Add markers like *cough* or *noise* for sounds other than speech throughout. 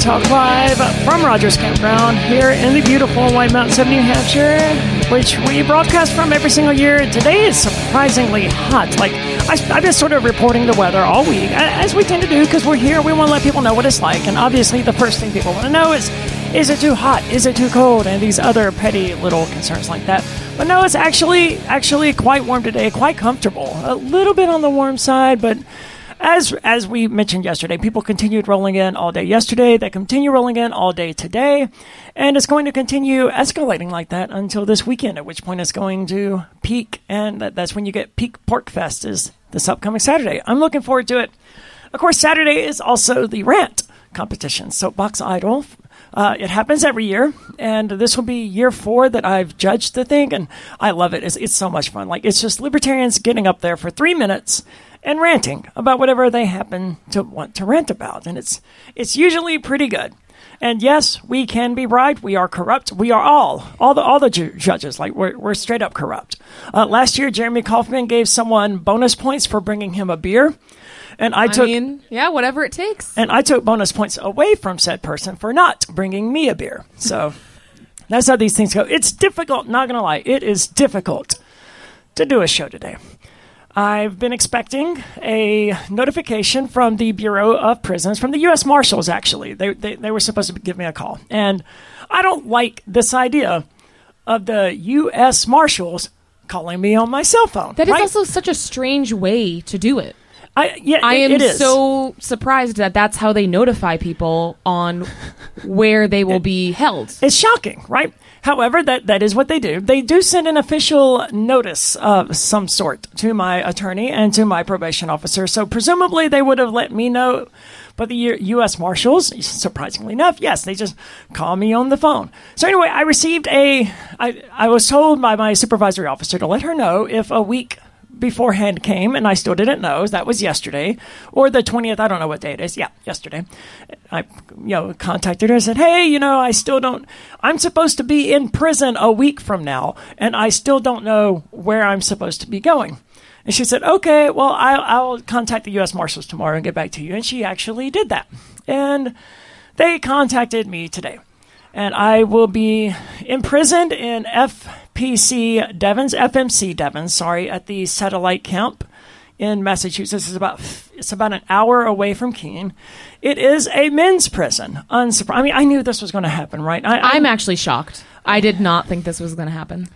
Talk Live from Rogers Campground here in the beautiful White Mountains of New Hampshire, which we broadcast from every single year. Today is surprisingly hot. Like, I, have been sort of reporting the weather all week, as we tend to do because we're here. We want to let people know what it's like. And obviously, the first thing people want to know is is it too hot? Is it too cold? And these other petty little concerns like that. But no, it's actually actually quite warm today, quite comfortable. A little bit on the warm side, but as as we mentioned yesterday, people continued rolling in all day yesterday. They continue rolling in all day today, and it's going to continue escalating like that until this weekend. At which point it's going to peak, and that's when you get peak Porcfest is this upcoming Saturday. I'm looking forward to it. Of course, Saturday is also the rant competition, Soapbox Idol. Uh, it happens every year, and this will be year four that I've judged the thing, and I love it. It's, it's so much fun. Like it's just libertarians getting up there for three minutes and ranting about whatever they happen to want to rant about. And it's it's usually pretty good. And yes, we can be right. We are corrupt. We are all, all the all the ju- judges. Like we're we're straight up corrupt. Uh, last year, Jeremy Kauffman gave someone bonus points for bringing him a beer, and I, I took mean, yeah, whatever it takes. And I took bonus points away from said person for not bringing me a beer. So *laughs* that's how these things go. It's difficult. Not gonna lie, it is difficult to do a show today. I've been expecting a notification from the Bureau of Prisons, from the U.S. Marshals, actually. They, they, they were supposed to give me a call. And I don't like this idea of the U.S. Marshals calling me on my cell phone. That is right? also such a strange way to do it. I, yeah, I am so surprised that that's how they notify people on where they will it, be held. It's shocking, right? However, that, that is what they do. They do send an official notice of some sort to my attorney and to my probation officer. So presumably they would have let me know. But the U- U.S. Marshals, surprisingly enough, yes, they just call me on the phone. So anyway, I received a. I, I was told by my supervisory officer to let her know if a week beforehand came and I still didn't know. That was yesterday or the 20th. I don't know what day it is. Yeah, yesterday. I, you know, contacted her and said, Hey, you know, I still don't, I'm supposed to be in prison a week from now and I still don't know where I'm supposed to be going. And she said, Okay, well, I'll, I'll contact the U.S. Marshals tomorrow and get back to you. And she actually did that. And they contacted me today. And I will be imprisoned in FPC Devens, FMC Devens, sorry, at the satellite camp in Massachusetts. It's about it's about an hour away from Keene. It is a men's prison. Unsurprised. I mean, I knew this was going to happen, right? I, am actually shocked. I did not think this was going to happen.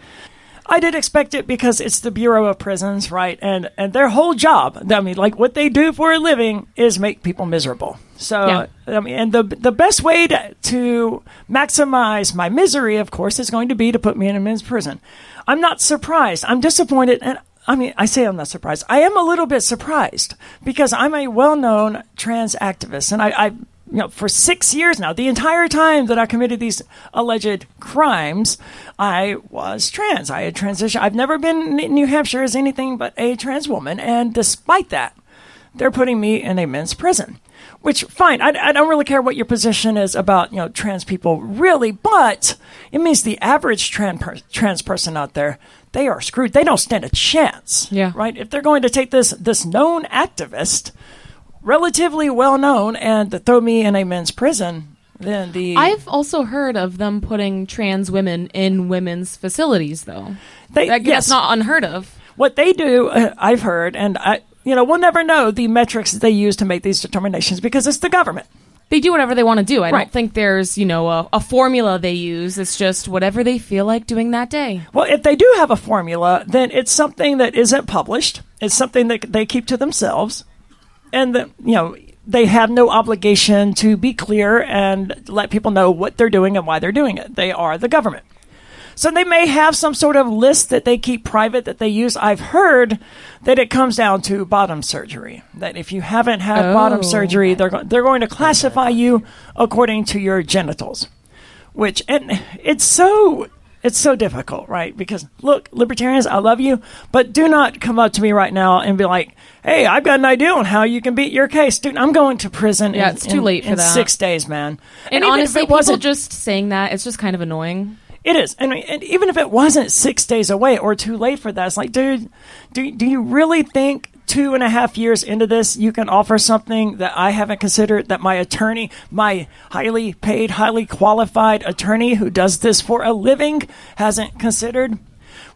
I did expect it because it's the Bureau of Prisons, right? And and their whole job, I mean, like what they do for a living is make people miserable. So yeah. I mean, and the the best way to, to maximize my misery, of course, is going to be to put me in a men's prison. I'm not surprised. I'm disappointed, and I mean, I say I'm not surprised. I am a little bit surprised because I'm a well-known trans activist, and I, I you know, for six years now, the entire time that I committed these alleged crimes, I was trans. I had transitioned. I've never been in New Hampshire as anything but a trans woman. And despite that, they're putting me in a men's prison. Which, fine, I, I don't really care what your position is about, you know, trans people, really, but it means the average trans, per- trans person out there, they are screwed. They don't stand a chance. Yeah. Right? If they're going to take this, this known activist relatively well known and throw me in a men's prison, then the I've also heard of them putting trans women in women's facilities, though. They, that, yes. That's not unheard of. What they do, uh, I've heard, and I, you know, we'll never know the metrics they use to make these determinations because it's the government. They do whatever they want to do. I right. don't think there's, you know, a, a, formula they use. It's just whatever they feel like doing that day. Well, if they do have a formula, then it's something that isn't published. It's something that they keep to themselves and the, you know they have no obligation to be clear and let people know what they're doing and why they're doing it. They are the government. So they may have some sort of list that they keep private that they use. I've heard that it comes down to bottom surgery. That if you haven't had oh. bottom surgery, they're go- they're going to classify you according to your genitals. Which and it's so it's so difficult, right? Because look, libertarians, I love you, but do not come up to me right now and be like, "Hey, I've got an idea on how you can beat your case, dude. I'm going to prison. Yeah, in, it's too in, late for in that. Six days, man. And, and honestly, people wasn't, just saying that it's just kind of annoying. It is, and, and, even if it wasn't six days away or too late for that, it's like, dude, do do you really think two and a half years into this, you can offer something that I haven't considered, that my attorney, my highly paid, highly qualified attorney who does this for a living, hasn't considered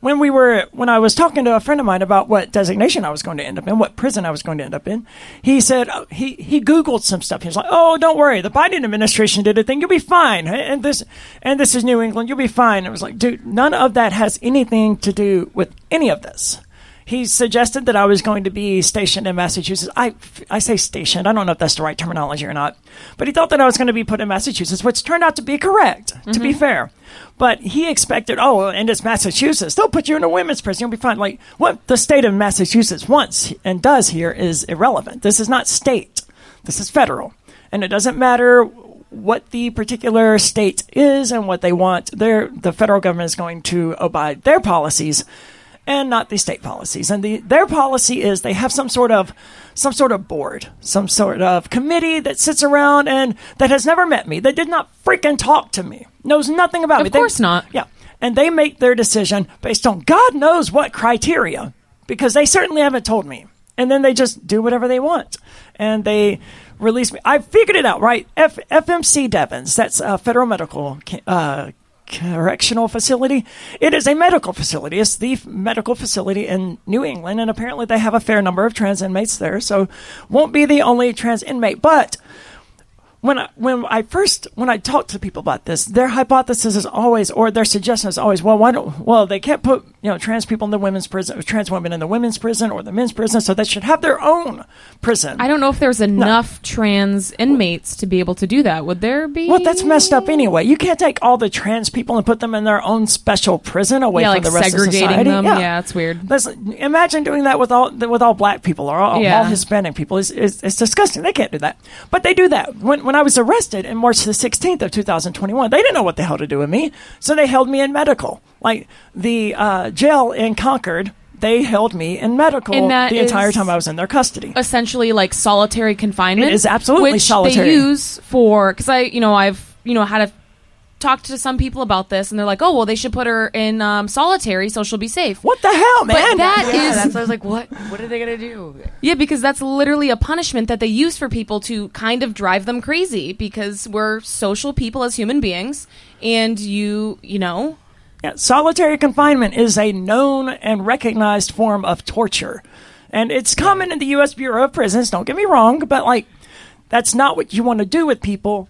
when we were when I was talking to a friend of mine about what designation I was going to end up in, what prison I was going to end up in, he said uh, he he googled some stuff. He was like, "Oh, don't worry, the Biden administration did a thing. You'll be fine." And this and this is New England. You'll be fine. It was like, dude, none of that has anything to do with any of this he suggested that I was going to be stationed in Massachusetts. I, I say stationed. I don't know if that's the right terminology or not. But he thought that I was going to be put in Massachusetts, which turned out to be correct, mm-hmm. to be mm-hmm. fair. But he expected, oh, and it's Massachusetts. They'll put you in a women's prison. You'll be fine. Like, what the state of Massachusetts wants and does here is irrelevant. This is not state, this is federal. And it doesn't matter what the particular state is and what they want. They're, the federal government is going to abide their policies and not the state policies. And the, their policy is they have some sort of some sort of board, some sort of committee that sits around and that has never met me, that did not freaking talk to me, knows nothing about of me. Of course they, not. Yeah. And they make their decision based on God knows what criteria, because they certainly haven't told me. And then they just do whatever they want. And they release me. I figured it out, right? F- FMC Devens, that's a federal medical uh, correctional facility. It is a medical facility. It's the medical facility in New England, and apparently they have a fair number of trans inmates there. So, won't be the only trans inmate. But when I, when I first when I talk to people about this, their hypothesis is always, or their suggestion is always, well, why don't well they can't put you know trans people in the women's prison, trans women in the women's prison or the men's prison, so they should have their own prison. I don't know if there's enough no. trans inmates to be able to do that. Would there be? Well, that's messed up anyway. You can't take all the trans people and put them in their own special prison away yeah, from like the rest of society. Them. Yeah, yeah it's weird. That's, imagine doing that with all with all black people or all, yeah. all Hispanic people. It's, it's, it's disgusting. They can't do that, but they do that. When when I was arrested in March the 16th of 2021. They didn't know what the hell to do with me, so they held me in medical. Like the uh, jail in Concord, they held me in medical the entire time I was in their custody. Essentially, like solitary confinement. It is absolutely which solitary. They use for because I, you know, I've you know had a talked to some people about this, and they're like, "Oh, well, they should put her in um, solitary so she'll be safe." What the hell, man? But that yeah, is- that's I was like, "What? What are they gonna do?" Yeah, because that's literally a punishment that they use for people to kind of drive them crazy because we're social people as human beings, and you, you know. Yeah, solitary confinement is a known and recognized form of torture. And it's common in the U.S. Bureau of Prisons, don't get me wrong, but like, that's not what you want to do with people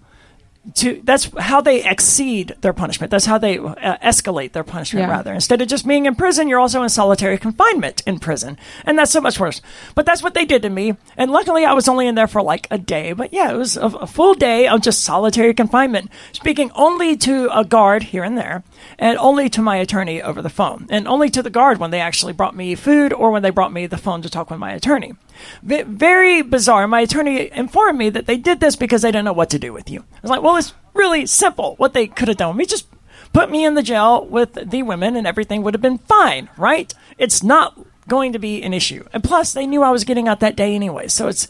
to that's how they exceed their punishment. That's how they uh, escalate their punishment. Yeah. Rather, instead of just being in prison, you're also in solitary confinement in prison, and that's so much worse. But that's what they did to me. And luckily, I was only in there for like a day. But yeah, it was a, a full day of just solitary confinement, speaking only to a guard here and there, and only to my attorney over the phone, and only to the guard when they actually brought me food or when they brought me the phone to talk with my attorney. V- very bizarre. My attorney informed me that they did this because they didn't know what to do with you. I was like, well, it's really simple. What they could have done with me, just put me in the jail with the women and everything would have been fine, right? It's not going to be an issue. And plus, they knew I was getting out that day anyway. So it's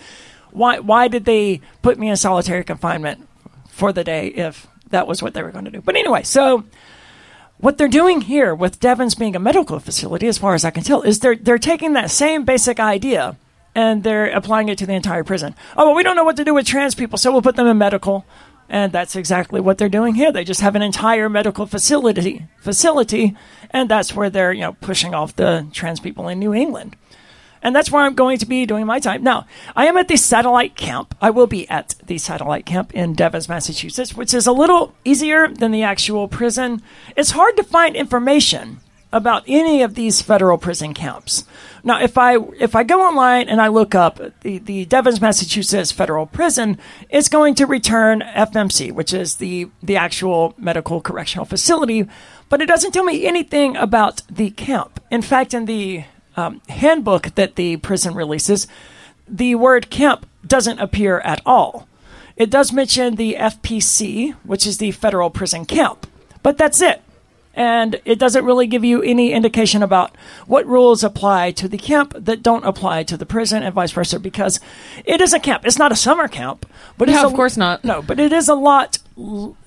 why why did they put me in solitary confinement for the day if that was what they were going to do? But anyway, so what they're doing here with Devens being a medical facility, as far as I can tell, is they're they're taking that same basic idea and they're applying it to the entire prison. Oh, well, we don't know what to do with trans people, so we'll put them in medical. And that's exactly what they're doing here. They just have an entire medical facility facility, and that's where they're, you know, pushing off the trans people in New England. And that's where I'm going to be doing my time. Now, I am at the satellite camp. I will be at the satellite camp in Devens, Massachusetts, which is a little easier than the actual prison. It's hard to find information about any of these federal prison camps. Now, if I if I go online and I look up the, the Devens, Massachusetts federal prison, it's going to return FMC, which is the the actual medical correctional facility, but it doesn't tell me anything about the camp. In fact, in the um, handbook that the prison releases, the word camp doesn't appear at all. It does mention the FPC, which is the federal prison camp, but that's it. And it doesn't really give you any indication about what rules apply to the camp that don't apply to the prison and vice versa because it is a camp. It's not a summer camp but yeah, of a, course not. No but it is a lot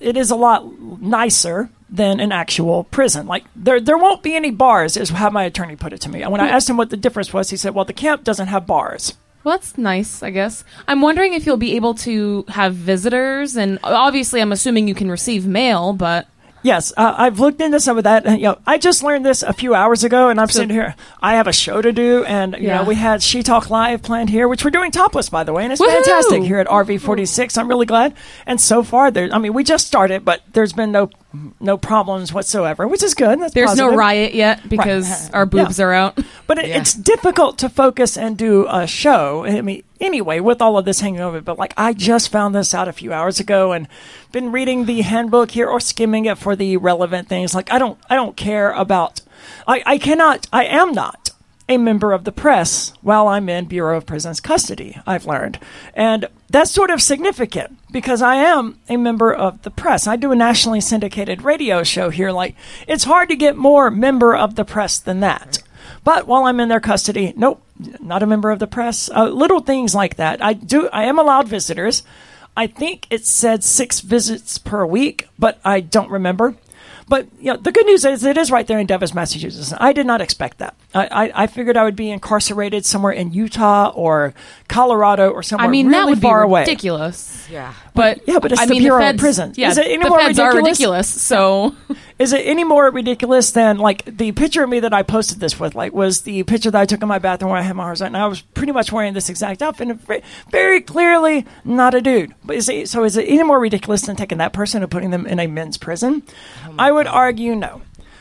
it is a lot nicer than an actual prison. Like there, there won't be any bars, is how my attorney put it to me. And when I asked him what the difference was, he said, "Well, the camp doesn't have bars." Well, that's nice, I guess. I'm wondering if you'll be able to have visitors, and obviously, I'm assuming you can receive mail, but Yes, uh, I've looked into some of that. And, you know, I just learned this a few hours ago, and I'm So- sitting here. I have a show to do, and you Yeah. know, we had She Talk Live planned here, which we're doing topless, by the way, and it's Woohoo! fantastic here at RV46. I'm really glad. And so far, there. I mean, we just started, but there's been no no problems whatsoever, which is good. That's there's no riot yet because *laughs* our boobs Yeah. are out. But it, Yeah. it's difficult to focus and do a show. I mean, anyway, with all of this hanging over, it, but like I just found this out a few hours ago and been reading the handbook here or skimming it for the relevant things. Like I don't, I don't care about. I, I cannot. I am not a member of the press while I'm in Bureau of Prisons custody. I've learned, and that's sort of significant because I am a member of the press. I do a nationally syndicated radio show here. Like it's hard to get more member of the press than that. But while I'm in their custody, nope, not a member of the press. Uh, little things like that. I do. I am allowed visitors. I think it said six visits per week, but I don't remember. But you know, the good news is it is right there in Devens, Massachusetts. I did not expect that. I, I, I figured I would be incarcerated somewhere in Utah or Colorado or somewhere I mean, really that would be far away. ridiculous. Yeah. But Yeah, but it's I the mean, Bureau of the feds, Prisons. Yeah, Is it any the more feds are ridiculous? ridiculous. So *laughs* Is it any more ridiculous than like the picture of me that I posted this with? Like, was the picture that I took in my bathroom where I had my horizontal, and I was pretty much wearing this exact outfit, and ve- very clearly not a dude. But is it, so? Is it any more ridiculous than taking that person and putting them in a men's prison? Oh I would argue no.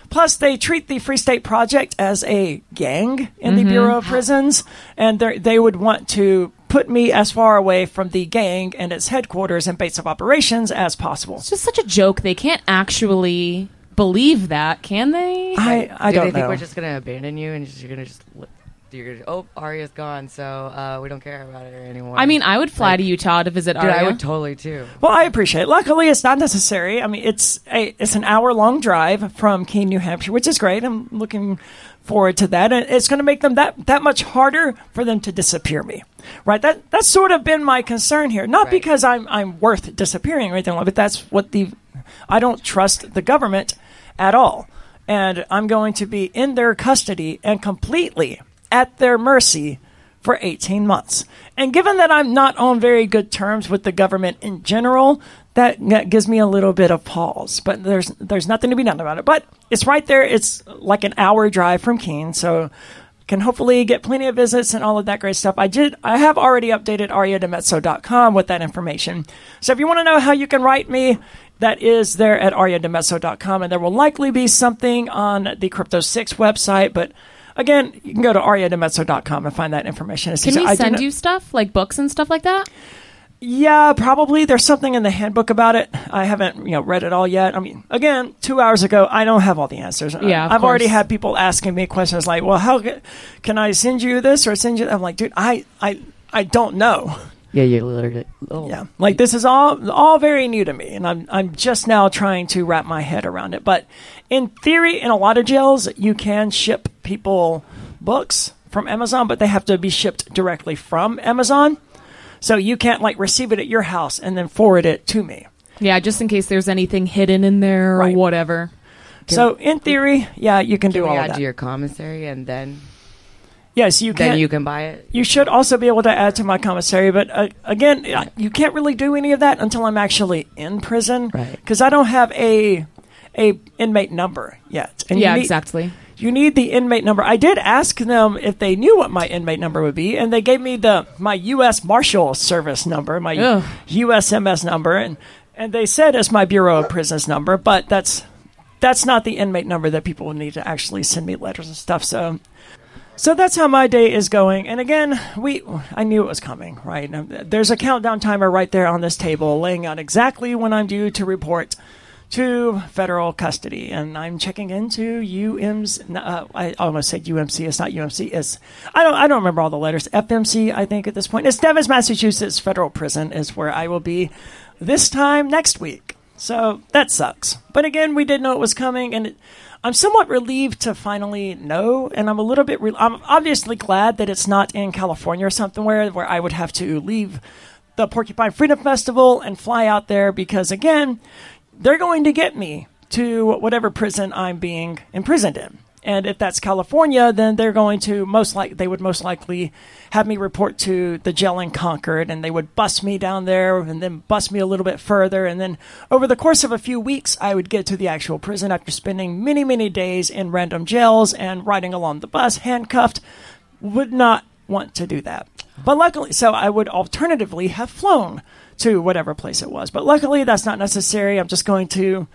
Plus, they treat the Free State Project as a gang in the mm-hmm. Bureau of Prisons, and they're- would want to put me as far away from the gang and its headquarters and base of operations as possible. it's just such a joke. They can't actually believe that, can they? I, I Do don't they think know. we're just gonna abandon you and you're gonna just li- you're gonna oh Aria's gone so uh, we don't care about her anymore. I mean, I would fly Like, to Utah to visit dude, Arya. I would totally too. Well, I appreciate it. Luckily, it's not necessary. I mean, it's a it's an hour long drive from Keene, New Hampshire, which is great. I'm looking forward to that, and it's going to make them that that much harder for them to disappear me. Right? That that's sort of been my concern here. Not Right. because I'm I'm worth disappearing or anything like, but that's what the I don't trust the government at all, and I'm going to be in their custody and completely at their mercy for 18 months. And given that I'm not on very good terms with the government in general, that, gives me a little bit of pause. But there's there's nothing to be done about it. But it's right there. It's like an hour drive from Keene, so can hopefully get plenty of visits and all of that great stuff. I did I have already updated ariadimezzo.com with that information. So if you want to know how you can write me, that is there at ariadimezzo.com and there will likely be something on the Crypto 6 website, but Again, you can go to ariadimezzo.com and find that information. It's Can we send not- you stuff like books and stuff like that? Yeah, probably. There's something in the handbook about it. I haven't, you know, read it all yet. I mean, again, two hours ago, I don't have all the answers. Yeah, I've already had people asking me questions like, "Well, how can I send you this or send you?" I'm like, dude, I, I, I don't know. Yeah, you literally. Oh. Yeah, like this is all all very new to me, and I'm I'm just now trying to wrap my head around it. But in theory, in a lot of jails, you can ship people books from Amazon, but they have to be shipped directly from Amazon. So you can't like receive it at your house and then forward it to me. Yeah, just in case there's anything hidden in there or Right. whatever. so in theory, yeah, you can, Can do we all add of that. to your commissary and then yes, you can. then you can buy it? You should also be able to add to my commissary, but uh, again, you can't really do any of that until I'm actually in prison, Right. Because I don't have a a inmate number yet. And you yeah, need- exactly. You need the inmate number. I did ask them if they knew what my inmate number would be, and they gave me the my U.S. Marshal Service number, my Ugh. USMS number, and and they said it's my Bureau of Prisons number, but that's that's not the inmate number that people would need to actually send me letters and stuff. So. So that's how my day is going. And again, we I knew it was coming, right? There's a countdown timer right there on this table laying out exactly when I'm due to report to federal custody. And I'm checking into UM's uh, I almost said UMC, it's not UMC. It's I don't I don't remember all the letters. FMC, I think at this point. It's Devens, Massachusetts Federal Prison is where I will be this time next week. So that sucks. But again, we did know it was coming and it, I'm somewhat relieved to finally know, and I'm a little bit. Re- I'm obviously glad that it's not in California or something where where I would have to leave the Porcupine Freedom Festival and fly out there because again, they're going to get me to whatever prison I'm being imprisoned in. And if that's California, then they're going to most like they would most likely have me report to the jail in Concord, and they would bus me down there, and then bus me a little bit further, and then over the course of a few weeks, I would get to the actual prison after spending many many days in random jails and riding along the bus handcuffed. Would not want to do that, but luckily, so I would alternatively have flown to whatever place it was, but luckily that's not necessary. I'm just going to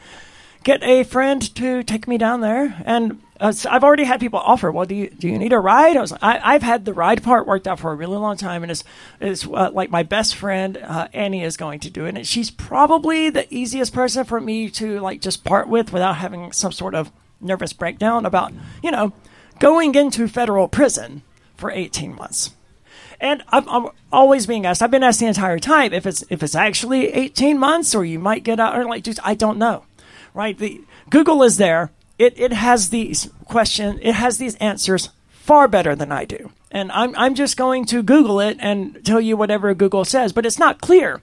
get a friend to take me down there. And uh, so I've already had people offer, well, do you, do you need a ride? I was, I, have had the ride part worked out for a really long time. And it's, it's uh, like my best friend, uh, Annie is going to do it. And she's probably the easiest person for me to like just part with without having some sort of nervous breakdown about, you know, going into federal prison for 18 months. And I'm, I'm, always being asked. I've been asked the entire time if it's if it's actually 18 months or you might get out or like just I don't know right? The Google is there. It it has these questions, It has these answers far better than I do. And I'm I'm just going to Google it and tell you whatever Google says, but it's not clear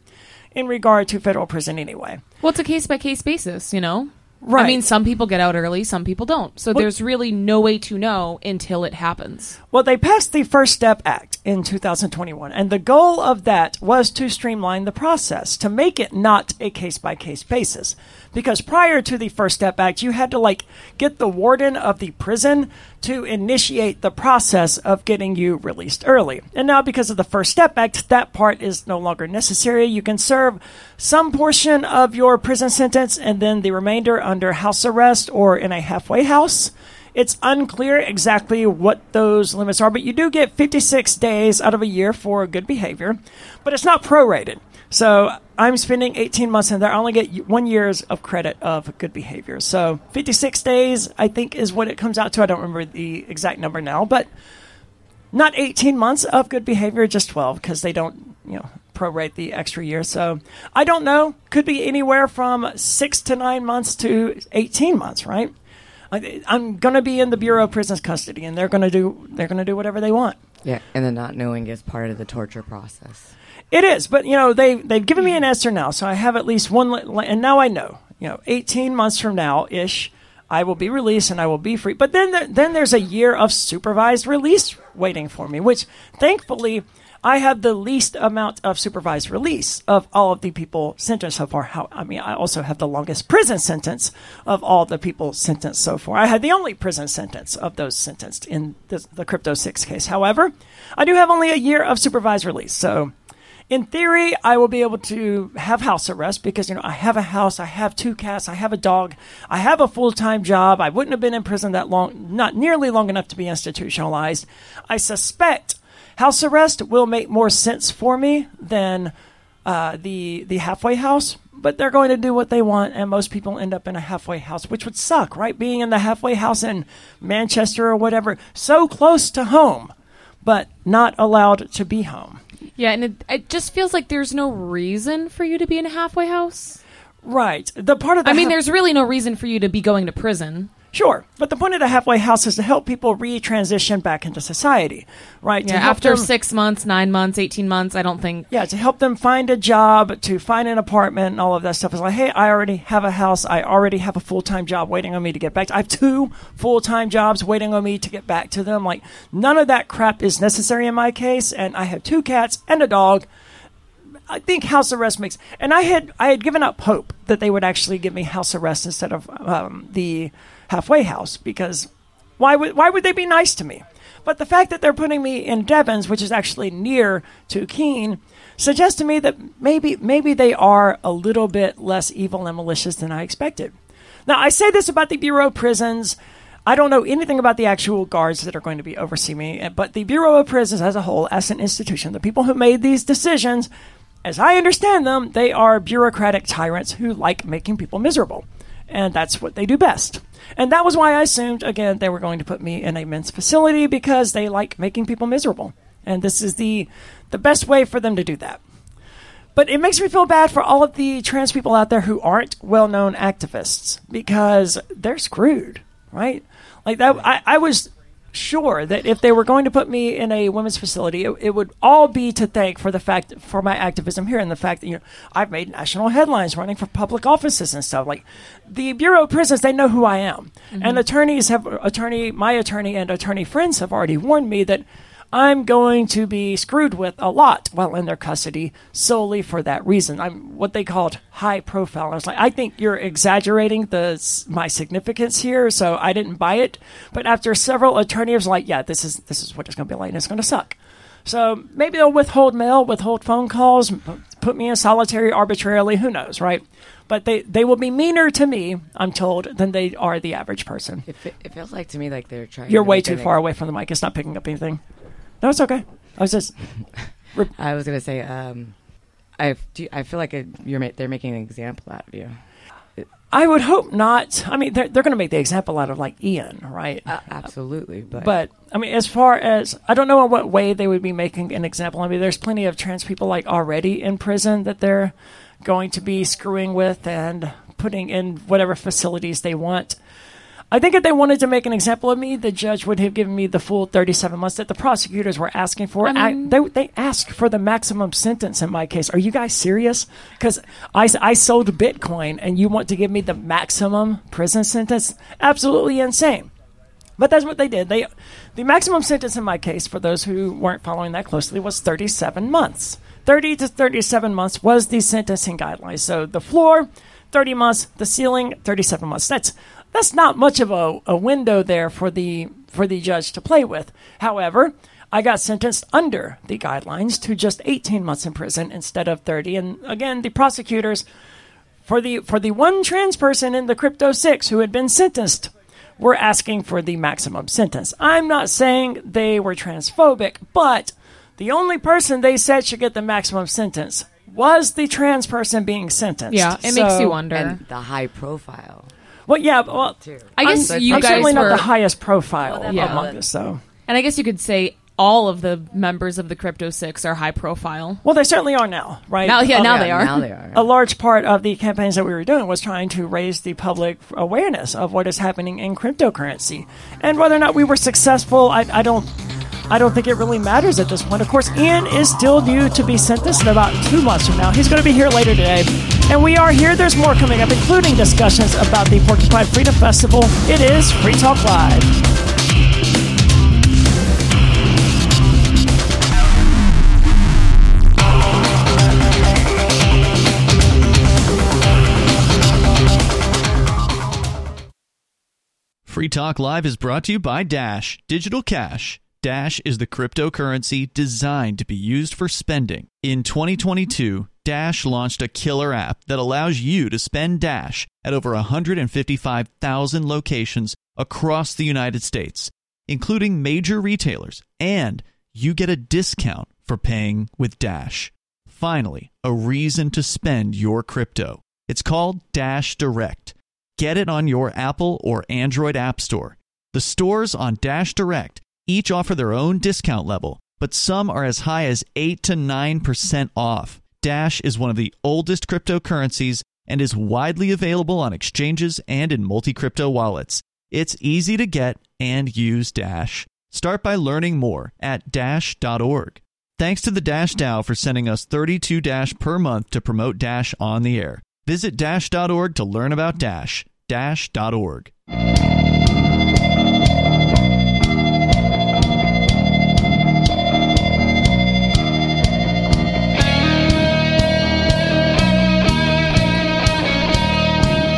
in regard to federal prison anyway. Well, it's a case by case basis, you know. Right. I mean, some people get out early, some people don't. So Well- there's really no way to know until it happens. Well, they passed the First Step Act in 2021, and the goal of that was to streamline the process, to make it not a case by case basis. Because prior to the First Step Act, you had to like get the warden of the prison to initiate the process of getting you released early. And now, because of the First Step Act, that part is no longer necessary. You can serve some portion of your prison sentence and then the remainder under house arrest or in a halfway house. It's unclear exactly what those limits are, but you do get 56 days out of a year for good behavior, but it's not prorated. So I'm spending 18 months in there. I only get one year's of credit of good behavior. So 56 days, I think, is what it comes out to. I don't remember the exact number now, but not 18 months of good behavior, just 12 because they don't, you know, prorate the extra year. So I don't know. Could be anywhere from six to nine months to 18 months, right? I- I'm going to be in the Bureau of Prisons custody, and they're going to do they're going to do whatever they want. Yeah, and the not knowing is part of the torture process. It is, but you know they they've given me an answer now, so I have at least one, li- and now I know. You know, 18 months from now ish, I will be released and I will be free. But then there, then there's a year of supervised release waiting for me, which thankfully I have the least amount of supervised release of all of the people sentenced so far. How I mean, I also have the longest prison sentence of all the people sentenced so far. I had the only prison sentence of those sentenced in the, the Crypto Six case. However, I do have only a year of supervised release, so in theory, I will be able to have house arrest because you know I have a house, I have two cats, I have a dog, I have a full time job. I wouldn't have been in prison that long, not nearly long enough to be institutionalized. I suspect house arrest will make more sense for me than uh, the the halfway house. But they're going to do what they want, and most people end up in a halfway house, which would suck, right? Being in the halfway house in Manchester or whatever, so close to home, but not allowed to be home. Yeah, and it, it just feels like there's no reason for you to be in a halfway house. Right. The part of the I mean, half- there's really no reason for you to be going to prison. Sure, but the point of the halfway house is to help people retransition back into society, right? Yeah, after them- six months, nine months, 18 months, I don't think. Yeah, to help them find a job, to find an apartment, and all of that stuff. Is like, hey, I already have a house. I already have a full time job waiting on me to get back. To, I have two full time jobs waiting on me to get back to them. Like, none of that crap is necessary in my case, and I have two cats and a dog. I think house arrest makes, and I had I had given up hope that they would actually give me house arrest instead of um, the halfway house because why would why would they be nice to me? But the fact that they're putting me in Devens, which is actually near to Keene, suggests to me that maybe maybe they are a little bit less evil and malicious than I expected. Now I say this about the Bureau of Prisons. I don't know anything about the actual guards that are going to be overseeing me, but the Bureau of Prisons as a whole, as an institution, the people who made these decisions, as I understand them, they are bureaucratic tyrants who like making people miserable. And that's what they do best. And that was why I assumed, again, they were going to put me in a men's facility because they like making people miserable. And this is the, the best way for them to do that. But it makes me feel bad for all of the trans people out there who aren't well known activists because they're screwed, right? Like that, I, I was sure that if they were going to put me in a women's facility, it, it, would all be to thank for the fact for my activism here and the fact that you know I've made national headlines running for public offices and stuff. Like the Bureau of Prisons, they know who I am, mm-hmm. and attorneys have attorney my attorney and attorney friends have already warned me that I'm going to be screwed with a lot while in their custody solely for that reason. I'm what they called high profile. I was like, I think you're exaggerating the my significance here, so I didn't buy it. But after several attorneys, like, yeah, this is this is what it's going to be like, and it's going to suck. So maybe they'll withhold mail, withhold phone calls, put me in solitary arbitrarily. Who knows, right? But they, they will be meaner to me, I'm told, than they are the average person. It, it feels like to me like they're trying. You're way too far away from the mic. It's not picking up anything. No, it's okay. I was just. *laughs* I was gonna say, um, I do, I feel like you're ma- they're making an example out of you. I would hope not. I mean, they're, they're going to make the example out of like Ian, right? Uh, absolutely, but but I mean, as far as I don't know in what way they would be making an example. I mean, there's plenty of trans people like already in prison that they're going to be screwing with and putting in whatever facilities they want. I think if they wanted to make an example of me, the judge would have given me the full 37 months that the prosecutors were asking for. I mean, I, they, they asked for the maximum sentence in my case. Are you guys serious? Because I, I sold Bitcoin and you want to give me the maximum prison sentence? Absolutely insane. But that's what they did. They, the maximum sentence in my case, for those who weren't following that closely, was 37 months. 30 to 37 months was the sentencing guidelines. So the floor, 30 months, the ceiling, 37 months. That's that's not much of a, a window there for the for the judge to play with. However, I got sentenced under the guidelines to just 18 months in prison instead of 30. And again, the prosecutors for the for the one trans person in the Crypto 6 who had been sentenced were asking for the maximum sentence. I'm not saying they were transphobic, but the only person they said should get the maximum sentence was the trans person being sentenced. Yeah, it so, makes you wonder. And the high profile. Well, yeah. Well, I guess I'm, you I'm guys certainly were, not the highest profile well, yeah. among us, so. And I guess you could say all of the members of the Crypto Six are high profile. Well, they certainly are now, right? Now, yeah, oh, now yeah, they are. Now they are. A large part of the campaigns that we were doing was trying to raise the public awareness of what is happening in cryptocurrency, and whether or not we were successful, I, I don't. I don't think it really matters at this point. Of course, Ian is still due to be sentenced in about two months from now. He's going to be here later today. And we are here. There's more coming up, including discussions about the Porcupine Freedom Festival. It is Free Talk Live. Free Talk Live is brought to you by Dash Digital Cash. Dash is the cryptocurrency designed to be used for spending. In 2022, Dash launched a killer app that allows you to spend Dash at over 155,000 locations across the United States, including major retailers, and you get a discount for paying with Dash. Finally, a reason to spend your crypto. It's called Dash Direct. Get it on your Apple or Android App Store. The stores on Dash Direct each offer their own discount level, but some are as high as 8 to 9% off. Dash is one of the oldest cryptocurrencies and is widely available on exchanges and in multi crypto wallets. It's easy to get and use Dash. Start by learning more at dash.org. Thanks to the Dash DAO for sending us 32 Dash per month to promote Dash on the air. Visit dash.org to learn about Dash. Dash.org.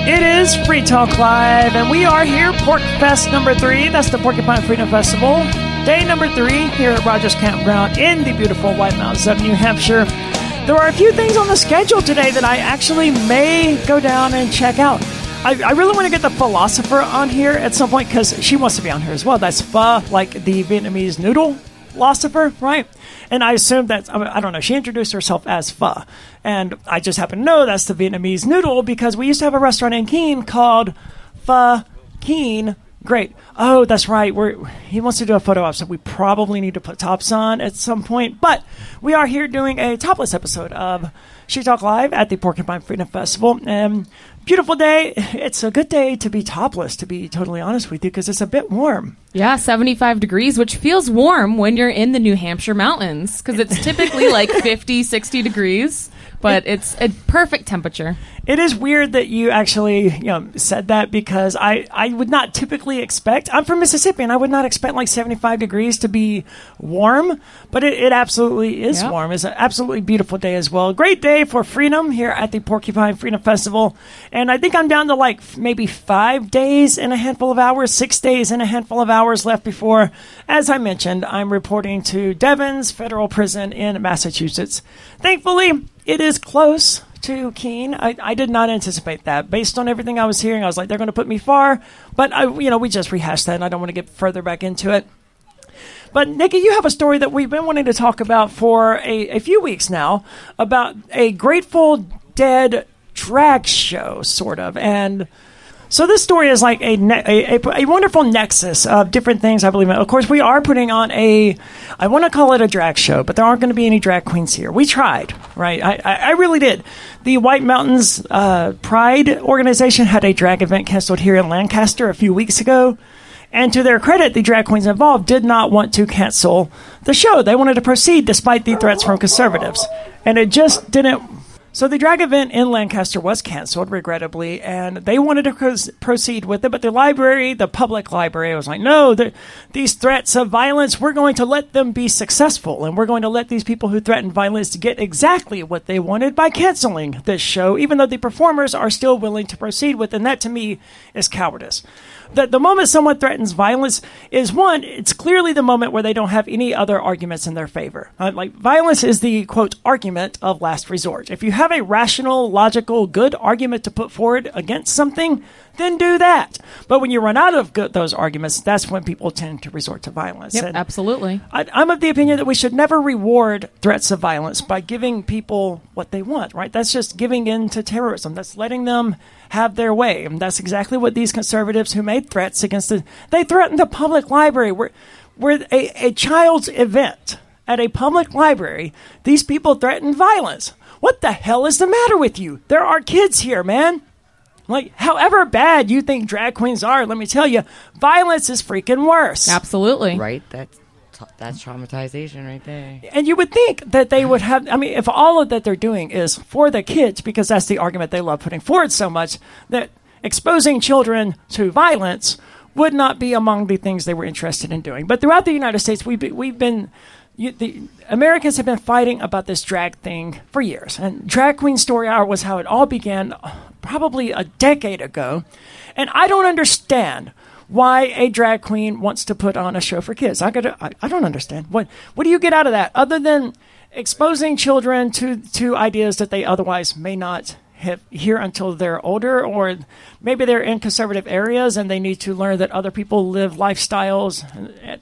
It is Free Talk Live, and we are here, Pork Fest number three. That's the Porcupine Freedom Festival. Day number three here at Rogers Campground in the beautiful White Mountains of New Hampshire. There are a few things on the schedule today that I actually may go down and check out. I, I really want to get the philosopher on here at some point because she wants to be on here as well. That's pho, like the Vietnamese noodle philosopher, right? And I assumed that, I don't know, she introduced herself as pho. And I just happen to know that's the Vietnamese noodle because we used to have a restaurant in Keene called Pho Keene Great. Oh, that's right. We're he wants to do a photo op, so we probably need to put tops on at some point. But we are here doing a topless episode of She Talk Live at the Porcupine Freedom Festival. Um, beautiful day. It's a good day to be topless, to be totally honest with you, because it's a bit warm. Yeah, 75 degrees, which feels warm when you're in the New Hampshire mountains because it's typically like *laughs* 50, 60 degrees, but it's a perfect temperature. It is weird that you actually, you know, said that because I, I would not typically expect. I'm from Mississippi, and I would not expect like 75 degrees to be warm, but it, it absolutely is Yep. warm. It's an absolutely beautiful day as well. Great day for freedom here at the Porcupine Freedom Festival, and I think I'm down to like maybe five days and a handful of hours, six days and a handful of hours left before, as I mentioned, I'm reporting to Devens Federal Prison in Massachusetts. Thankfully, it is close to Keene. I, I did not anticipate that. Based on everything I was hearing, I was like, they're going to put me far. But I, you know, we just rehashed that, and I don't want to get further back into it. But Nikki, you have a story that we've been wanting to talk about for a, a few weeks now about a Grateful Dead drag show, sort of, and. So this story is like a, ne- a, a, a wonderful nexus of different things. I believe. Of course, we are putting on a. I want to call it a drag show, but there aren't going to be any drag queens here. We tried, right? I, I, I really did. The White Mountains uh, Pride organization had a drag event canceled here in Lancaster a few weeks ago. And to their credit, the drag queens involved did not want to cancel the show. They wanted to proceed despite the threats from conservatives. And it just didn't. So the drag event in Lancaster was canceled, regrettably, and they wanted to proceed with it. But the library, the public library, was like, no, the- these threats of violence, we're going to let them be successful. And we're going to let these people who threaten violence get exactly what they wanted by canceling this show, even though the performers are still willing to proceed with it. And that, to me, is cowardice the, the moment someone threatens violence is one, it's clearly the moment where they don't have any other arguments in their favor. Uh, like, violence is the, quote, argument of last resort. If you have a rational, logical, good argument to put forward against something, then do that. But when you run out of good, those arguments, that's when people tend to resort to violence. Yep, And- absolutely. I, I'm of the opinion that we should never reward threats of violence by giving people what they want, right? That's just giving in to terrorism. That's letting them have their way. And that's exactly what these conservatives who made threats against the, they threatened the public library. We're, we're a, a child's event at a public library. These people threatened violence. What the hell is the matter with you? There are kids here, man. Like, however bad you think drag queens are, let me tell you, violence is freaking worse. Absolutely. Right? That's that's traumatization right there. And you would think that they would have. I mean, if all of that they're doing is for the kids, because that's the argument they love putting forward so much, that exposing children to violence would not be among the things they were interested in doing. But throughout the United States, we've been, we've been you, the Americans have been fighting about this drag thing for years. And Drag Queen Story Hour was how it all began, probably a decade ago. And I don't understand why a drag queen wants to put on a show for kids. I got I, I don't understand. What what do you get out of that other than exposing children to to ideas that they otherwise may not have hear until they're older or maybe they're in conservative areas and they need to learn that other people live lifestyles.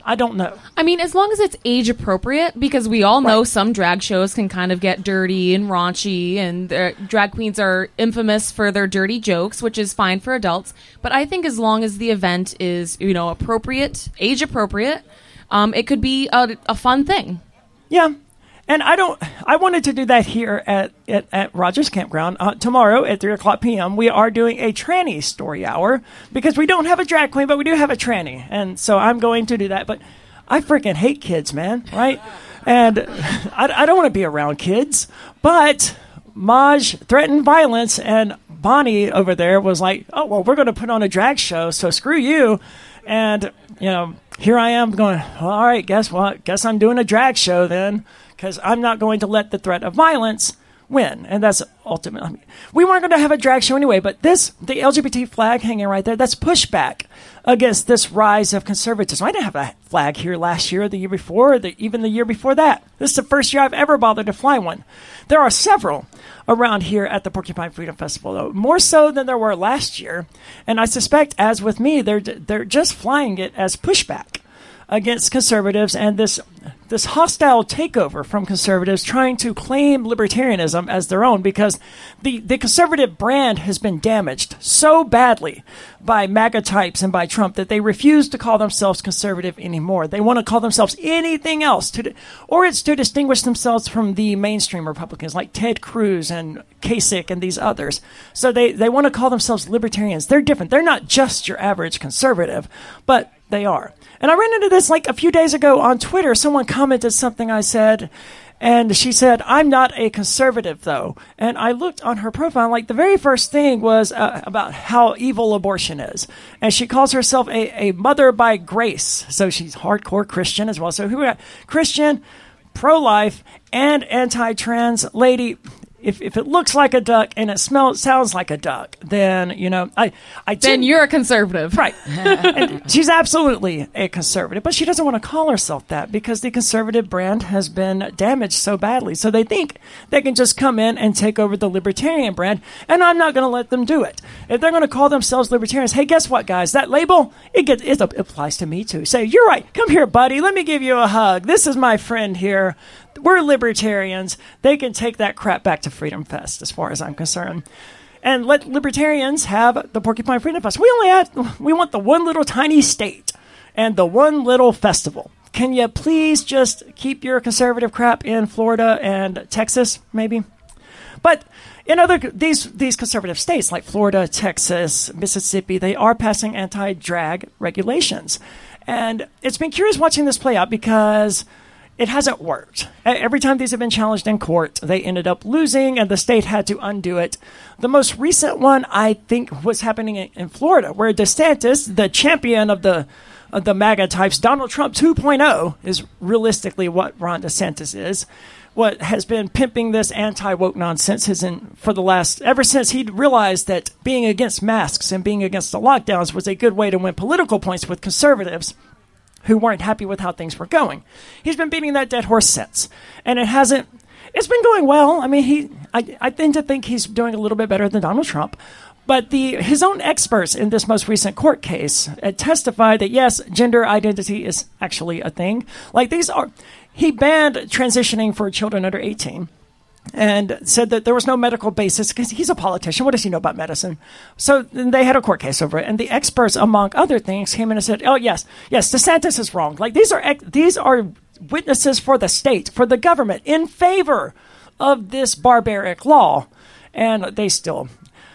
I don't know. I mean, as long as it's age appropriate, because we all know Right. some drag shows can kind of get dirty and raunchy, and drag queens are infamous for their dirty jokes, which is fine for adults. But I think as long as the event is, you know, appropriate, age appropriate, um, it could be a, a fun thing. Yeah. And I don't. I wanted to do that here at at, at Rogers Campground uh, tomorrow at three o'clock p.m. We are doing a tranny story hour because we don't have a drag queen, but we do have a tranny, and so I'm going to do that. But I freaking hate kids, man. Right? And *laughs* I, I don't want to be around kids. But Maj threatened violence, and Bonnie over there was like, "Oh well, we're going to put on a drag show, so screw you." And you know, here I am going, well, all right, guess what? Guess I'm doing a drag show then, because I'm not going to let the threat of violence win. And that's ultimately, I mean, we weren't going to have a drag show anyway, but this, the LGBT flag hanging right there, that's pushback against this rise of conservatism. I didn't have a flag here last year, or the year before, or the, even the year before that. This is the first year I've ever bothered to fly one. There are several around here at the Porcupine Freedom Festival, though, more so than there were last year. And I suspect, as with me, they're they're just flying it as pushback against conservatives and this this hostile takeover from conservatives trying to claim libertarianism as their own because the, the conservative brand has been damaged so badly by MAGA types and by Trump that they refuse to call themselves conservative anymore. They want to call themselves anything else, to, or it's to distinguish themselves from the mainstream Republicans like Ted Cruz and Kasich and these others. So they, they want to call themselves libertarians. They're different. They're not just your average conservative, but they are. And I ran into this like a few days ago on Twitter. Someone commented something I said, and she said, I'm not a conservative, though. And I looked on her profile, like the very first thing was uh, about how evil abortion is. And she calls herself a, a mother by grace. So she's hardcore Christian as well. So who we got? Christian, pro life, and anti trans lady if, if it looks like a duck and it smells sounds like a duck, then you know I I then you're a conservative, right? *laughs* she's absolutely a conservative, but she doesn't want to call herself that because the conservative brand has been damaged so badly. So they think they can just come in and take over the libertarian brand, and I'm not going to let them do it. If they're going to call themselves libertarians, hey, guess what, guys? That label it gets it applies to me too. Say you're right. Come here, buddy. Let me give you a hug. This is my friend here we're libertarians. They can take that crap back to Freedom Fest, as far as I'm concerned. And let libertarians have the Porcupine Freedom Fest. We only had, we want the one little tiny state and the one little festival. Can you please just keep your conservative crap in Florida and Texas, maybe? But in other these these conservative states like Florida, Texas, Mississippi, they are passing anti-drag regulations. And it's been curious watching this play out because it hasn't worked. Every time these have been challenged in court, they ended up losing, and the state had to undo it. The most recent one, I think, was happening in Florida, where DeSantis, the champion of the of the MAGA types, Donald Trump 2.0 is realistically what Ron DeSantis is. What has been pimping this anti woke nonsense has in, for the last ever since he realized that being against masks and being against the lockdowns was a good way to win political points with conservatives who weren't happy with how things were going. He's been beating that dead horse since, and it hasn't. It's been going well. I mean, he. I, I tend to think he's doing a little bit better than Donald Trump. But the his own experts in this most recent court case uh, testified that yes, gender identity is actually a thing. Like these are, he banned transitioning for children under eighteen and said that there was no medical basis because he's a politician. What does he know about medicine? So they had a court case over it, and the experts, among other things, came in and said, "Oh yes, yes, DeSantis is wrong. Like these are these are witnesses for the state, for the government, in favor of this barbaric law." And they still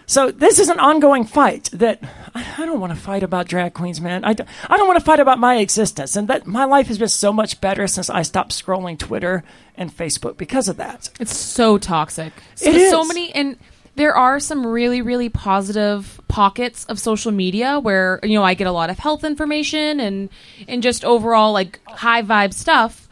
so this is an ongoing fight that I don't want to fight about drag queens, man. I don't, I don't want to fight about my existence, and that my life has been so much better since I stopped scrolling Twitter and Facebook because of that. It's so toxic. So, it is. so many and there are some really really positive pockets of social media where you know I get a lot of health information and and just overall like high vibe stuff,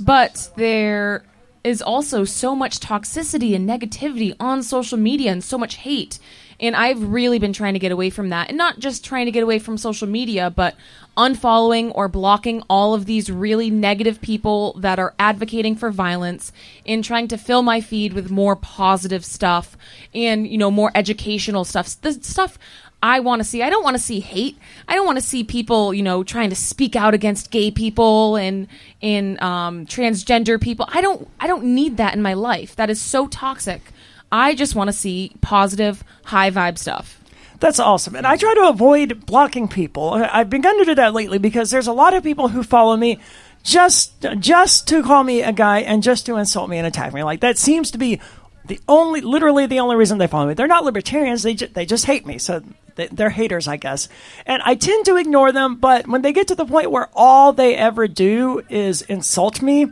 but there is also so much toxicity and negativity on social media and so much hate. And I've really been trying to get away from that. And not just trying to get away from social media, but unfollowing or blocking all of these really negative people that are advocating for violence and trying to fill my feed with more positive stuff and, you know, more educational stuff. The stuff I want to see. I don't want to see hate. I don't want to see people, you know, trying to speak out against gay people and in um, transgender people. I don't. I don't need that in my life. That is so toxic. I just want to see positive, high vibe stuff. That's awesome. And I try to avoid blocking people. I've begun to do that lately because there's a lot of people who follow me just just to call me a guy and just to insult me and attack me. Like that seems to be the only, literally the only reason they follow me. They're not libertarians. They ju- they just hate me. So they're haters, I guess. And I tend to ignore them. But when they get to the point where all they ever do is insult me,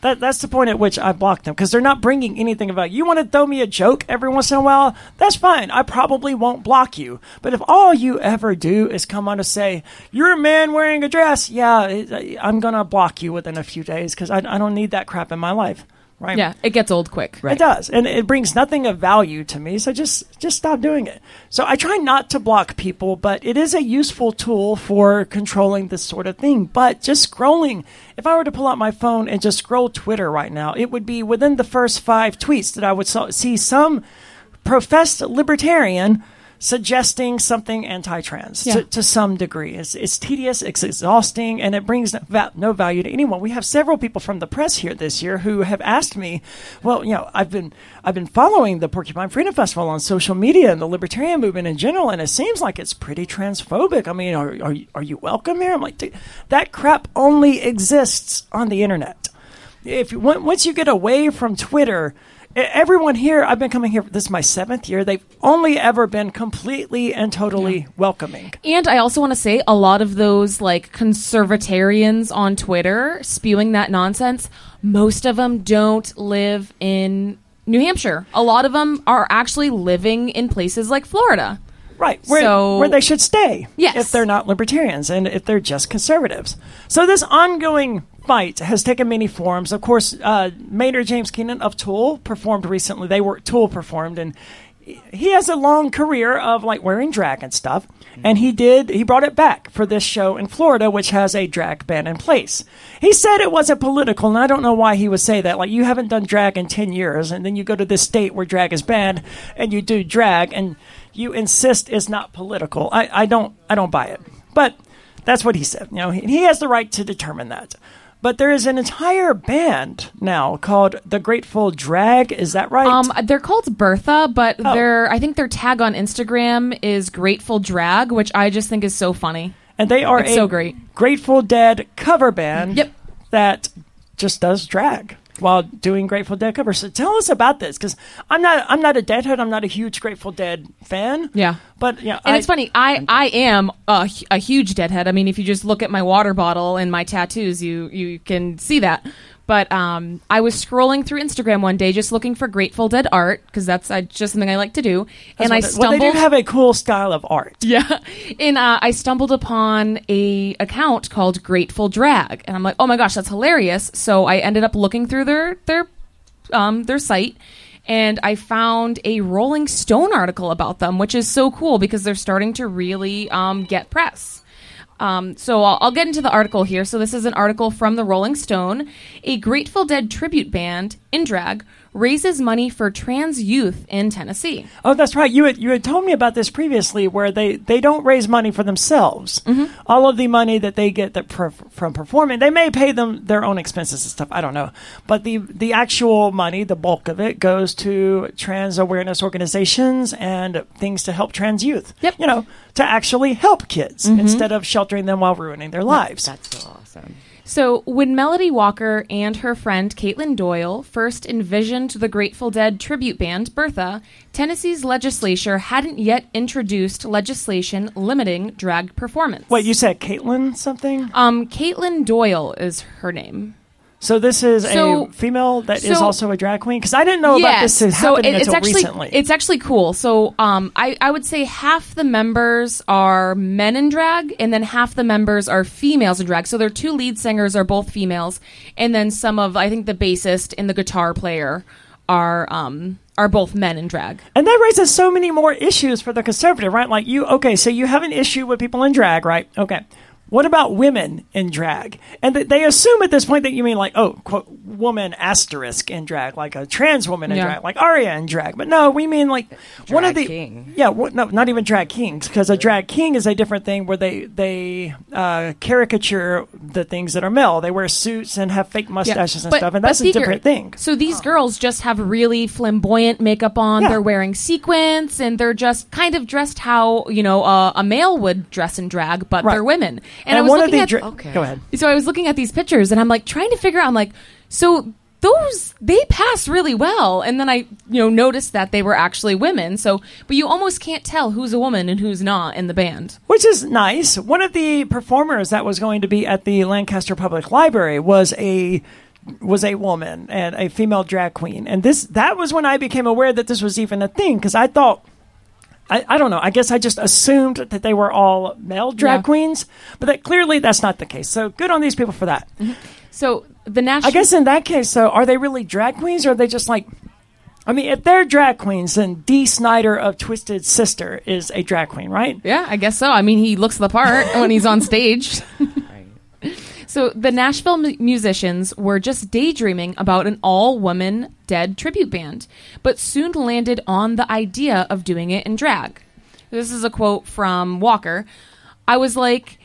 that, that's the point at which I block them because they're not bringing anything about you. Want to throw me a joke every once in a while? That's fine. I probably won't block you. But if all you ever do is come on to say you're a man wearing a dress, yeah, I'm gonna block you within a few days because I, I don't need that crap in my life right? Yeah, it gets old quick. Right. It does, and it brings nothing of value to me. So just just stop doing it. So I try not to block people, but it is a useful tool for controlling this sort of thing. But just scrolling, if I were to pull out my phone and just scroll Twitter right now, it would be within the first five tweets that I would see some professed libertarian suggesting something anti-trans Yeah. to, to some degree. It's, it's tedious, it's exhausting, and it brings no, va- no value to anyone. We have several people from the press here this year who have asked me, well, you know, I've been I've been following the Porcupine Freedom Festival on social media and the libertarian movement in general, and it seems like it's pretty transphobic. I mean, are are you, are you welcome here? I'm like, "Dude, that crap only exists on the internet if you- once you get away from Twitter, everyone here, I've been coming here. This is my seventh year. They've only ever been completely and totally welcoming. And I also want to say a lot of those like conservatarians on Twitter spewing that nonsense, most of them don't live in New Hampshire. A lot of them are actually living in places like Florida. Right, where, So- where they should stay Yes. if they're not libertarians and if they're just conservatives. So this ongoing fight has taken many forms. Of course, uh, Maynard James Keenan of Tool performed recently. They were Tool performed, and he has a long career of like wearing drag and stuff. And he did he brought it back for this show in Florida, which has a drag ban in place. He said it wasn't political, and I don't know why he would say that. Like you haven't done drag in ten years, and then you go to this state where drag is banned, and you do drag, and you insist it's not political. I, I don't I don't buy it. But that's what he said. You know, he has the right to determine that. But there is an entire band now called the Grateful Drag. Is that right? Um, they're called Bertha, but Oh. their I think their tag on Instagram is Grateful Drag, which I just think is so funny. and they are it's a so great. Grateful Dead cover band. Yep. That just does drag while doing Grateful Dead covers. So tell us about this because I'm not I'm not a Deadhead. I'm not a huge Grateful Dead fan. Yeah. But yeah, And I- it's funny, I, I am a, a huge deadhead. I mean, if you just look at my water bottle and my tattoos, you, you can see that. But um, I was scrolling through Instagram one day just looking for Grateful Dead art because that's uh, just something I like to do. and I Well, they stumbled. do have a cool style of art. yeah, *laughs* and uh, I stumbled upon a account called Grateful Drag, and I'm like, oh my gosh, that's hilarious. So I ended up looking through their their um, their site, and I found a Rolling Stone article about them, which is so cool because they're starting to really um, get press. Um, so I'll, I'll get into the article here. So this is an article from the Rolling Stone. A Grateful Dead tribute band in drag raises money for trans youth in Tennessee. Oh, that's right. You had you had told me about this previously, where they they don't raise money for themselves. Mm-hmm. All of the money that they get that per, from performing, they may pay them their own expenses and stuff. I don't know, but the the actual money, the bulk of it, goes to trans awareness organizations and things to help trans youth. Yep. Mm-hmm. You know, to actually help kids instead of sheltering them while ruining their lives. That's so awesome. So, when Melody Walker and her friend Caitlin Doyle first envisioned the Grateful Dead tribute band Bertha, Tennessee's legislature hadn't yet introduced legislation limiting drag performance. Wait, you said Caitlin something? Um, Caitlin Doyle is her name. So this is So- a female that is so- also a drag queen because I didn't know about this so happening it- it's until actually recently. it's actually cool. So um, I I would say half the members are men in drag, and then half the members are females in drag. So their two lead singers are both females, and then some of I think the bassist and the guitar player are um are both men in drag. And that raises so many more issues for the conservative, right? Like you, okay, so you have an issue with people in drag, right? Okay. What about women in drag? And th- they assume at this point that you mean like, oh, quote, woman asterisk in drag, like a trans woman in Yeah. drag, like Aria in drag. But no, we mean like one of the king. yeah, wha- no, not even drag kings, because a drag king is a different thing where they they uh, caricature the things that are male. They wear suits and have fake mustaches and But- stuff, and but that's a different thing. So these girls just have really flamboyant makeup on. Yeah. They're wearing sequins, and they're just kind of dressed how you know uh, a male would dress in drag, but Right. they're women. And, And, I was one of looking the at dra- Okay. go ahead. so I was looking at these pictures, and I'm like trying to figure out. I'm like, so those they pass really well, and then I you know noticed that they were actually women. So, but you almost can't tell who's a woman and who's not in the band. Which is nice. One of the performers that was going to be at the Lancaster Public Library was a was a woman and a female drag queen. And this that was when I became aware that this was even a thing because I thought I, I don't know. I guess I just assumed that they were all male drag Yeah. queens, but that clearly that's not the case. So good on these people for that. Mm-hmm. So the national. I guess in that case, though, are they really drag queens or are they just like? I mean, if they're drag queens, then Dee Snider of Twisted Sister is a drag queen, right? Yeah, I guess so. I mean, he looks the part when he's on *laughs* stage. Right. So the Nashville mu- musicians were just daydreaming about an all-woman dead tribute band, but soon landed on the idea of doing it in drag. This is a quote from Walker. I was like,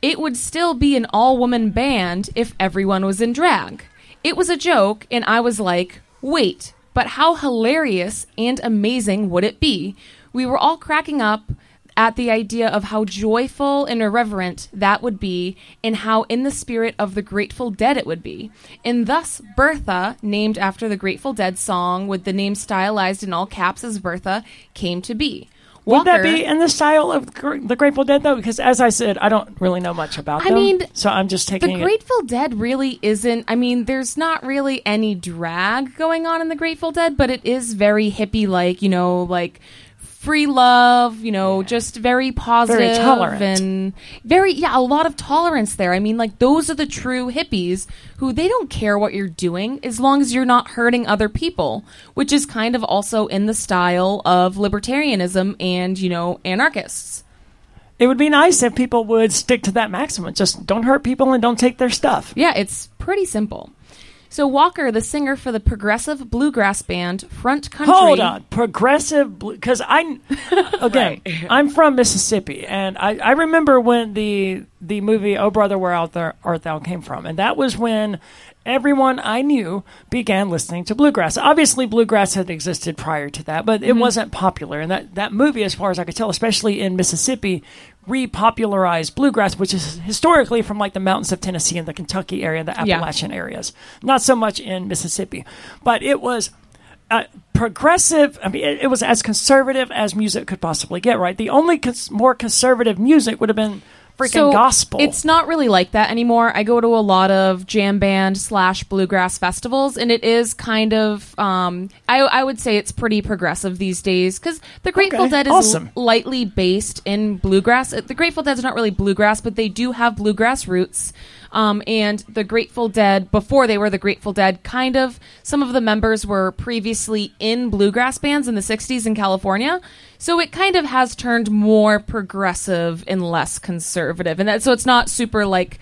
it would still be an all woman band if everyone was in drag. It was a joke, and I was like, wait, but how hilarious and amazing would it be? We were all cracking up at the idea of how joyful and irreverent that would be, and how in the spirit of the Grateful Dead it would be. And thus, Bertha, named after the Grateful Dead song with the name stylized in all caps as Bertha, came to be. Would that be in the style of the Grateful Dead, though? Because as I said, I don't really know much about I them. mean, so I'm just The taking it. Grateful Dead really isn't. I mean, there's not really any drag going on in the Grateful Dead, but it is very hippie like, you know, like free love, you know, just very positive tolerant. and very yeah, a lot of tolerance there. I mean, like those are the true hippies who they don't care what you're doing as long as you're not hurting other people, which is kind of also in the style of libertarianism and, you know, anarchists. It would be nice if people would stick to that maximum. Just don't hurt people and don't take their stuff. Yeah, it's pretty simple. So Walker, the singer for the progressive bluegrass band Front Country. Hold on, progressive because I again *laughs* I'm from Mississippi and I, I remember when the the movie Oh Brother Where Out There Art Thou came from and that was when everyone I knew began listening to bluegrass. Obviously, bluegrass had existed prior to that, but it mm-hmm. wasn't popular. And that that movie, as far as I could tell, especially in Mississippi, repopularized bluegrass, which is historically from like the mountains of Tennessee and the Kentucky area, the Yeah. Appalachian areas. Not so much in Mississippi, but it was uh, progressive. I mean, it, it was as conservative as music could possibly get. Right, the only cons- more conservative music would have been freaking so gospel. It's not really like that anymore. I go to a lot of jam band slash bluegrass festivals, and it is kind of. Um, I I would say it's pretty progressive these days because the Grateful Okay, Dead is awesome. lightly based in bluegrass. Uh, The Grateful Dead's not really bluegrass, but they do have bluegrass roots. Um, and the Grateful Dead, before they were the Grateful Dead, kind of some of the members were previously in bluegrass bands in the 60s in California. So it kind of has turned more progressive and less conservative. And that, so it's not super like,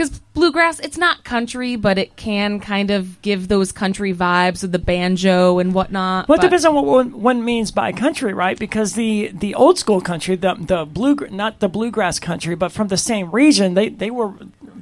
because bluegrass, it's not country, but it can kind of give those country vibes with the banjo and whatnot. Well, it depends on what one, one means by country, right? Because the, the old school country, the the blue not the bluegrass country, but from the same region, they, they were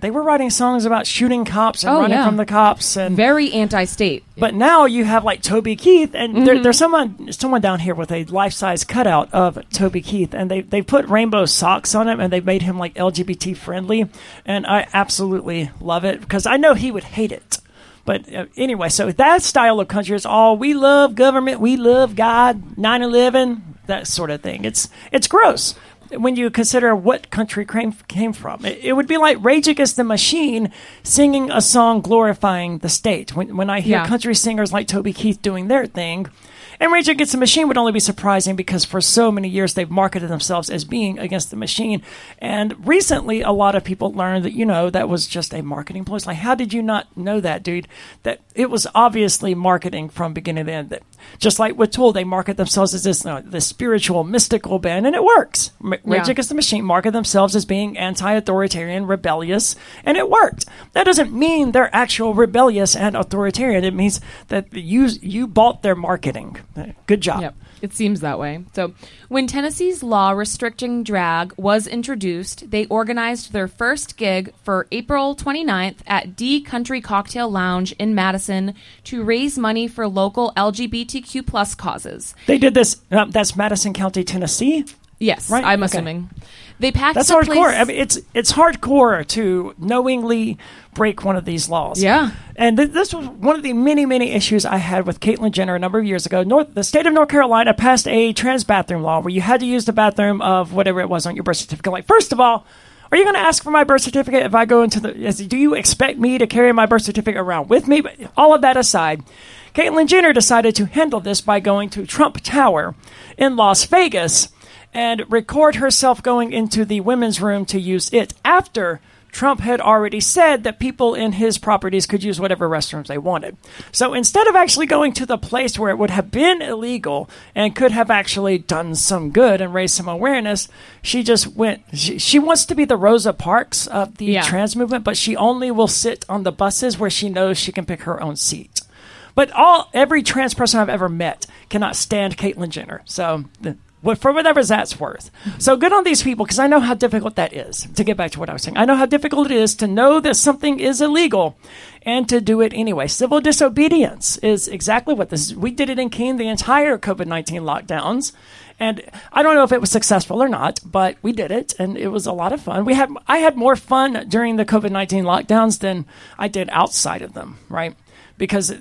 they were writing songs about shooting cops and Oh, running yeah. from the cops and very anti-state. But now you have like Toby Keith, and Mm-hmm. there, there's someone someone down here with a life size cutout of Toby Keith, and they they put rainbow socks on him, and they made him like LGBT friendly, and I absolutely love it because I know he would hate it. But uh, anyway, so that style of country is all we love government, we love God, 9/11, that sort of thing. It's it's gross when you consider what country came, came from. It, it would be like Rage Against the Machine singing a song glorifying the state. When, when I hear Yeah. country singers like Toby Keith doing their thing, and Rage Against the Machine would only be surprising because for so many years they've marketed themselves as being against the machine. And recently, a lot of people learned that, you know, that was just a marketing ploy. Like, how did you not know that, dude? That it was obviously marketing from beginning to end. That just like with Tool, they market themselves as this, uh, this spiritual, mystical band, and it works. M- Rage Yeah. Against the Machine market themselves as being anti-authoritarian, rebellious, and it worked. That doesn't mean they're actual rebellious and authoritarian. It means that you you bought their marketing. Good job. Yep. It seems that way. So, when Tennessee's law restricting drag was introduced, they organized their first gig for April 29th at Dee's Country Cocktail Lounge in Madison to raise money for local LGBTQ plus causes. They did this. Um, that's Madison County, Tennessee. Yes, Right, I'm okay. assuming. They packed That's hardcore. I mean, it's it's hardcore to knowingly break one of these laws. Yeah. And th- this was one of the many many issues I had with Caitlyn Jenner a number of years ago. North, the state of North Carolina passed a trans bathroom law where you had to use the bathroom of whatever it was on your birth certificate. Like, first of all. Are you going to ask for my birth certificate if I go into the? Is, do you expect me to carry my birth certificate around with me? But all of that aside, Caitlyn Jenner decided to handle this by going to Trump Tower in Las Vegas and record herself going into the women's room to use it after Trump had already said that people in his properties could use whatever restrooms they wanted. So instead of actually going to the place where it would have been illegal and could have actually done some good and raised some awareness, she just went. She, she wants to be the Rosa Parks of the Yeah. trans movement, but she only will sit on the buses where she knows she can pick her own seat. But all every trans person I've ever met cannot stand Caitlyn Jenner. So for whatever that's worth. So good on these people because I know how difficult that is. To get back to what I was saying, I know how difficult it is to know that something is illegal and to do it anyway. Civil disobedience is exactly what this. Is. We did it in Keene the entire COVID nineteen lockdowns, and I don't know if it was successful or not, but we did it, and it was a lot of fun. We had I had more fun during the COVID nineteen lockdowns than I did outside of them, right? Because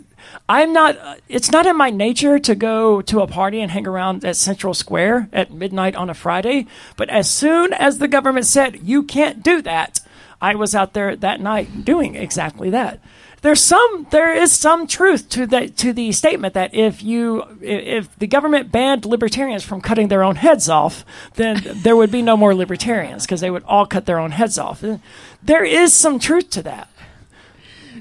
I'm not. It's not in my nature to go to a party and hang around at Central Square at midnight on a Friday. But as soon as the government said you can't do that, I was out there that night doing exactly that. There's some. There is some truth to the to the statement that if you if the government banned libertarians from cutting their own heads off, then there would be no more libertarians because they would all cut their own heads off. There is some truth to that.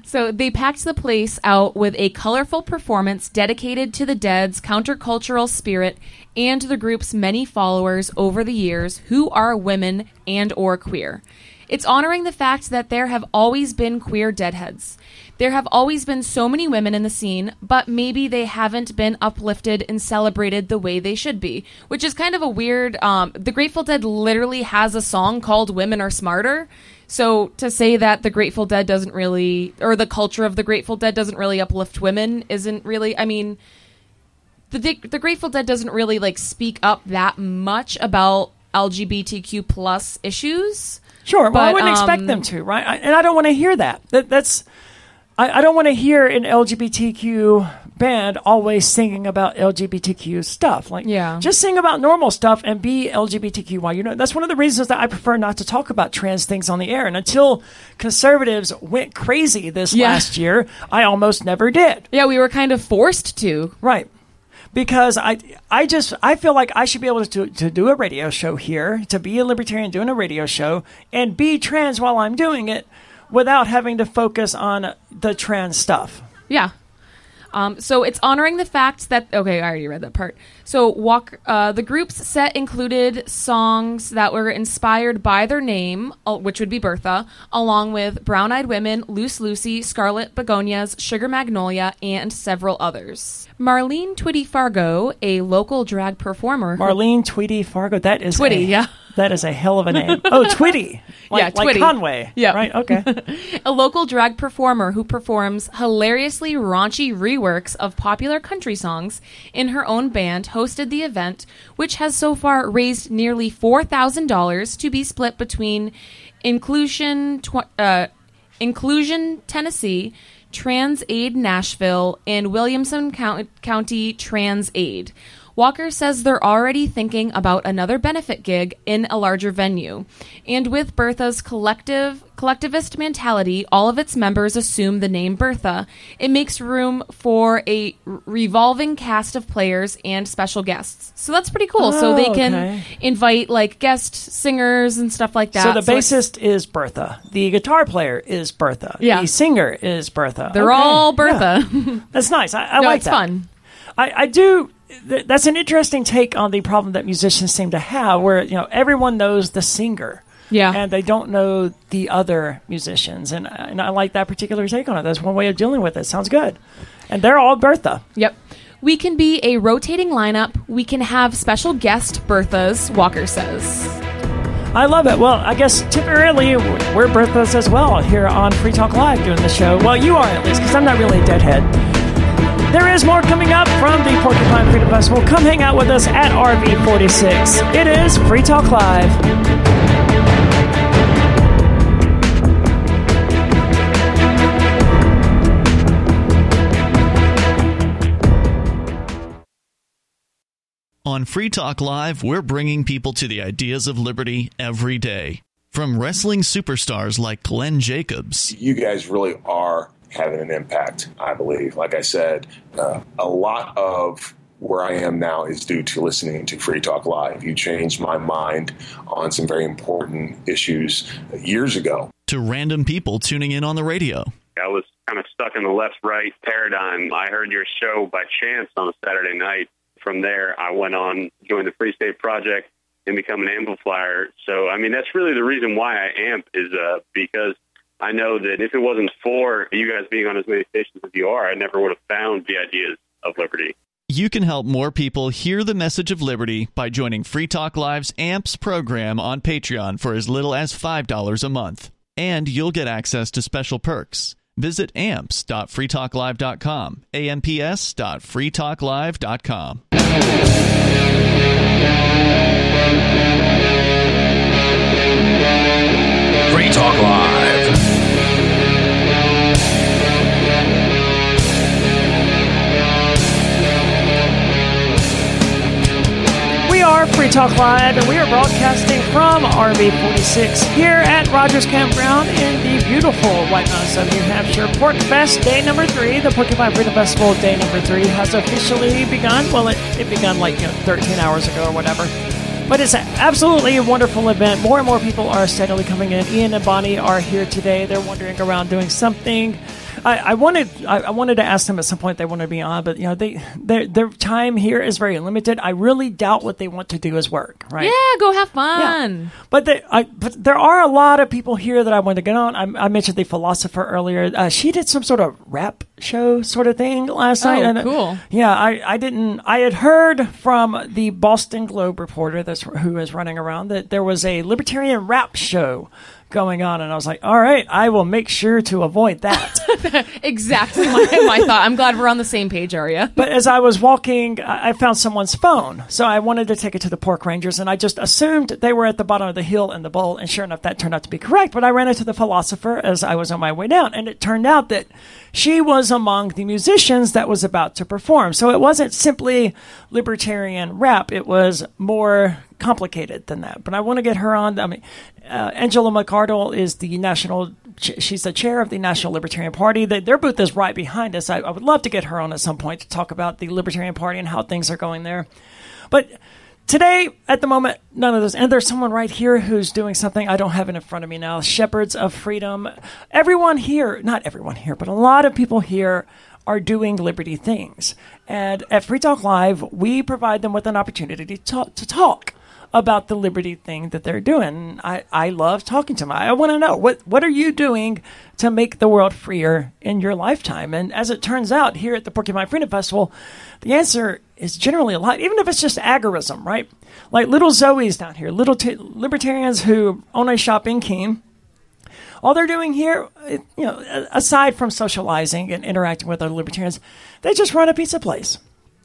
So they packed the place out with a colorful performance dedicated to the Dead's countercultural spirit and the group's many followers over the years who are women and or queer. It's honoring the fact that there have always been queer deadheads. There have always been so many women in the scene, but maybe they haven't been uplifted and celebrated the way they should be, which is kind of a weird. Um, the Grateful Dead literally has a song called "Women Are Smarter," So to say that the Grateful Dead doesn't really, or the culture of the Grateful Dead doesn't really uplift women, isn't really. I mean, the the Grateful Dead doesn't really like speak up that much about LGBTQ plus issues. Sure, well, But, I wouldn't um, expect them to, right? I, and I don't want to hear that. that that's I, I don't want to hear an LGBTQ band always singing about LGBTQ stuff. Like, Yeah. just sing about normal stuff and be LGBTQY. You know, that's one of the reasons that I prefer not to talk about trans things on the air. And until conservatives went crazy this Yeah. last year, I almost never did. Yeah, we were kind of forced to. Right. Because I, I just I feel like I should be able to, to do a radio show here, to be a libertarian doing a radio show, and be trans while I'm doing it, without having to focus on the trans stuff. Yeah. Um, so it's honoring the fact that okay, I already read that part. So walk. Uh, the group's set included songs that were inspired by their name, uh, which would be Bertha, along with Brown Eyed Women, Loose Lucy, Scarlet Begonias, Sugar Magnolia, and several others. Marlene Twitty Fargo, a local drag performer, Marlene Tweety Fargo, that is Twitty, a, yeah. That is a hell of a name. Oh, *laughs* Twitty, like, Yeah, like Conway, Yeah. right, okay. *laughs* a local drag performer who performs hilariously raunchy reworks of popular country songs in her own band, hosted the event, which has so far raised nearly $4,000 to be split between Inclusion, tw- uh, Inclusion Tennessee, Trans Aid Nashville, and Williamson Count- County Trans Aid. Walker says they're already thinking about another benefit gig in a larger venue. And with Bertha's collective collectivist mentality, all of its members assume the name Bertha. It makes room for a revolving cast of players and special guests. So that's pretty cool. so they Oh, can okay. invite like guest singers and stuff like that. So the it's- bassist is Bertha. The guitar player is Bertha. Yeah. The singer is Bertha. they're Okay, all yeah. Bertha. That's nice. I, I *laughs* no, like it's that. fun. I, I do. Th- That's an interesting take on the problem that musicians seem to have, where you know everyone knows the singer, Yeah. and they don't know the other musicians, and uh, and I like that particular take on it. That's one way of dealing with it. Sounds good, and they're all Bertha. Yep. We can be a rotating lineup. We can have special guest Berthas, Walker says. I love it. Well, I guess temporarily we're Berthas as well here on Free Talk Live doing the show. Well, you are at least, because I'm not really a deadhead. There is more coming up from the Porcupine Freedom Festival. Come hang out with us at RV46. It is Free Talk Live. On Free Talk Live, we're bringing people to the ideas of liberty every day. From wrestling superstars like Glenn Jacobs you guys really are having an impact, I believe. Like I said, uh, a lot of where I am now is due to listening to Free Talk Live. You changed my mind on some very important issues years ago. to random people tuning in on the radio. I was kind of stuck in the left right paradigm. I heard your show by chance on a Saturday night. From there, I went on, joined the Free State Project, and become an amplifier. So, I mean, that's really the reason why I amp is uh, because I know that if it wasn't for you guys being on as many stations as you are, I never would have found the ideas of liberty. you can help more people hear the message of liberty by joining Free Talk Live's AMPS program on Patreon for as little as $5 a month. And you'll get access to special perks. Visit amps.freetalklive.com, amps.freetalklive.com. Free Talk Live. We are Free Talk Live, and we are broadcasting from RV46 here at Rogers Campground in the beautiful White Mountains of New Hampshire. Porcfest Day number three, the Porcupine Freedom Festival Day number three, has officially begun. Well, it, it begun like you know, 13 hours ago or whatever. But it's absolutely a wonderful event. More and more people are steadily coming in. Ian and Bonnie are here today. They're wandering around doing something. I, I wanted I, I wanted to ask them at some point they want to be on, but you know they their their time here is very limited. I really doubt what they want to do is work. Right? Yeah, go have fun. But, they, I, but there are a lot of people here that I want to get on. I, I mentioned the philosopher earlier. Uh, she did some sort of rap show sort of thing last Oh, night. and, uh, cool. Yeah, I, I didn't. I had heard from the Boston Globe reporter that's who is running around that there was a libertarian rap show going on, and I was like, all right, I will make sure to avoid that. *laughs* Exactly my, my thought. I'm glad we're on the same page, Aria. But as I was walking, I I found someone's phone. So I wanted to take it to the pork rangers, and I just assumed they were at the bottom of the hill in the bowl. And sure enough, that turned out to be correct. But I ran into the philosopher as I was on my way down, and it turned out that she was among the musicians that was about to perform. So it wasn't simply libertarian rap, it was more complicated than that. But I want to get her on. I mean, uh, Angela McArdle is the national. She's the chair of the National Libertarian Party. Their booth is right behind us. I, I would love to get her on at some point to talk about the Libertarian Party and how things are going there. But today, at the moment, none of those. And there's someone right here who's doing something. I don't have it in front of me now. Shepherds of Freedom. Everyone here, not everyone here, but a lot of people here are doing liberty things. And at Free Talk Live, we provide them with an opportunity to talk. To talk about the liberty thing that they're doing. I, I love talking to them. I want to know what what are you doing to make the world freer in your lifetime? And as it turns out, here at the Porcupine Freedom Festival, the answer is generally a lot, even if it's just agorism, right? Like little Zoe's down here, little t- libertarians who own a shop in Keene. All they're doing here, you know, aside from socializing and interacting with other libertarians, they just run a pizza place.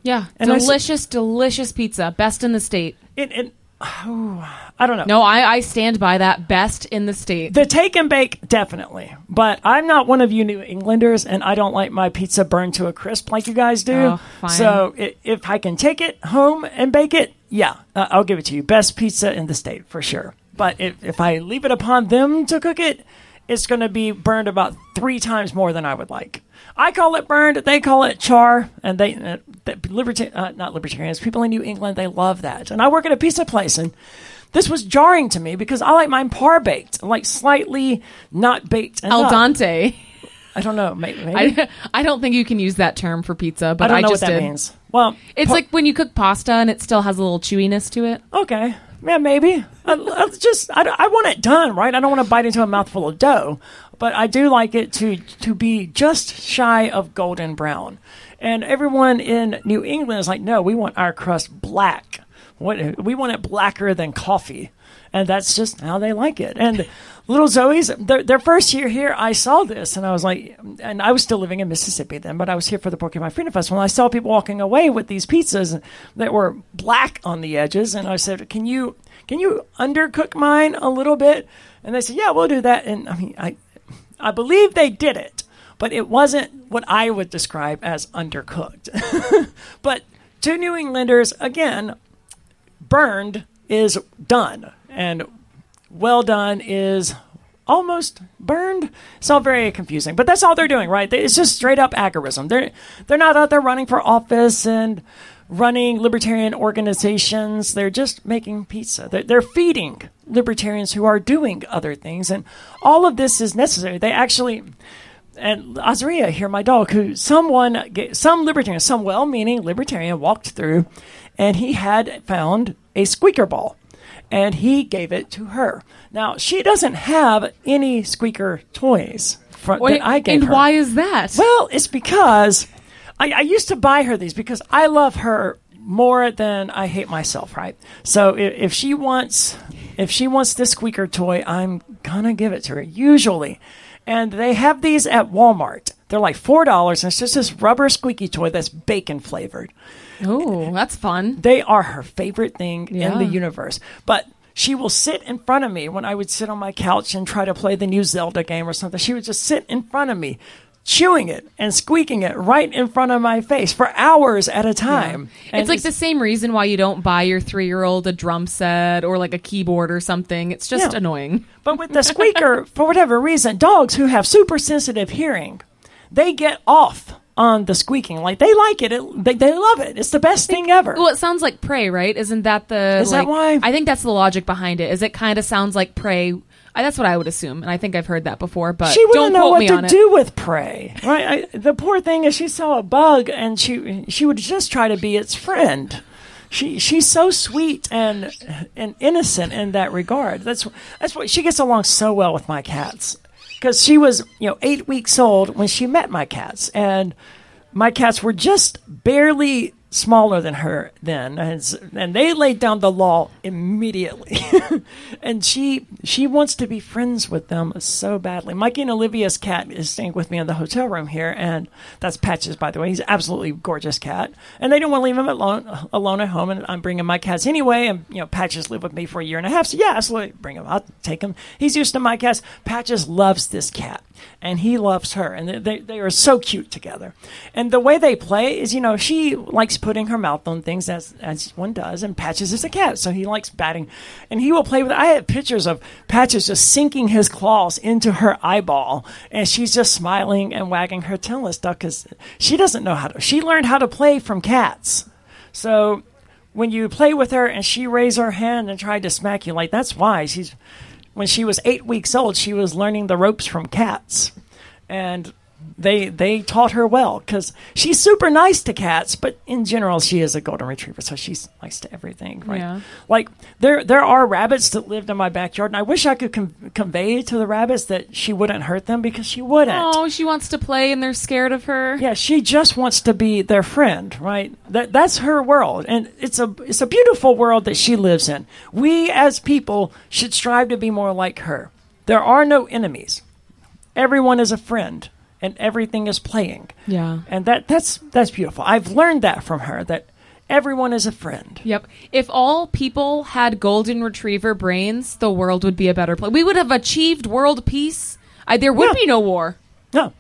Yeah, And I delicious, delicious pizza, best in the state. It, it, oh, I don't know. No, I, I stand by that. Best in the state. The take and bake, definitely. But I'm not one of you New Englanders, and I don't like my pizza burned to a crisp like you guys do. Oh. So i if I can take it home and bake it, yeah, uh, I'll give it to you. Best pizza in the state, for sure. But if, if I leave it upon them to cook it, it's going to be burned about three times more than I would like. I call it burned. They call it char, and they, uh, the liberta- uh, not libertarians, people in New England, they love that. And I work at a pizza place, and this was jarring to me because I like mine par baked, like slightly not baked. Al enough. dente. I don't know. Maybe, maybe. I, *laughs* I don't think you can use that term for pizza, I but don't I, know just what that did. means. Well, It's like when you cook pasta and it still has a little chewiness to it. okay, yeah, maybe. I, I just I, I want it done right. I don't want to bite into a mouthful of dough, but I do like it to to be just shy of golden brown. And everyone in New England is like, no, we want our crust black. What we want it blacker than coffee, and that's just how they like it. And little Zoe's their, their first year here, I saw this, and I was like, and I was still living in Mississippi then, but I was here for the Porcupine Freedom Festival. And I saw people walking away with these pizzas that were black on the edges, and I said, "Can you can you undercook mine a little bit?" And they said, "Yeah, we'll do that." And I mean, I I believe they did it, but it wasn't what I would describe as undercooked. *laughs* but to New Englanders, again, burned is done, and well done is almost burned. It's all very confusing, but that's all they're doing, right? It's just straight up agorism. They're they're not out there running for office and running libertarian organizations. They're just making pizza. They're, they're feeding libertarians who are doing other things, and all of this is necessary. They actually and Azria here, my dog, who someone, some libertarian, some well-meaning libertarian walked through, and he had found a squeaker ball, and he gave it to her. Now she doesn't have any squeaker toys Wait, that I gave and her. why is that? Well, it's because I, I used to buy her these because I love her more than I hate myself, right? So if, if she wants if she wants this squeaker toy, I'm gonna give it to her. Usually. And they have these at Walmart. They're like four dollars and it's just this rubber squeaky toy that's bacon flavored. Oh, that's fun. They are her favorite thing in the universe. But she will sit in front of me when I would sit on my couch and try to play the new Zelda game or something. She would just sit in front of me, chewing it and squeaking it right in front of my face for hours at a time. And it's like the same reason why you don't buy your three year old a drum set or like a keyboard or something. It's just Yeah. annoying. But with the squeaker, *laughs* for whatever reason, dogs who have super sensitive hearing, they get off on the squeaking. Like they like it. it they, they love it. It's the best thing ever. Well, it sounds like prey, right? Isn't that the? Is that why? I think that's the logic behind it. Is it kind of sounds like prey? I, that's what I would assume, and I think I've heard that before. But she wouldn't know what to do with prey, right? I, the poor thing is, she saw a bug and she she would just try to be its friend. She she's so sweet and and innocent in that regard. That's that's why she gets along so well with my cats because she was you know eight weeks old when she met my cats and my cats were just barely smaller than her then and, and they laid down the law immediately. *laughs* And she she wants to be friends with them so badly. Mikey and olivia's cat is staying with me in the hotel room here and that's patches by the way. He's absolutely gorgeous cat. And they don't want to leave him alone alone at home and i'm bringing my cats anyway and you know patches lived with me for a year and a half so yeah absolutely bring him. I'll take him. He's used to my cats. Patches loves this cat and he loves her and they, they, they are so cute together. And the way they play is you know she likes putting her mouth on things as as one does and patches is a cat so he likes batting and he will play with i have pictures of patches just sinking his claws into her eyeball and she's just smiling and wagging her tail and stuff because she doesn't know how to she learned how to play from cats so when you play with her and she raised her hand and tried to smack you, like that's why she's. When she was eight weeks old, she was learning the ropes from cats, and they they taught her well because she's super nice to cats, but in general she is a golden retriever, so she's nice to everything, right? Yeah. Like there there are rabbits that lived in my backyard, and I wish I could con- convey to the rabbits that she wouldn't hurt them because she wouldn't. Oh, she wants to play, and they're scared of her. Yeah, she just wants to be their friend, right? That that's her world, and it's a it's a beautiful world that she lives in. We as people should strive to be more like her. There are no enemies. Everyone is a friend, and everything is playing. Yeah. and that that's that's beautiful. I've learned that from her that everyone is a friend. Yep. If all people had golden retriever brains, the world would be a better place. We would have achieved world peace. I, there would Yeah. be no war. No.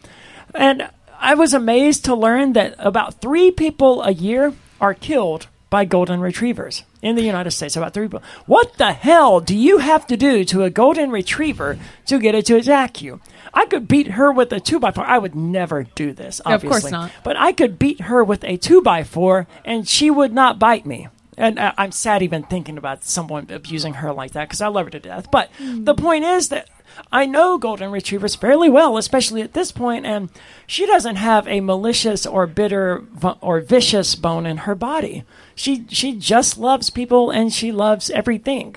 And I was amazed to learn that about three people a year are killed by golden retrievers in the United States. About three people. What the hell do you have to do to a golden retriever to get it to attack you? I could beat her with a two by four. I would never do this, obviously. Of obviously. course not. But I could beat her with a two by four, and she would not bite me. And I- I'm sad even thinking about someone abusing her like that because I love her to death. But hmm. the point is that I know golden retrievers fairly well, especially at this point, and she doesn't have a malicious or bitter or vicious bone in her body. She she just loves people and she loves everything.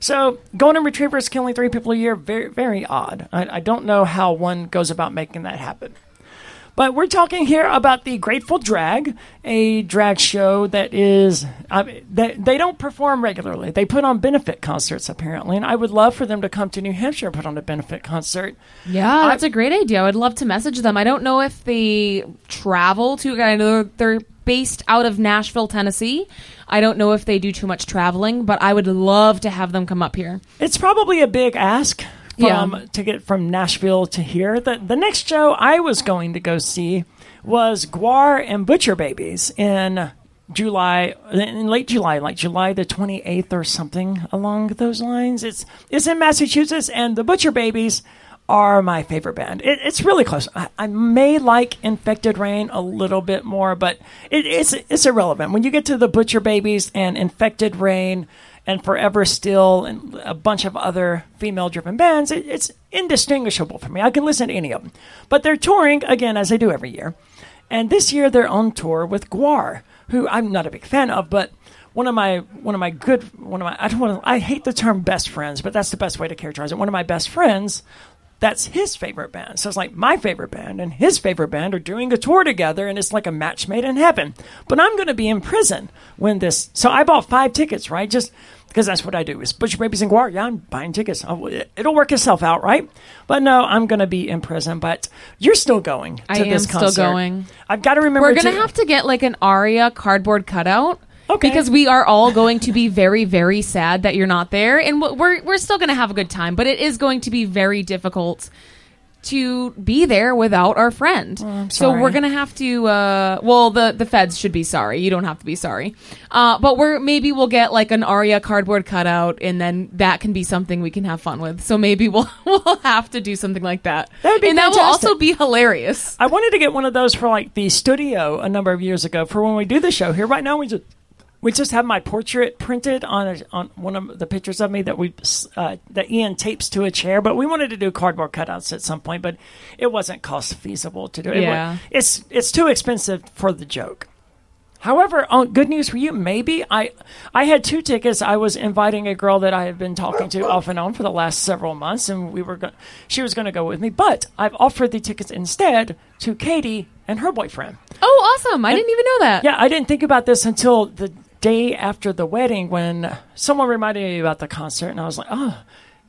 So golden retrievers killing three people a year, very very odd. I, I don't know how one goes about making that happen. But we're talking here about the Grateful Drag, a drag show that is uh, they, they don't perform regularly. They put on benefit concerts apparently, and I would love for them to come to New Hampshire and put on a benefit concert. Yeah, that's a great idea. I would love to message them. I don't know if they travel to. I know they're based out of Nashville, Tennessee. I don't know if they do too much traveling, but I would love to have them come up here. It's probably a big ask from Yeah. to get from Nashville to here. The the next show I was going to go see was Gwar and Butcher Babies in July in late July, like July the 28th or something along those lines. It's it's in Massachusetts and the Butcher Babies are my favorite band. It, it's really close. I, I may like Infected Rain a little bit more, but it, it's it's irrelevant. When you get to the Butcher Babies and Infected Rain and Forever Still and a bunch of other female driven bands, it, it's indistinguishable for me. I can listen to any of them. But they're touring, again, as they do every year. And this year they're on tour with Gwar, who I'm not a big fan of, but one of my one of my good one of my I don't want to I hate the term best friends, but that's the best way to characterize it. One of my best friends that's his favorite band. So it's like my favorite band and his favorite band are doing a tour together, and it's like a match made in heaven. But I'm going to be in prison when this. So I bought five tickets, right? Just because that's what I do. Is Butcher Babies and Gwar. Yeah, I'm buying tickets. It- It'll work itself out, right? But no, I'm going to be in prison. But you're still going. To I am this still going. I've got to remember. We're gonna have to get like an Aria cardboard cutout. Okay. Because we are all going to be very, very sad that you're not there, and we're we're still going to have a good time, but it is going to be very difficult to be there without our friend. so Oh, sorry. we're gonna have to. Uh, well, the the feds should be sorry. You don't have to be sorry. Uh, but we're maybe we'll get like an Aria cardboard cutout, and then that can be something we can have fun with. So maybe *laughs* we'll we'll have to do something like that. That would be and that will also be hilarious. I wanted to get one of those for like the studio a number of years ago for when we do the show here. Right now, we just we just have my portrait printed on a, on one of the pictures of me that we uh, that Ian tapes to a chair. But we wanted to do cardboard cutouts at some point, but it wasn't cost feasible to do. It Yeah. it's it's too expensive for the joke. However, oh, good news for you. Maybe I, I had two tickets. I was inviting a girl that I have been talking to off and on for the last several months, and we were go- she was going to go with me. But I've offered the tickets instead to Katie and her boyfriend. Oh, awesome! I didn't even know that. Yeah, I didn't think about this until the day after the wedding when someone reminded me about the concert, and I was like, oh.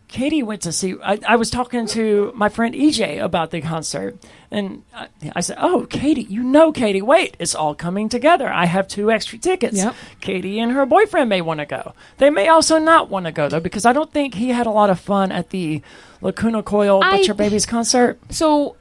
Katie went to see. I, I was talking to my friend EJ about the concert, and I, I said, "Oh, Katie, you know Katie. Wait, it's all coming together. I have two extra tickets. Yep. Katie and her boyfriend may want to go. They may also not want to go though, because I don't think he had a lot of fun at the Lacuna Coil I- Butcher Babies concert. So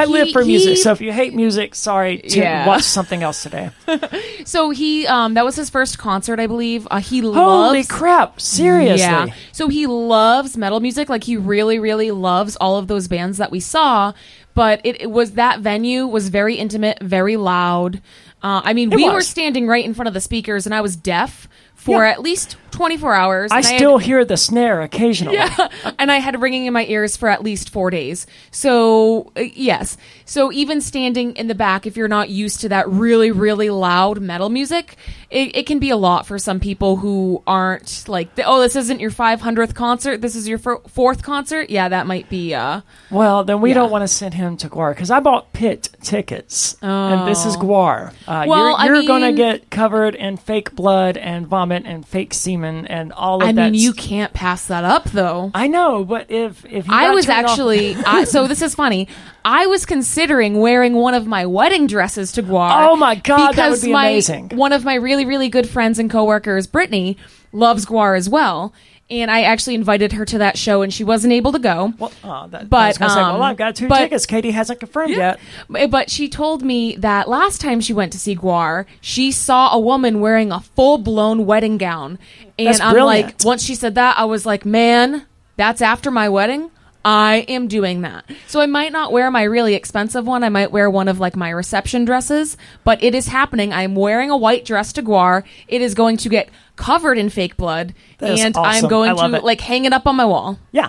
I live He- for music, he- so if you hate music, sorry to Yeah. watch something else today. *laughs* So he, um, that was his first concert, I believe. Uh, he Holy loves. crap! Seriously. Yeah. So he loves metal music. Like he really, really loves all of those bands that we saw. But it, it was that venue was very intimate, very loud. Uh, I mean, It we was. were standing right in front of the speakers, and I was deaf for Yeah. at least 24 hours. I and still had- hear the snare occasionally. *laughs* yeah, and I had ringing in my ears for at least four days. So uh, yes, so even standing in the back, if you're not used to that really, really loud metal music, it, it can be a lot for some people who aren't like, oh, this isn't your 500th concert. This is your fourth concert. Yeah, that might be. Uh, Well, then we Yeah. don't want to send him to Gwar because I bought pit tickets, and this is Gwar. Uh, Oh. Well, you're you're going to get covered in fake blood and vomit and fake semen and all of I that. mean, you can't pass that up though. I know, but if if you I was turned off- actually I, *laughs* so this is funny. I was considering wearing one of my wedding dresses to Gwar. Oh my God, that would because be my- amazing. One of my really really good friends and coworkers, Brittany, loves Gwar as well, and I actually invited her to that show, and she wasn't able to go. Well, oh, that, I was gonna say, well, um, I've got two but- tickets. Katie hasn't confirmed yet. But but she told me that last time she went to see Gwar, she saw a woman wearing a full blown wedding gown. And That's I'm brilliant. like, once she said that, I was like, man, that's after my wedding. I am doing that. So I might not wear my really expensive one. I might wear one of like my reception dresses, but it is happening. I'm wearing a white dress to Gwar. It is going to get covered in fake blood That and awesome. I'm going to it. like hang it up on my wall. Yeah.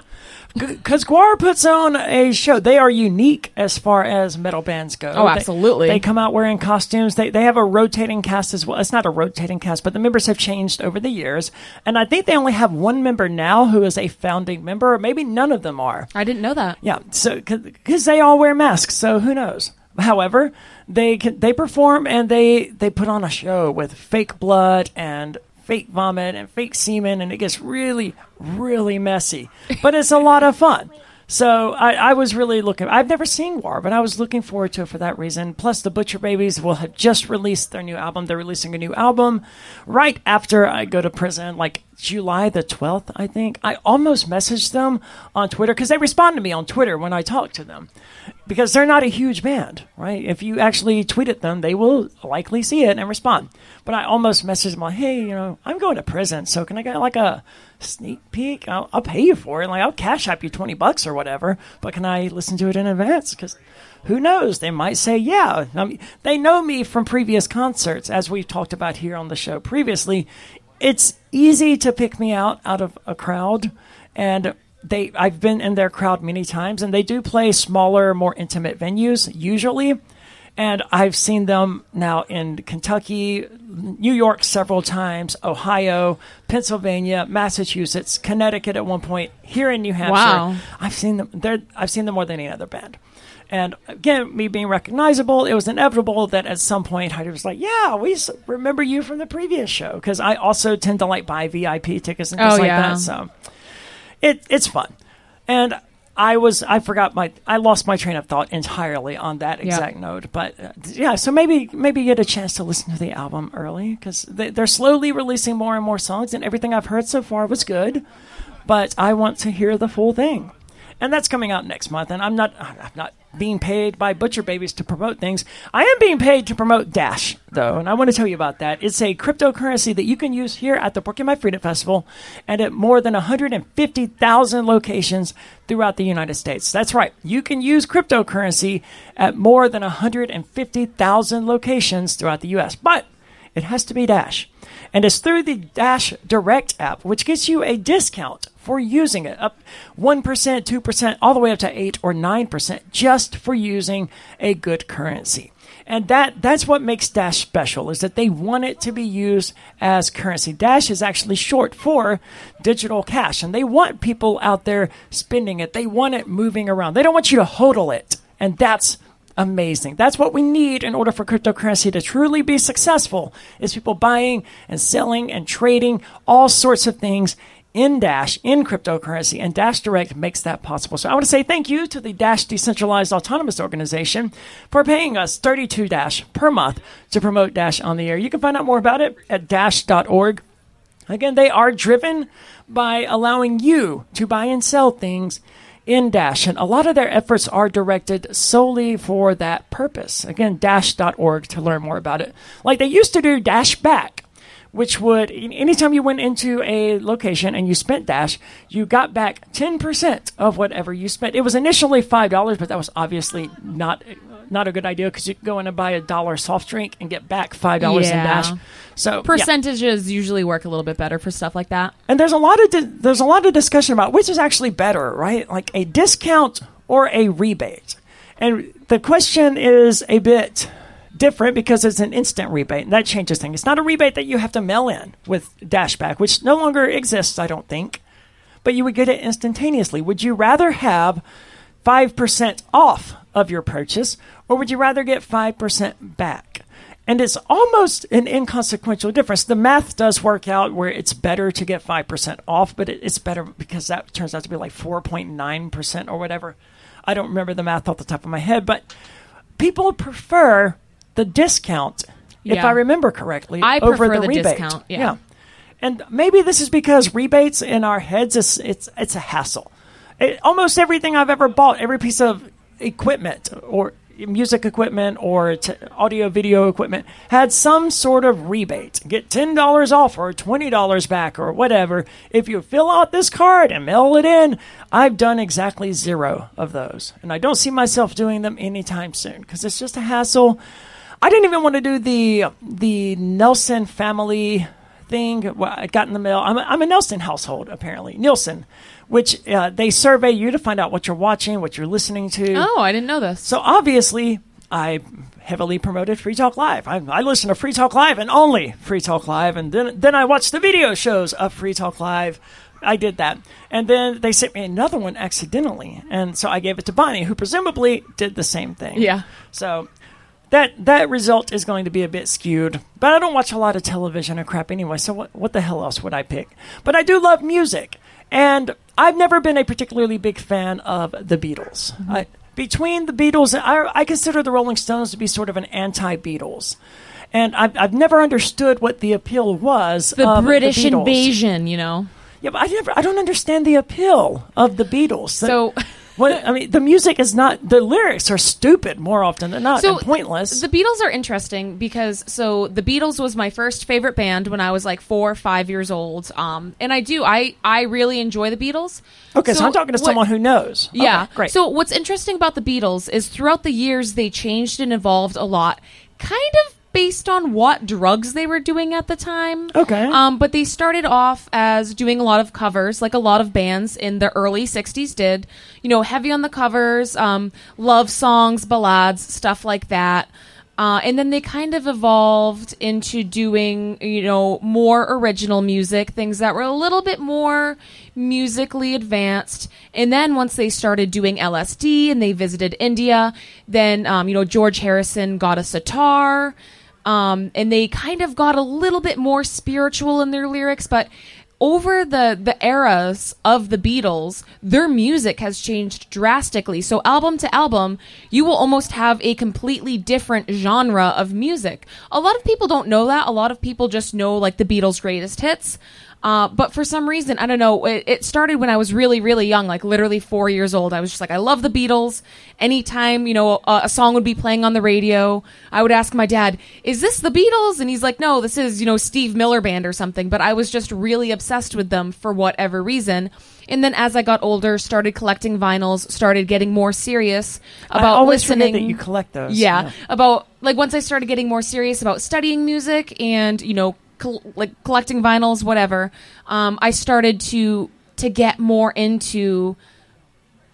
Because Gwar puts on a show. They are unique as far as metal bands go. Oh, They- absolutely. They, come out wearing costumes. They, they have a rotating cast as well. It's not a rotating cast, but the members have changed over the years. And I think they only have one member now who is a founding member, or maybe none of them are. I didn't know that. Yeah, so because they all wear masks, so who knows? However, they can, they perform and they they put on a show with fake blood and fake vomit and fake semen, and it gets really really messy. But it's a lot of fun. So I, I was really looking. I've never seen Gwar, but I was looking forward to it for that reason. Plus, the Butcher Babies will have just released their new album. They're releasing a new album right after I go to prison, like July the twelfth, I think. I almost messaged them on Twitter because they respond to me on Twitter when I talk to them because they're not a huge band, right? If you actually tweet at them, they will likely see it and respond. But I almost messaged them like, "Hey, you know, I'm going to prison, so can I get like a sneak peek? I'll, I'll pay you for it. Like, I'll cash app you twenty bucks or whatever. But can I listen to it in advance? Because who knows? They might say, yeah. I mean, they know me from previous concerts, as we've talked about here on the show previously. It's easy to pick me out out of a crowd, and they I've been in their crowd many times, and they do play smaller, more intimate venues usually. And I've seen them now in Kentucky, New York several times, Ohio, Pennsylvania, Massachusetts, Connecticut at one point, here in New Hampshire. Wow. I've seen them. They're, I've seen them more than any other band. And again, me being recognizable, it was inevitable that at some point Heidi was like, "Yeah, we remember you from the previous show," because I also tend to like buy VIP tickets and things Oh, like yeah. that. So it it's fun, and I was I forgot my I lost my train of thought entirely on that exact note. But uh, yeah, so maybe maybe get a chance to listen to the album early because they, they're slowly releasing more and more songs, and everything I've heard so far was good. But I want to hear the full thing, and that's coming out next month. And I'm not I'm not being paid by Butcher Babies to promote things. I am being paid to promote Dash though, and I want to tell you about that. It's a cryptocurrency that you can use here at the Porcupine Freedom Festival and at more than 150,000 locations throughout the United States. That's right. You can use cryptocurrency at more than 150,000 locations throughout the US. But it has to be Dash. And it's through the Dash Direct app, which gets you a discount for using it up 1%, 2%, all the way up to 8 or 9% just for using a good currency. And that that's what makes Dash special is that they want it to be used as currency. Dash is actually short for digital cash and they want people out there spending it. They want it moving around. They don't want you to hodl it. And that's amazing. That's what we need in order for cryptocurrency to truly be successful is people buying and selling and trading all sorts of things in Dash, in cryptocurrency, and Dash Direct makes that possible. So I want to say thank you to the Dash Decentralized Autonomous Organization for paying us 32 Dash per month to promote Dash on the air. You can find out more about it at dash.org. Again, they are driven by allowing you to buy and sell things in Dash, and a lot of their efforts are directed solely for that purpose. Again, dash.org to learn more about it. Like they used to do Dash Back, which would, anytime you went into a location and you spent Dash, you got back 10% of whatever you spent. It was initially $5, but that was obviously not. Not a good idea because you could go in and buy a dollar soft drink and get back five dollars in Yeah. Dash. So yeah. Percentages usually work a little bit better for stuff like that. And there's a lot of di- there's a lot of discussion about which is actually better, right? Like a discount or a rebate. And the question is a bit different because it's an instant rebate, and that changes things. It's not a rebate that you have to mail in with Dashback, which no longer exists, I don't think. But you would get it instantaneously. Would you rather have 5% off of your purchase, or would you rather get 5% back? And it's almost an inconsequential difference. The math does work out where it's better to get 5% off, but it's better because that turns out to be like 4.9% or whatever. I don't remember the math off the top of my head, but people prefer the discount, if I remember correctly, I over prefer the, the rebate. discount, yeah. And maybe this is because rebates in our heads is it's it's a hassle. It, almost everything I've ever bought, every piece of equipment or music equipment or t- audio video equipment had some sort of rebate. Get $10 off or $20 back or whatever. If you fill out this card and mail it in, I've done exactly zero of those. And I don't see myself doing them anytime soon because it's just a hassle. I didn't even want to do the the Nelson family thing. Well, I got in the mail. I'm a, I'm a Nelson household apparently. Nielsen, which uh, they survey you to find out what you're watching, what you're listening to. Oh, I didn't know this. So obviously, I heavily promoted Free Talk Live. I, I listen to Free Talk Live and only Free Talk Live, and then then I watched the video shows of Free Talk Live. I did that, and then they sent me another one accidentally, and so I gave it to Bonnie, who presumably did the same thing. Yeah. So that that result is going to be a bit skewed. But I don't watch a lot of television or crap anyway, so what what the hell else would I pick? But I do love music, and I've never been a particularly big fan of the Beatles. Mm-hmm. I, between the Beatles, I, I consider the Rolling Stones to be sort of an anti-Beatles. And I've, I've never understood what the appeal was. the of British the invasion, you know. Yeah, but I never, I don't understand the appeal of the Beatles. So- *laughs* what I mean, the music is not. The lyrics are stupid more often than not, and pointless. The Beatles are interesting because so the Beatles was my first favorite band when I was like four or five years old. Um, and I do I I really enjoy the Beatles. okay, so, I'm talking to what- someone who knows. Okay, Yeah, great. So what's interesting about the Beatles is throughout the years they changed and evolved a lot, kind of based on what drugs they were doing at the time. Okay. Um, but they started off as doing a lot of covers, like a lot of bands in the early '60s did. You know, heavy on the covers, um, love songs, ballads, stuff like that. Uh, and then they kind of evolved into doing, you know, more original music, things that were a little bit more musically advanced. And then once they started doing LSD and they visited India, then, um, you know, George Harrison got a sitar. Um, and they kind of got a little bit more spiritual in their lyrics, but over the the eras of the Beatles, their music has changed drastically. So album to album, you will almost have a completely different genre of music. A lot of people don't know that. A lot of people just know like the Beatles' greatest hits. Uh, but for some reason, I don't know. It, it started when I was really, really young, like literally four years old. I was just like, I love the Beatles. Anytime, you know, a, a song would be playing on the radio, I would ask my dad, "Is this the Beatles?" And he's like, "No, this is you know Steve Miller Band or something." But I was just really obsessed with them for whatever reason. And then as I got older, started collecting vinyls, started getting more serious about I always listening. that you collect those. Yeah, about like once I started getting more serious about studying music and you know col- like collecting vinyls, whatever. Um, I started to to get more into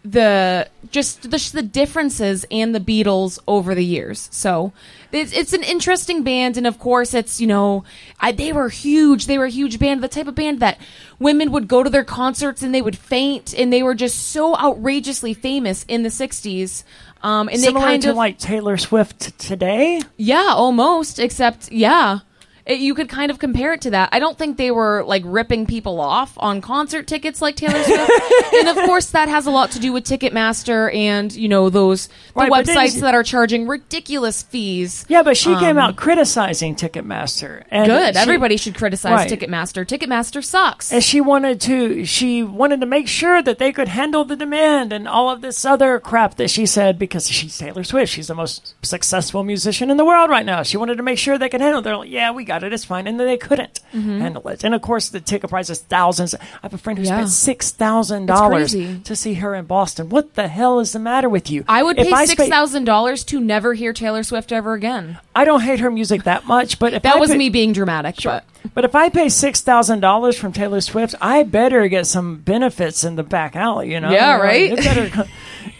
the just the, the differences and the Beatles over the years. So it's, it's an interesting band, and of course, it's you know I, they were huge. They were a huge band, the type of band that women would go to their concerts and they would faint, and they were just so outrageously famous in the '60s. Um, and Similar they kind to of like Taylor Swift today. yeah, almost. Except, yeah, It- you could kind of compare it to that. I don't think they were like ripping people off on concert tickets like Taylor *laughs* Swift, and of course that has a lot to do with Ticketmaster and you know those the Right, websites that are charging ridiculous fees. Yeah, but she came Um, out criticizing Ticketmaster. And Good. she- Everybody should criticize Right. Ticketmaster. Ticketmaster sucks. And she wanted to she wanted to make sure that they could handle the demand and all of this other crap that she said because she's Taylor Swift. She's the most successful musician in the world right now. She wanted to make sure they could handle it. They're like, yeah, we got it. It's fine. And then they couldn't handle it. And of course, the ticket price is thousands. I have a friend who Mm-hmm. Yeah. spent $6,000 to see her in Boston. What the hell is the matter with you? I would If pay spa- six thousand dollars to never hear Taylor Swift ever again. I don't hate her music that much, but if That I was pay- me being dramatic, Sure. but But if I pay six thousand dollars from Taylor Swift, I better get some benefits in the back alley. You know? Yeah, right? It better.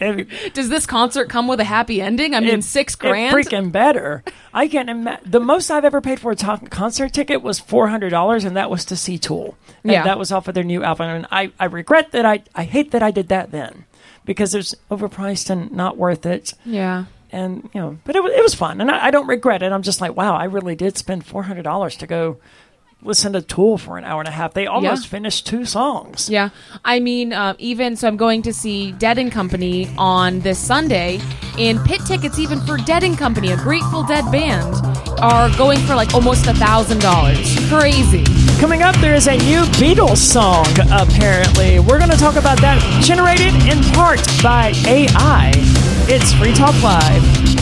*laughs* it, does this concert come with a happy ending? I mean, it- six grand. freaking better. I can't imagine. The most I've ever paid for a concert ticket was four hundred dollars, and that was to see Tool. And Yeah. that was off of their new album. And I, I regret that. I, I hate that I did that then because it's overpriced and not worth it. yeah. And you know, but it was it was fun, and I, I don't regret it. I'm just like, wow, I really did spend four hundred dollars to go listen to Tool for an hour and a half. They almost Yeah. finished two songs. Yeah, I mean, uh, even so, I'm going to see Dead and Company on this Sunday, and pit tickets, even for Dead and Company, a Grateful Dead band, are going for like almost a thousand dollars. Crazy. Coming up, there is a new Beatles song, apparently. We're going to talk about that, generated in part by AI. It's Free Talk Live.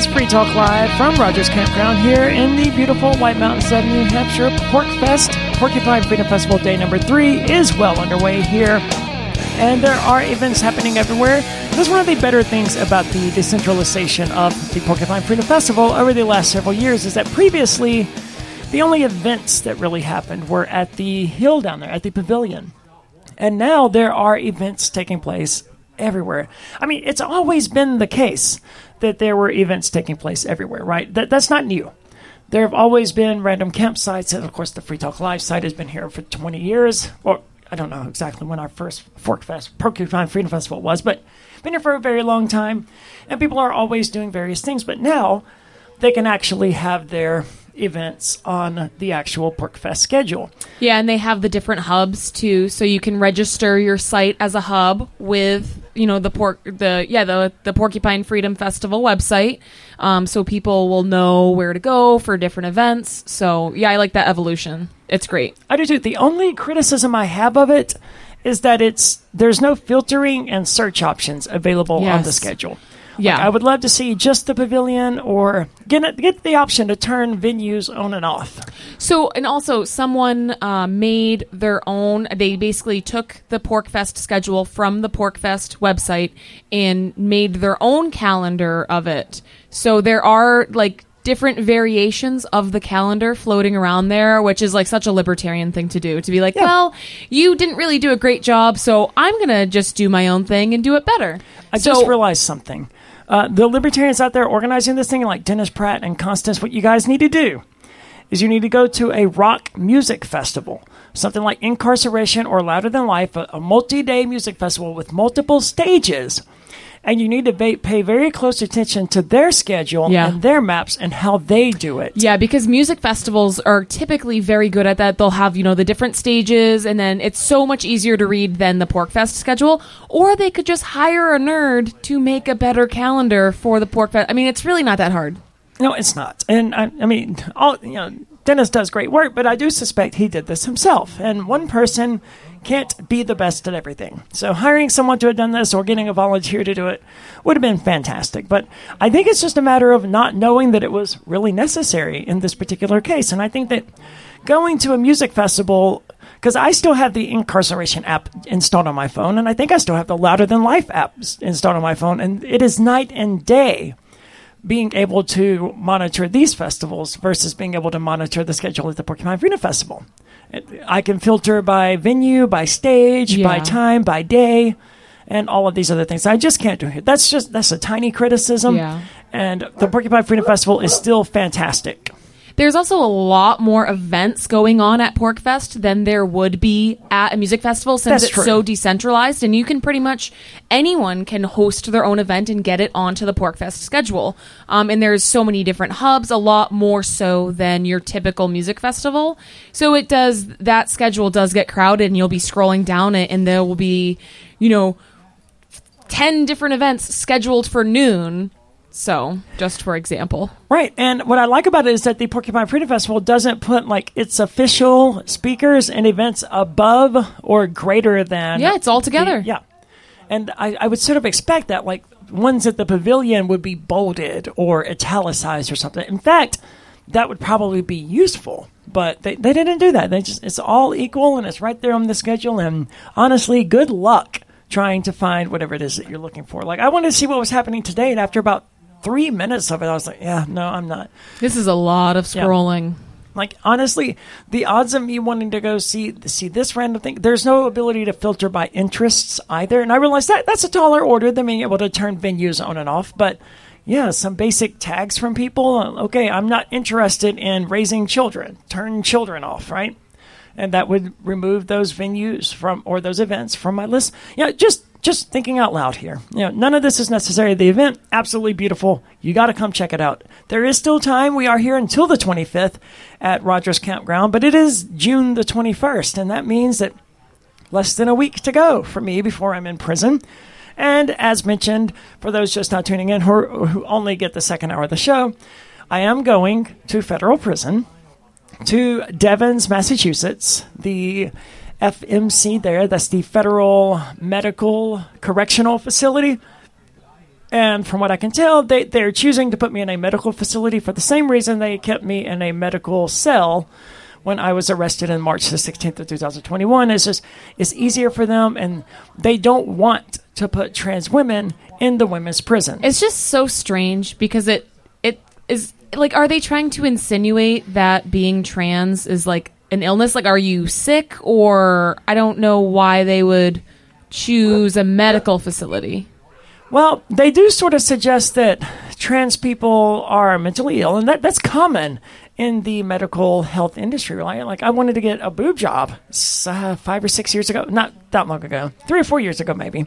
Is Free Talk Live from Rogers Campground here in the beautiful White Mountains of New Hampshire. Pork Fest, Porcupine Freedom Festival Day number three is well underway here. And there are events happening everywhere. That's one of the better things about the decentralization of the Porcupine Freedom Festival over the last several years is that previously the only events that really happened were at the hill down there, at the pavilion. And now there are events taking place everywhere. I mean, it's always been the case that there were events taking place everywhere, right? That, that's not new. There have always been random campsites, and of course, the Free Talk Live site has been here for 20 years, or I don't know exactly when our first Fork Fest, Porcupine Freedom Festival was, but been here for a very long time, and people are always doing various things. But now they can actually have their events on the actual Porcfest schedule. Yeah, and they have the different hubs too, so you can register your site as a hub with you know the pork the yeah the the Porcupine Freedom Festival website, um, so people will know where to go for different events. So yeah, I like that evolution. It's great. I do too. The only criticism I have of it is that it's there's no filtering and search options available on the schedule. Yeah. Like, I would love to see just the pavilion or get get the option to turn venues on and off. So, and also, someone uh, made their own. They basically took the Porcfest schedule from the Porcfest website and made their own calendar of it. So there are like different variations of the calendar floating around there, which is like such a libertarian thing to do. To be like, Yeah. well, you didn't really do a great job, so I'm gonna just do my own thing and do it better. I so, just realized something. Uh, the libertarians out there organizing this thing, like Dennis Pratt and Constance, what you guys need to do is you need to go to a rock music festival, something like Inkcarceration or Louder Than Life, a, a multi day music festival with multiple stages. And you need to ba- pay very close attention to their schedule Yeah. and their maps and how they do it. Yeah, because music festivals are typically very good at that. They'll have, you know, the different stages and then it's so much easier to read than the Porcfest schedule. Or they could just hire a nerd to make a better calendar for the Porcfest. I mean, it's really not that hard. No, it's not. And I, I mean, all you know, Dennis does great work, but I do suspect he did this himself. And one person can't be the best at everything. So hiring someone to have done this or getting a volunteer to do it would have been fantastic. But I think it's just a matter of not knowing that it was really necessary in this particular case. And I think that going to a music festival because I still have the Inkcarceration app installed on my phone, and I think I still have the Louder Than Life app installed on my phone, and it is night and day being able to monitor these festivals versus being able to monitor the schedule at the Porcupine Freedom Festival. I can filter by venue, by stage, by time, by day, and all of these other things. I just can't do it. That's just that's a tiny criticism. Yeah. And the Porcupine Freedom Festival is still fantastic. There's also a lot more events going on at Porcfest than there would be at a music festival since That's it's true. so decentralized and you can pretty much anyone can host their own event and get it onto the Porcfest schedule. Um, and there's so many different hubs, a lot more so than your typical music festival. So it does that schedule does get crowded and you'll be scrolling down it and there will be, you know, 10 different events scheduled for noon. So, just for example. Right. And what I like about it is that the Porcupine Freedom Festival doesn't put like its official speakers and events above or greater than. Yeah, it's all together. the- yeah. And I, I would sort of expect that like ones at the pavilion would be bolded or italicized or something. In fact, that would probably be useful. But they, they didn't do that. They just it's all equal and it's right there on the schedule. And honestly, good luck trying to find whatever it is that you're looking for. Like I wanted to see what was happening today, and after about three minutes of it, I was like, yeah, no, I'm not. This is a lot of Yeah. scrolling. Like honestly, the odds of me wanting to go see see this random thing, there's no ability to filter by interests either. And I realize that that's a taller order than being able to turn venues on and off. But yeah, some basic tags from people. Okay, I'm not interested in raising children. Turn children off, right? And that would remove those venues from or those events from my list. Yeah, just just thinking out loud here. You know, none of this is necessary. The event, absolutely beautiful. You got to come check it out. There is still time. We are here until the 25th at Rogers Campground, but it is June the 21st, and that means that less than a week to go for me before I'm in prison. And as mentioned, for those just not tuning in who, who only get the second hour of the show, I am going to federal prison to Devens, Massachusetts, the FMC there. That's the Federal Medical Correctional Facility. And from what I can tell, they, they're choosing to put me in a medical facility for the same reason they kept me in a medical cell when I was arrested in March the 16th of 2021. It's just, it's easier for them, and they don't want to put trans women in the women's prison. It's just so strange because it it is like are they trying to insinuate that being trans is like an illness? Like are you sick or I don't know why they would choose a medical facility. Well, they do sort of suggest that trans people are mentally ill, and that, that's common in the medical health industry, right? Like, I wanted to get a boob job uh, five or six years ago, not that long ago, three or four years ago, maybe.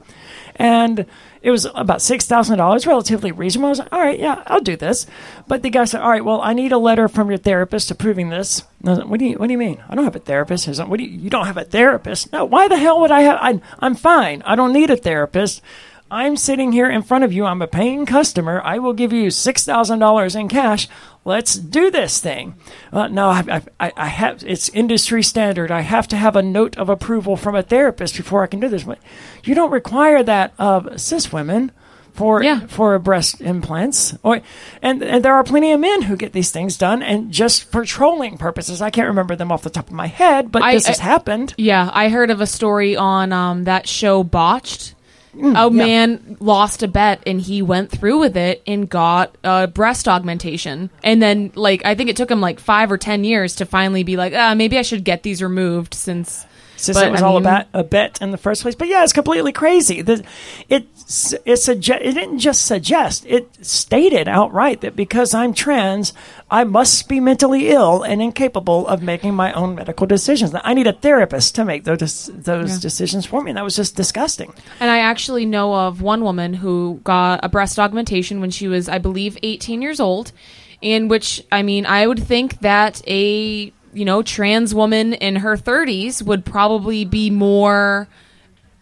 And it was about $6,000, relatively reasonable. I was like, all right, yeah, I'll do this. But the guy said, all right, well, I need a letter from your therapist approving this. Like, what do you, what do you mean? I don't have a therapist. Like, what do you, you don't have a therapist? No, why the hell would I have, I, I'm fine. I don't need a therapist. I'm sitting here in front of you. I'm a paying customer. I will give you $6,000 in cash. Let's do this thing. Uh, no, I, I, I have, it's industry standard. I have to have a note of approval from a therapist before I can do this. But you don't require that of cis women for Yeah. for breast implants. Or and and there are plenty of men who get these things done and just for trolling purposes. I can't remember them off the top of my head, but I- this has happened. Yeah, I heard of a story on um, that show Botched. Mm, a man lost a bet and he went through with it and got a breast augmentation. And then, like, I think it took him like five or ten years to finally be like, ah, maybe I should get these removed since. Since But, it was I all mean- about a bet in the first place, but yeah, it's completely crazy. The, it it sugge- it didn't just suggest; it stated outright that because I'm trans, I must be mentally ill and incapable of making my own medical decisions. I need a therapist to make those those decisions for me. And that was just disgusting. And I actually know of one woman who got a breast augmentation when she was, I believe, 18 years old. In which, I mean, I would think that a you know trans woman in her 30s would probably be more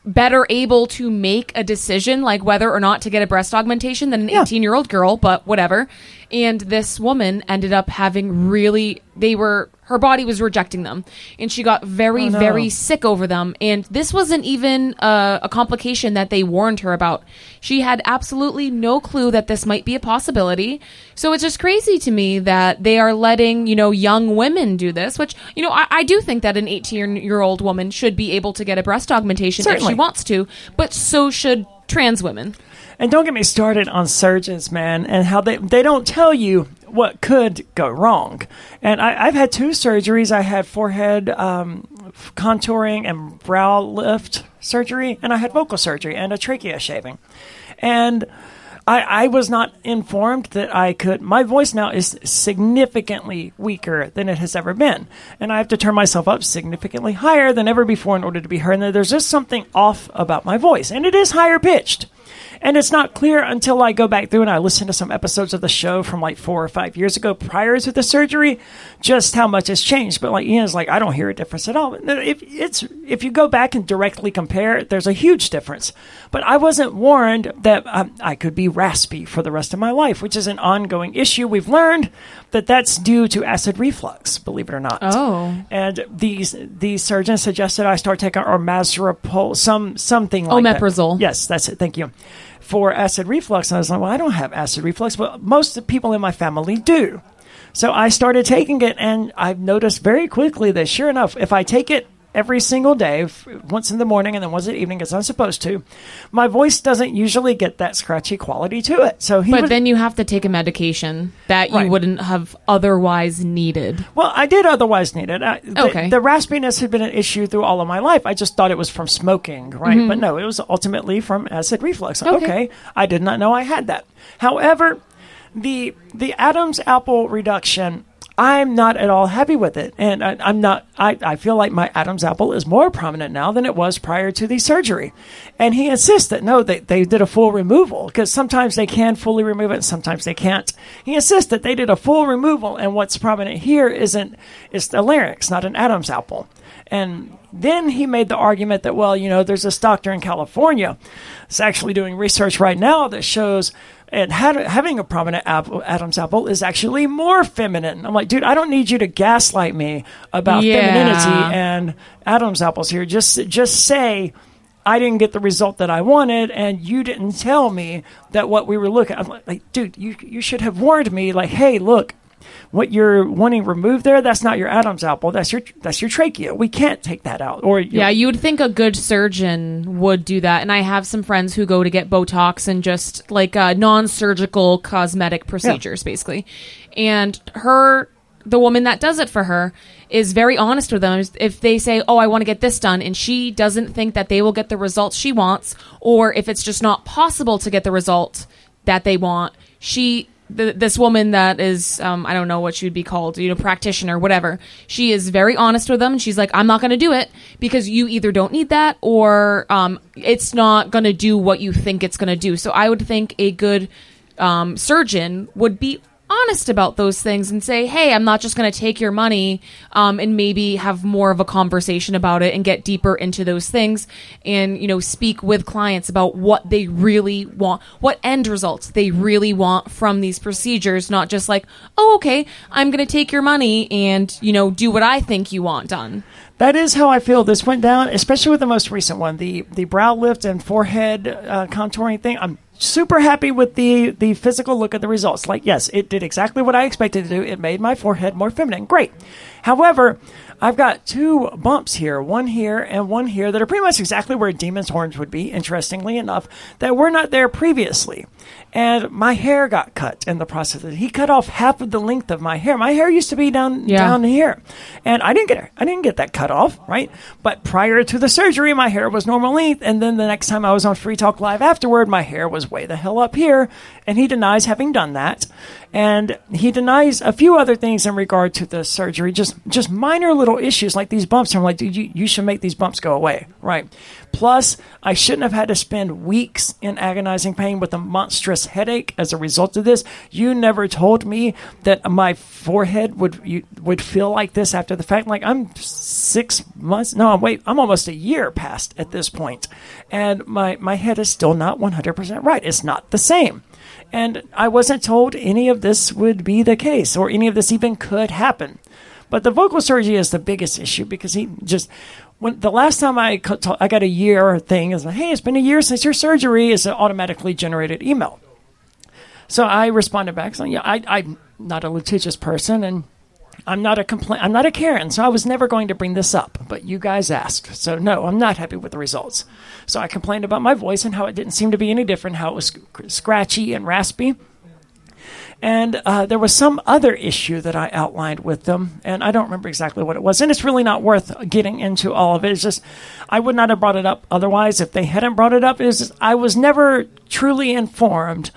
better able to make a decision like whether or not to get a breast augmentation than an Yeah. 18 year old girl but whatever and this woman ended up having really they were her body was rejecting them. And she got very Oh, no. very sick over them. And this wasn't even a, a complication that they warned her about. She had absolutely no clue that this might be a possibility. So it's just crazy to me that they are letting you know young women do this which you know i, I do think that an 18 year old woman should be able to get a breast augmentation if she wants to but so should trans women And don't get me started on surgeons, man, and how they they don't tell you what could go wrong. And I, I've had two surgeries. I had forehead um, contouring and brow lift surgery, and I had vocal surgery and a trachea shaving. And I, I was not informed that I could. My voice now is significantly weaker than it has ever been, and I have to turn myself up significantly higher than ever before in order to be heard. And there's just something off about my voice, and it is higher pitched. And it's not clear until I go back through and I listen to some episodes of the show from like four or five years ago prior to the surgery, just how much has changed. But like Ian's like, I don't hear a difference at all. If it's if you go back and directly compare, there's a huge difference. But I wasn't warned that um, I could be raspy for the rest of my life, which is an ongoing issue. We've learned that that's due to acid reflux, believe it or not. Oh. And these these surgeons suggested I start taking omeprazole, some something like that. Omeprazole. Yes, that's it. Thank you. For acid reflux, and I was like, well, I don't have acid reflux, but most of the people in my family do. So I started taking it, and I've noticed very quickly that sure enough, if I take it every single day, once in the morning and then once at evening, as I'm supposed to, my voice doesn't usually get that scratchy quality to it. So he But was, then you have to take a medication that you Right. wouldn't have otherwise needed. Well, I did otherwise need it. I, the, Okay. The raspiness had been an issue through all of my life. I just thought it was from smoking, right? But no, it was ultimately from acid reflux. Mm-hmm. Okay. Okay. I did not know I had that. However, the the Adam's apple reduction. I'm not at all happy with it, and I, I'm not. I, I feel like my Adam's apple is more prominent now than it was prior to the surgery, and he insists that no, they they did a full removal because sometimes they can fully remove it, and sometimes they can't. He insists that they did a full removal, and what's prominent here isn't it's the larynx, not an Adam's apple, and then he made the argument that well, you know, there's this doctor in California, that's actually doing research right now that shows and had, having a prominent apple, Adam's apple is actually more feminine. I'm like, dude, I don't need you to gaslight me about Yeah. femininity and Adam's apples here. Just just say I didn't get the result that I wanted, and you didn't tell me that what we were looking. I'm like, like, dude, you you should have warned me. Like, hey, look. What you're wanting removed there, that's not your Adam's apple. That's your that's your trachea. We can't take that out. Or Yeah, you would think a good surgeon would do that. And I have some friends who go to get Botox and just like uh, non surgical cosmetic procedures, basically. And her, the woman that does it for her, is very honest with them. If they say, Oh, I want to get this done, and she doesn't think that they will get the results she wants, or if it's just not possible to get the result that they want, she this woman that is um, I don't know what she would be called, you know, practitioner, whatever. She is very honest with them. She's like, I'm not going to do it because you either don't need that or um, it's not going to do what you think it's going to do. So I would think a good um, surgeon would be honest about those things and say, "Hey, I'm not just going to take your money," um, and maybe have more of a conversation about it and get deeper into those things, and you know, speak with clients about what they really want, what end results they really want from these procedures, not just like, "Oh, okay, I'm going to take your money and you know do what I think you want done." That is how I feel this went down, especially with the most recent one, the the brow lift and forehead uh, contouring thing. I'm super happy with the the physical look of the results. Like, yes, it did exactly what I expected to do. It made my forehead more feminine. Great. However, I've got two bumps here, one here and one here, that are pretty much exactly where demon's horns would be. Interestingly enough, that were not there previously and my hair got cut in the process. He cut off half of the length of my hair. My hair used to be down Yeah. down here, and I didn't get. I didn't get that cut off, right? But prior to the surgery, my hair was normal length, and then the next time I was on Free Talk Live afterward, my hair was way the hell up here, and he denies having done that, and he denies a few other things in regard to the surgery, just just minor little issues like these bumps. I'm like, dude, you, you should make these bumps go away, right? Plus, I shouldn't have had to spend weeks in agonizing pain with a monstrous headache as a result of this. You never told me that my forehead would you, would feel like this after the fact. Like I'm six months. No, wait, I'm almost a year past at this point, and my my head is still not 100 percent right. It's not the same. And I wasn't told any of this would be the case or any of this even could happen. But the vocal surgery is the biggest issue because he just when the last time I I got a year thing is like, hey, it's been a year since your surgery is an automatically generated email. So I responded back saying, yeah, I, I'm not a litigious person and I'm not a complaint. I'm not a Karen, so I was never going to bring this up. But you guys asked, so no, I'm not happy with the results. So I complained about my voice and how it didn't seem to be any different, how it was sc- scratchy and raspy. And uh, there was some other issue that I outlined with them, and I don't remember exactly what it was. And it's really not worth getting into all of it. It's just I would not have brought it up otherwise if they hadn't brought it up. Is I was never truly informed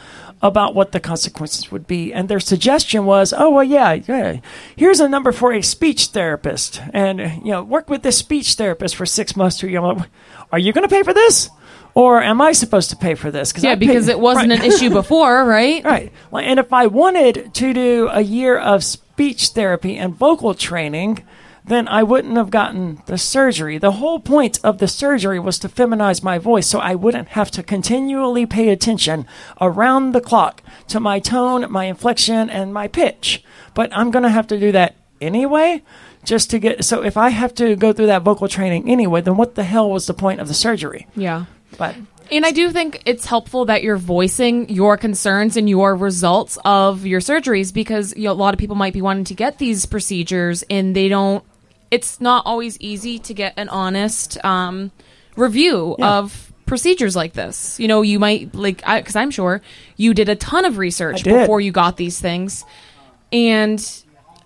about what the consequences would be. And their suggestion was, oh well, yeah, yeah. Here's a number for a speech therapist, and you know, work with this speech therapist for six months to. Are you going to pay for this? Or am I supposed to pay for this? Yeah, I because paid- it wasn't Right. an issue before, *laughs* right? Right. And if I wanted to do a year of speech therapy and vocal training, then I wouldn't have gotten the surgery. The whole point of the surgery was to feminize my voice so I wouldn't have to continually pay attention around the clock to my tone, my inflection, and my pitch. But I'm going to have to do that anyway. Just to get so if I have to go through that vocal training anyway, then what the hell was the point of the surgery? Yeah. But And I do think it's helpful that you're voicing your concerns and your results of your surgeries because you know, a lot of people might be wanting to get these procedures and they don't. It's not always easy to get an honest um, review Yeah. of procedures like this. You know, you might like because I'm sure you did a ton of research before you got these things, and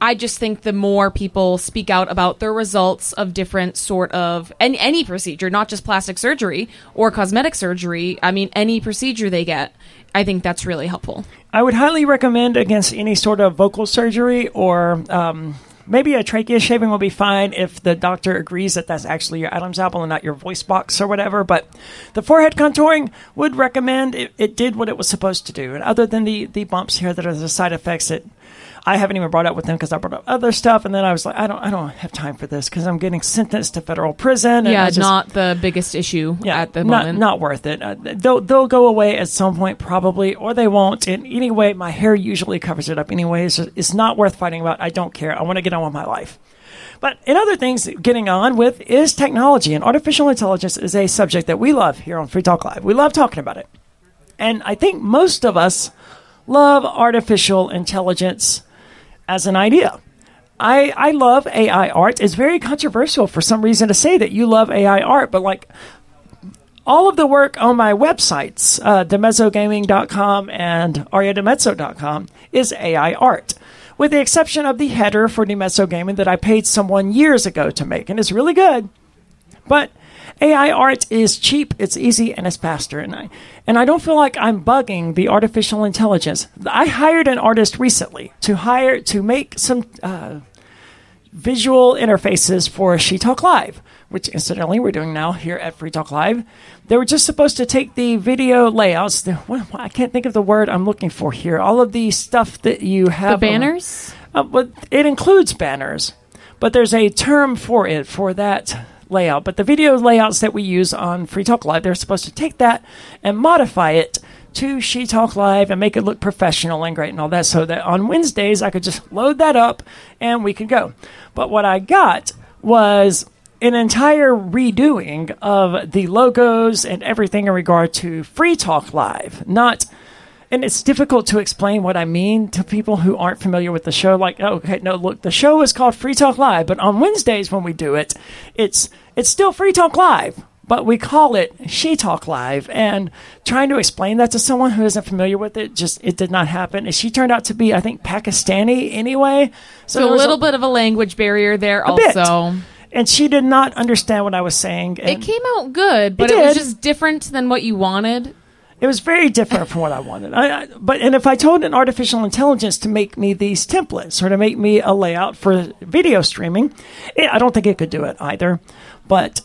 I just think the more people speak out about the results of different sort of and any procedure, not just plastic surgery or cosmetic surgery. I mean, any procedure they get, I think that's really helpful. I would highly recommend against any sort of vocal surgery or um, maybe a trachea shaving will be fine if the doctor agrees that that's actually your Adam's apple and not your voice box or whatever. But the forehead contouring would recommend it, it did what it was supposed to do. And other than the, the bumps here that are the side effects that I haven't even brought up with them because I brought up other stuff, and then I was like, I don't, I don't have time for this because I'm getting sentenced to federal prison. And yeah, just- not the biggest issue at the not, moment. Not worth it. Uh, they'll they'll go away at some point probably, or they won't. And anyway, my hair usually covers it up anyway. It's not worth fighting about. I don't care. I want to get on with my life. But in other things, getting on with is technology, and artificial intelligence is a subject that we love here on Free Talk Live. We love talking about it, and I think most of us love artificial intelligence as an idea. I, I love AI art. It's very controversial for some reason to say that you love AI art, but like all of the work on my websites, uh, dimezzogaming.com and ariadimezzo.com, is AI art. With the exception of the header for DiMezzo Gaming that I paid someone years ago to make, and it's really good. But AI art is cheap, it's easy, and it's faster. And I, and I don't feel like I'm bugging the artificial intelligence. I hired an artist recently to hire to make some uh, visual interfaces for She Talk Live, which incidentally we're doing now here at Free Talk Live. They were just supposed to take the video layouts. The, what, I can't think of the word I'm looking for here. All of the stuff that you have. The banners? Uh, but it includes banners, but there's a term for it for that layout. But the video layouts that we use on Free Talk Live, they're supposed to take that and modify it to She Talk Live and make it look professional and great and all that, so that on Wednesdays I could just load that up and we could go. But what I got was an entire redoing of the logos and everything in regard to Free Talk Live, not and it's difficult to explain what I mean to people who aren't familiar with the show. Like, oh, okay, no, look, the show is called Free Talk Live, but on Wednesdays when we do it, it's it's still Free Talk Live, but we call it She Talk Live. And trying to explain that to someone who isn't familiar with it, just it did not happen. And she turned out to be, I think, Pakistani anyway. So there a little bit of a language barrier there bit. also. and she did not understand what I was saying. It came out good, but It it, was just different than what you wanted. It was very different from what I wanted. I, I, but and if I told an artificial intelligence to make me these templates or to make me a layout for video streaming, it, I don't think it could do it either. But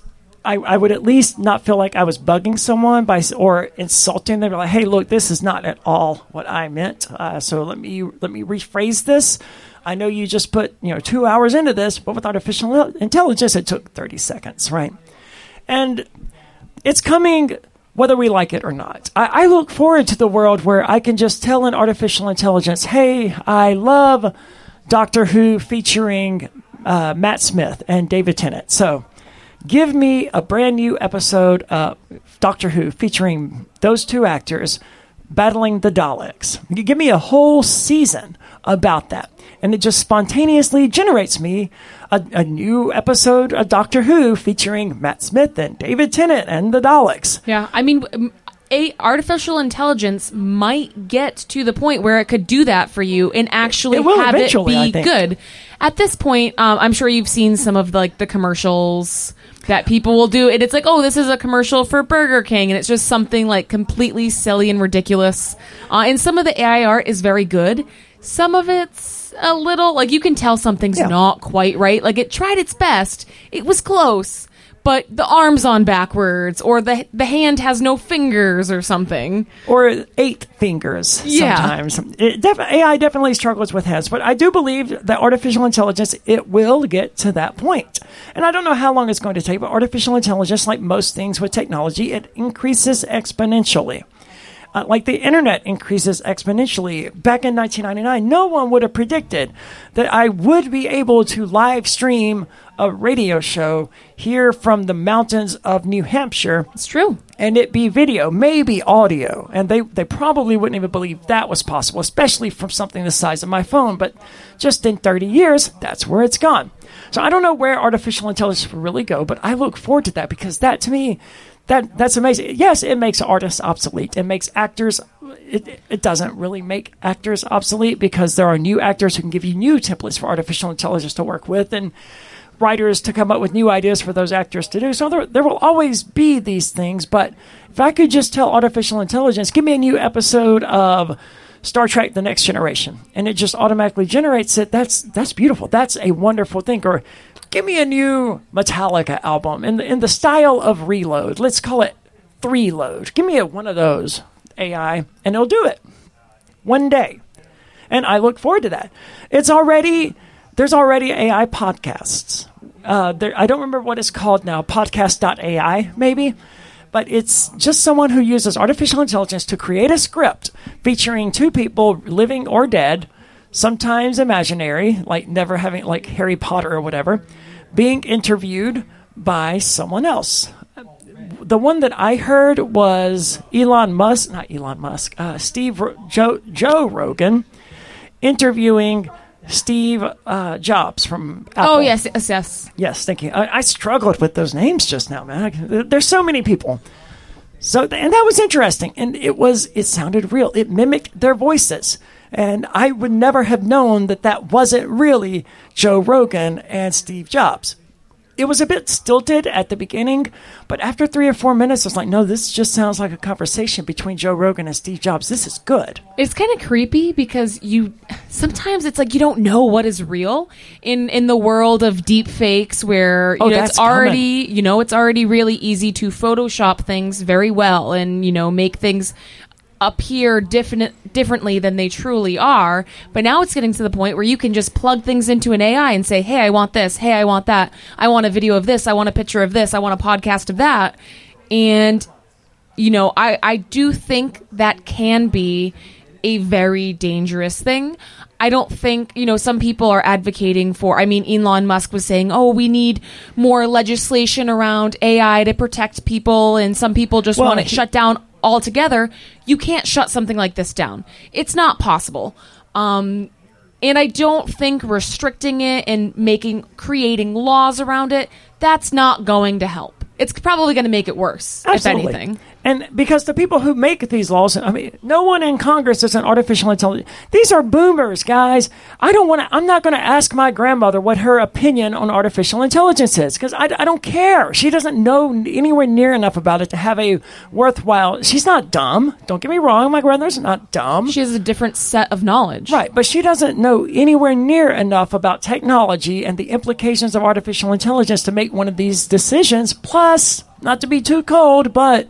I, I would at least not feel like I was bugging someone by or insulting them. Like, hey, look, this is not at all what I meant. Uh, so let me let me rephrase this. I know you just put you know two hours into this, but with artificial intelligence, it took thirty seconds, right? And it's coming whether we like it or not. I, I look forward to the world where I can just tell an artificial intelligence, hey, I love Doctor Who featuring uh, Matt Smith and David Tennant. So give me a brand new episode of Doctor Who featuring those two actors battling the Daleks. Give me a whole season about that. And it just spontaneously generates me a, a new episode of Doctor Who featuring Matt Smith and David Tennant and the Daleks. Yeah, I mean, a artificial intelligence might get to the point where it could do that for you and actually It have it be good. At this point, um, I'm sure you've seen some of the, like the commercials that people will do, and it's like, oh, this is a commercial for Burger King, and it's just something like completely silly and ridiculous. Uh, and some of the AI art is very good. Some of it's a little like you can tell something's Yeah. not quite right. Like it tried its best, it was close but the arm's on backwards or the the hand has no fingers or something. or eight fingers Yeah. sometimes. It def- AI definitely struggles with heads, but I do believe that artificial intelligence it will get to that point. And I don't know how long it's going to take, but artificial intelligence, like most things with technology, it increases exponentially. Uh, like the internet increases exponentially. Back in 1999, no one would have predicted that I would be able to live stream a radio show here from the mountains of New Hampshire It's true. and it be video, maybe audio. And they, they probably wouldn't even believe that was possible, especially from something the size of my phone. But just in 30 years, that's where it's gone. So I don't know where artificial intelligence will really go, but I look forward to that because that to me, that that's amazing. Yes, it makes artists obsolete. It makes actors. It, it doesn't really make actors obsolete because there are new actors who can give you new templates for artificial intelligence to work with and writers to come up with new ideas for those actors to do. So there, there will always be these things. But if I could just tell artificial intelligence, give me a new episode of Star Trek: The Next Generation, and it just automatically generates it. That's that's beautiful. That's a wonderful thing. Or give me a new Metallica album in the, in the style of Reload. Let's call it Three Load. Give me a, one of those AI, and it'll do it one day and I look forward to that. It's already there's already AI podcasts. Uh, there, I don't remember what it's called now, podcast.ai maybe, but it's just someone who uses artificial intelligence to create a script featuring two people, living or dead, sometimes imaginary, like never having like Harry Potter or whatever, being interviewed by someone else the one that I heard was Elon Musk, not Elon Musk, uh, Steve Ro- Joe Joe Rogan interviewing Steve uh, Jobs from Apple. Oh yes, yes, yes. yes, thank you. I, I struggled with those names just now, man. There's so many people. So and that was interesting, and it was it sounded real. It mimicked their voices, and I would never have known that that wasn't really Joe Rogan and Steve Jobs. it was a bit stilted at the beginning, but after three or four minutes, I was like, no, this just sounds like a conversation between Joe Rogan and Steve Jobs. This is good. It's kind of creepy because you sometimes it's like you don't know what is real in in the world of deep fakes where you Oh, know it's already you know it's already really easy to photoshop things very well and you know make things appear different differently than they truly are but now it's getting to the point where you can just plug things into an AI and say hey I want this. Hey I want that. I want a video of this. I want a picture of this. I want a podcast of that. And you know, I, I do think that can be a very dangerous thing. I don't think, you know, some people are advocating for, I mean, Elon Musk was saying, oh, we need more legislation around AI to protect people, and some people just Well, want it shut down altogether. You can't shut something like this down. It's not possible. Um, and I don't think restricting it and making creating laws around it that's not going to help. It's probably going to make it worse, Absolutely. if anything. And because the people who make these laws, I mean, no one in Congress is an artificial intelligence. These are boomers, guys. I don't want to, I'm not going to ask my grandmother what her opinion on artificial intelligence is because I, I don't care. She doesn't know anywhere near enough about it to have a worthwhile, she's not dumb. Don't get me wrong. My grandmother's not dumb. She has a different set of knowledge. Right, but she doesn't know anywhere near enough about technology and the implications of artificial intelligence to make one of these decisions. Plus, not to be too cold, but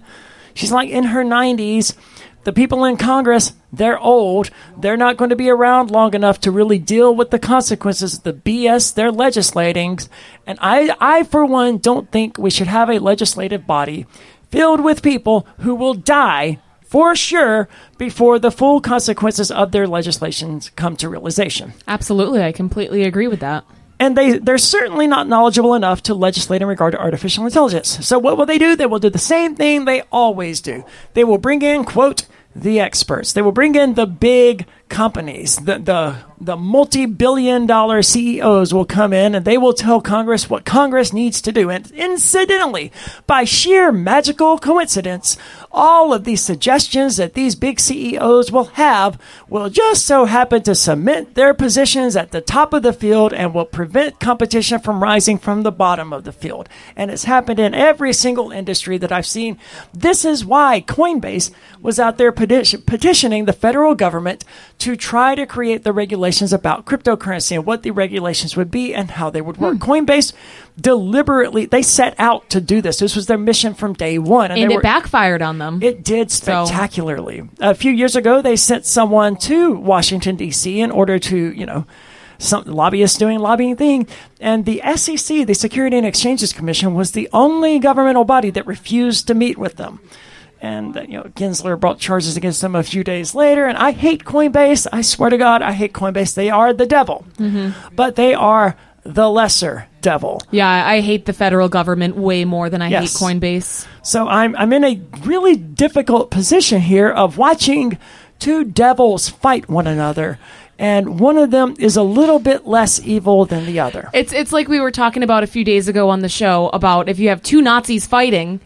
she's like in her 90s. The people in Congress, they're old. They're not going to be around long enough to really deal with the consequences of the BS they're legislating. And I, I, for one, don't think we should have a legislative body filled with people who will die for sure before the full consequences of their legislations come to realization. Absolutely. I completely agree with that. And they, they're certainly not knowledgeable enough to legislate in regard to artificial intelligence. So, what will they do? They will do the same thing they always do. They will bring in, quote, the experts. They will bring in the big companies, the, the, the multi billion dollar CEOs will come in and they will tell Congress what Congress needs to do. And incidentally, by sheer magical coincidence, all of these suggestions that these big CEOs will have will just so happen to cement their positions at the top of the field and will prevent competition from rising from the bottom of the field. And it's happened in every single industry that I've seen. This is why Coinbase was out there petition- petitioning the federal government to try to create the regulations about cryptocurrency and what the regulations would be and how they would work. Hmm. Coinbase deliberately they set out to do this. This was their mission from day one, And they it were- backfired on them. it did spectacularly. A few years ago, they sent someone to Washington D.C. in order to, you know, some lobbyists doing lobbying thing, and the SEC, the Security and Exchanges Commission, was the only governmental body that refused to meet with them. And uh, you know, Gensler brought charges against them a few days later. And I hate Coinbase. I swear to God, I hate Coinbase. They are the devil, but they are the lesser devil. yeah, I hate the federal government way more than I Yes. hate Coinbase. So I'm I'm in a really difficult position here of watching two devils fight one another, and one of them is a little bit less evil than the other. It's it's like we were talking about a few days ago on the show about if you have two Nazis fighting,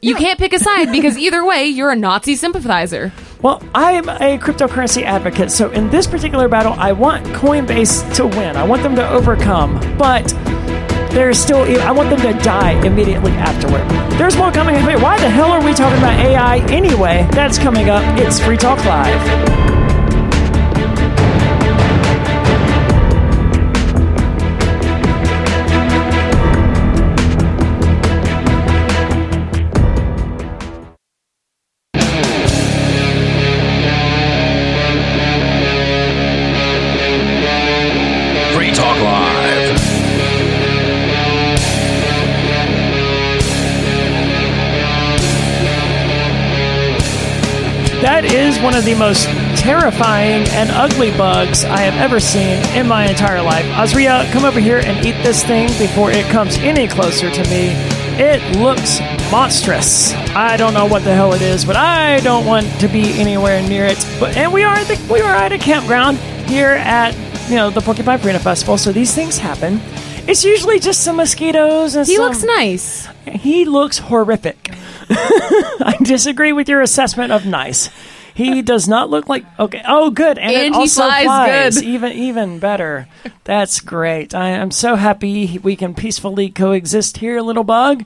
you can't pick a side because *laughs* either way you're a Nazi sympathizer. Well, I'm a cryptocurrency advocate, so in this particular battle, I want Coinbase to win. I want them to overcome, but there's still I want them to die immediately afterward. There's more coming. Wait, why the hell are we talking about AI anyway? That's coming up. It's Free Talk Live. Of the most terrifying and ugly bugs I have ever seen in my entire life. Azria, come over here and eat this thing before it comes any closer to me. It looks monstrous. I don't know what the hell it is, but I don't want to be anywhere near it. But and we are at the, we are at a campground here at you know the Porcupine Freedom Festival, so these things happen. It's usually just some mosquitoes and He some- looks nice. he looks horrific. *laughs* I disagree with your assessment of nice. He does not look like okay. Oh, good, and, it And he also flies good. Even even better. That's great. I am so happy we can peacefully coexist here, little bug.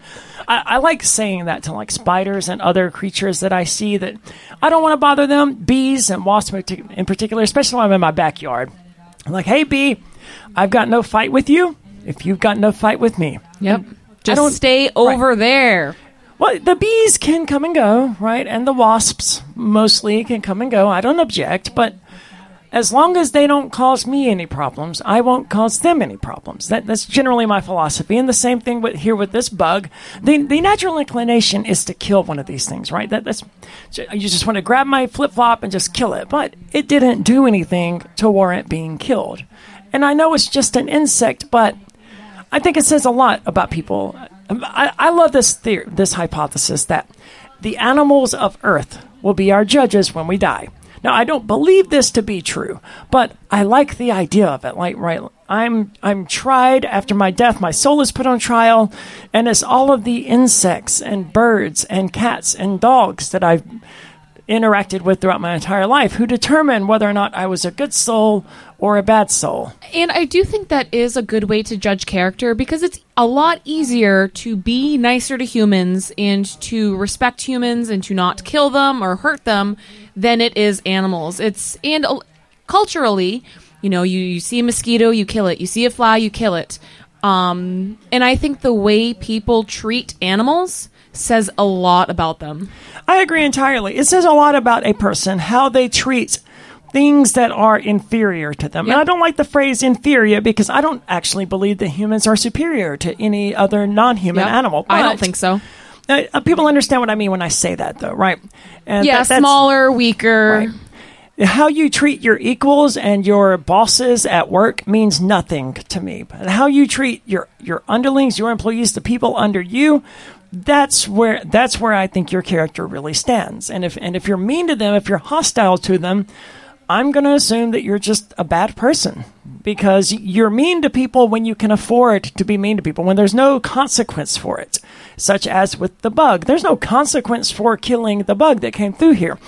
I, I like saying that to like spiders and other creatures that I see that I don't want to bother them. Bees and wasps in particular, especially when I'm in my backyard. I'm like, hey bee, I've got no fight with you. If you've got no fight with me, Yep. Mm. Just stay over there. Well, the bees can come and go, right? And the wasps mostly can come and go. I don't object, but as long as they don't cause me any problems, I won't cause them any problems. That, that's generally my philosophy. And the same thing with here with this bug. The, the natural inclination is to kill one of these things, right? That, that's you just want to grab my flip flop and just kill it. But it didn't do anything to warrant being killed. And I know it's just an insect, but I think it says a lot about people. I, I love this theory, this hypothesis that the animals of Earth will be our judges when we die. Now, I don't believe this to be true, but I like the idea of it. Like, right, I'm I'm tried after my death. My soul is put on trial, and it's all of the insects and birds and cats and dogs that I've interacted with throughout my entire life who determine whether or not I was a good soul or a bad soul. And I do think that is a good way to judge character because it's a lot easier to be nicer to humans and to respect humans and to not kill them or hurt them than it is animals. It's and uh, culturally, you know, you, you see a mosquito, you kill it. You see a fly, you kill it. Um, and I think the way people treat animals says a lot about them. I agree entirely. It says a lot about a person, how they treat things that are inferior to them. And I don't like the phrase inferior because I don't actually believe that humans are superior to any other non human Yep. animal. I don't think so. uh, uh, people understand what I mean when I say that, though, right? And Yeah, that- smaller, weaker. Right. How you treat your equals and your bosses at work means nothing to me. But how you treat your your underlings, your employees, the people under you, that's where that's where I think your character really stands. And if and if you're mean to them, if you're hostile to them, I'm going to assume that you're just a bad person because you're mean to people when you can afford to be mean to people when there's no consequence for it. Such as with the bug. There's no consequence for killing the bug that came through here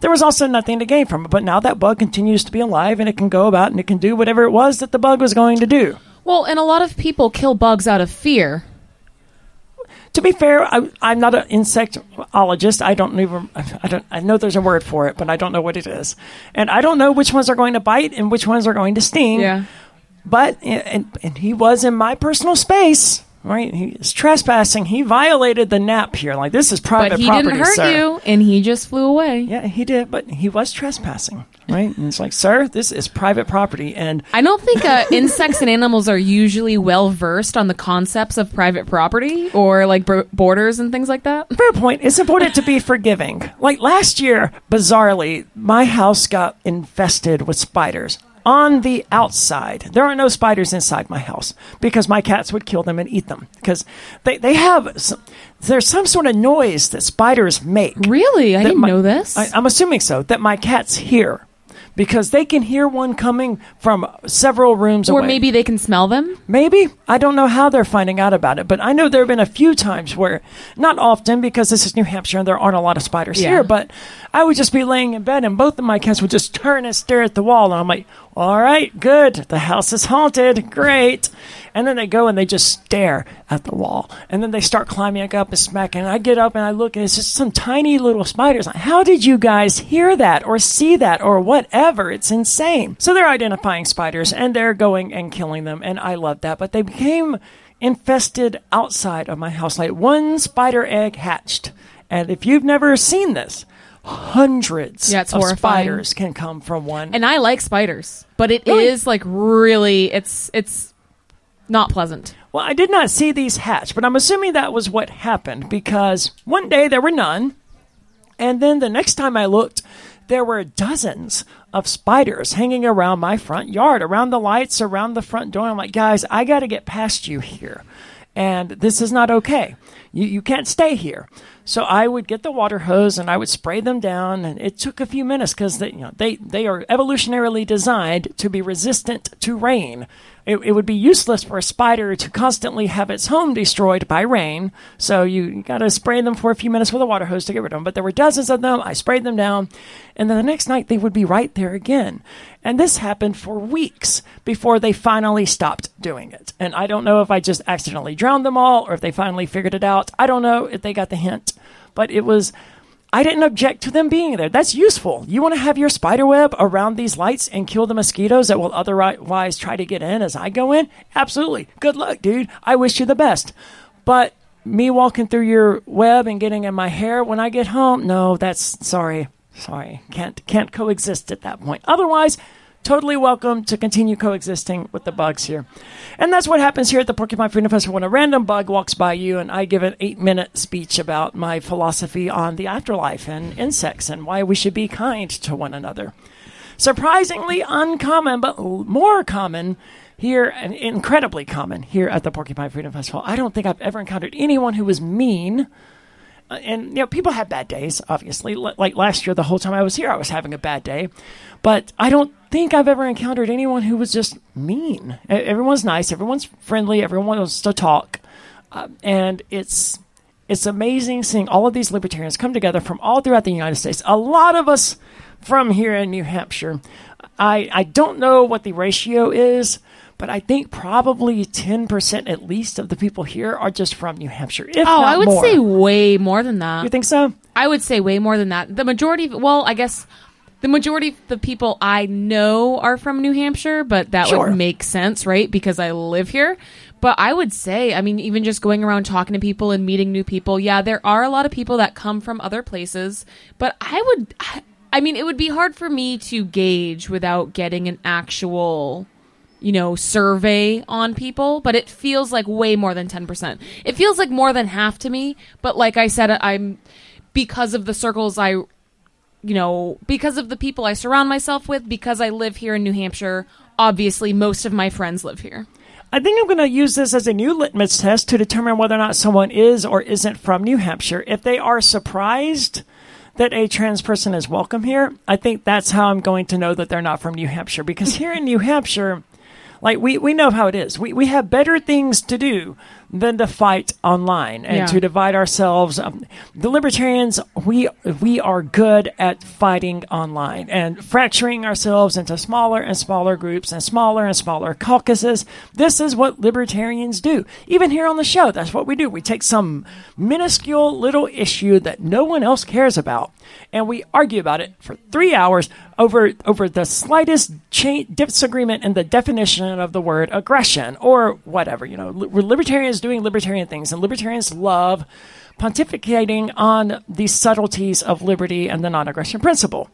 there was also nothing to gain from it. But now that bug continues to be alive and it can go about and it can do whatever it was that the bug was going to do. Well, and a lot of people kill bugs out of fear. To be fair, I, I'm not an insectologist. I don't even. I don't. I know there's a word for it, but I don't know what it is, and I don't know which ones are going to bite and which ones are going to sting. Yeah. But and, and he was in my personal space. Right, He's trespassing. He violated the nap here. Like this is private But he property, didn't hurt sir. you, and he just flew away. Yeah, he did, but he was trespassing. Right, and it's like, sir, this is private property, and I don't think uh, *laughs* insects and animals are usually well versed on the concepts of private property or like bro- borders and things like that. Fair point. It's important to be *laughs* forgiving. Like last year, bizarrely, my house got infested with spiders on the outside. There are no spiders inside my house because my cats would kill them and eat them because they, they have some, there's some sort of noise that spiders make. Really, I didn't my- know this. I, I'm assuming so that my cats hear because they can hear one coming from several rooms or away. maybe they can smell them. Maybe. I don't know how they're finding out about it, but I know there have been a few times where, not often because this is New Hampshire and there aren't a lot of spiders Yeah. here, but I would just be laying in bed and both of my cats would just turn and stare at the wall. And I'm like, all right, good. The house is haunted. Great. And then they go and they just stare at the wall. And then they start climbing up and smacking. And I get up and I look and it's just some tiny little spiders. How did you guys hear that or see that or whatever? It's insane. So they're identifying spiders and they're going and killing them. And I love that. But they became infested outside of my house. Like one spider egg hatched. And if you've never seen this, hundreds Yeah, it's of horrifying. spiders can come from one. And I like spiders, but it is Really? like really, it's it's not pleasant. Well, I did not see these hatch, but I'm assuming that was what happened because one day there were none, and then the next time I looked, there were dozens of spiders hanging around my front yard, around the lights, around the front door. I'm like, guys, I got to get past you here. And this is not okay. you, you can't stay here. So I would get the water hose and I would spray them down, and it took a few minutes because they, you know, they, they are evolutionarily designed to be resistant to rain. It, it would be useless for a spider to constantly have its home destroyed by rain. So you, got to spray them for a few minutes with a water hose to get rid of them. But there were dozens of them. I sprayed them down, and then the next night they would be right there again. And this happened for weeks before they finally stopped doing it. And I don't know if I just accidentally drowned them all or if they finally figured it out. I don't know if they got the hint, but it was. I didn't object to them being there. That's useful. You want to have your spider web around these lights and kill the mosquitoes that will otherwise try to get in as I go in? Absolutely. Good luck, dude. I wish you the best. But me walking through your web and getting in my hair when I get home, no, that's sorry. Sorry. Can't can't coexist at that point. Otherwise, totally welcome to continue coexisting with the bugs here. And that's what happens here at the Porcupine Freedom Festival when a random bug walks by you and I give an eight minute speech about my philosophy on the afterlife and insects and why we should be kind to one another. Surprisingly uncommon, but more common here and incredibly common here at the Porcupine Freedom Festival. I don't think I've ever encountered anyone who was mean. Uh, and you know, people have bad days. Obviously, like last year, the whole time I was here, I was having a bad day. But I don't think I've ever encountered anyone who was just mean. Everyone's nice. Everyone's friendly. Everyone wants to talk, uh, and it's it's amazing seeing all of these libertarians come together from all throughout the United States. A lot of us from here in New Hampshire. I I don't know what the ratio is. But I think probably 10% at least of the people here are just from New Hampshire. If Oh, I would more. say way more than that. You think so? I would say way more than that. The majority, of, well, I guess the majority of the people I know are from New Hampshire, but that Sure. would make sense, right? Because I live here. But I would say, I mean, even just going around talking to people and meeting new people, yeah, there are a lot of people that come from other places. But I would, I- I mean, it would be hard for me to gauge without getting an actual you know, survey on people, but it feels like way more than 10%. It feels like more than half to me, but like I said, I'm because of the circles I you know, because of the people I surround myself with, because I live here in New Hampshire, obviously most of my friends live here. I think I'm going to use this as a new litmus test to determine whether or not someone is or isn't from New Hampshire. If they are surprised that a trans person is welcome here, I think that's how I'm going to know that they're not from New Hampshire. Because here in New Hampshire, like we, we know how it is. We, we have better things to do than to fight online and Yeah. to divide ourselves. Um, the libertarians, we we are good at fighting online and fracturing ourselves into smaller and smaller groups and smaller and smaller caucuses. This is what libertarians do. Even here on the show, that's what we do. We take some minuscule little issue that no one else cares about, and we argue about it for three hours over over the slightest cha- disagreement in the definition of the word aggression or whatever. You know, li- libertarians doing libertarian things, and libertarians love pontificating on the subtleties of liberty and the non-aggression principle.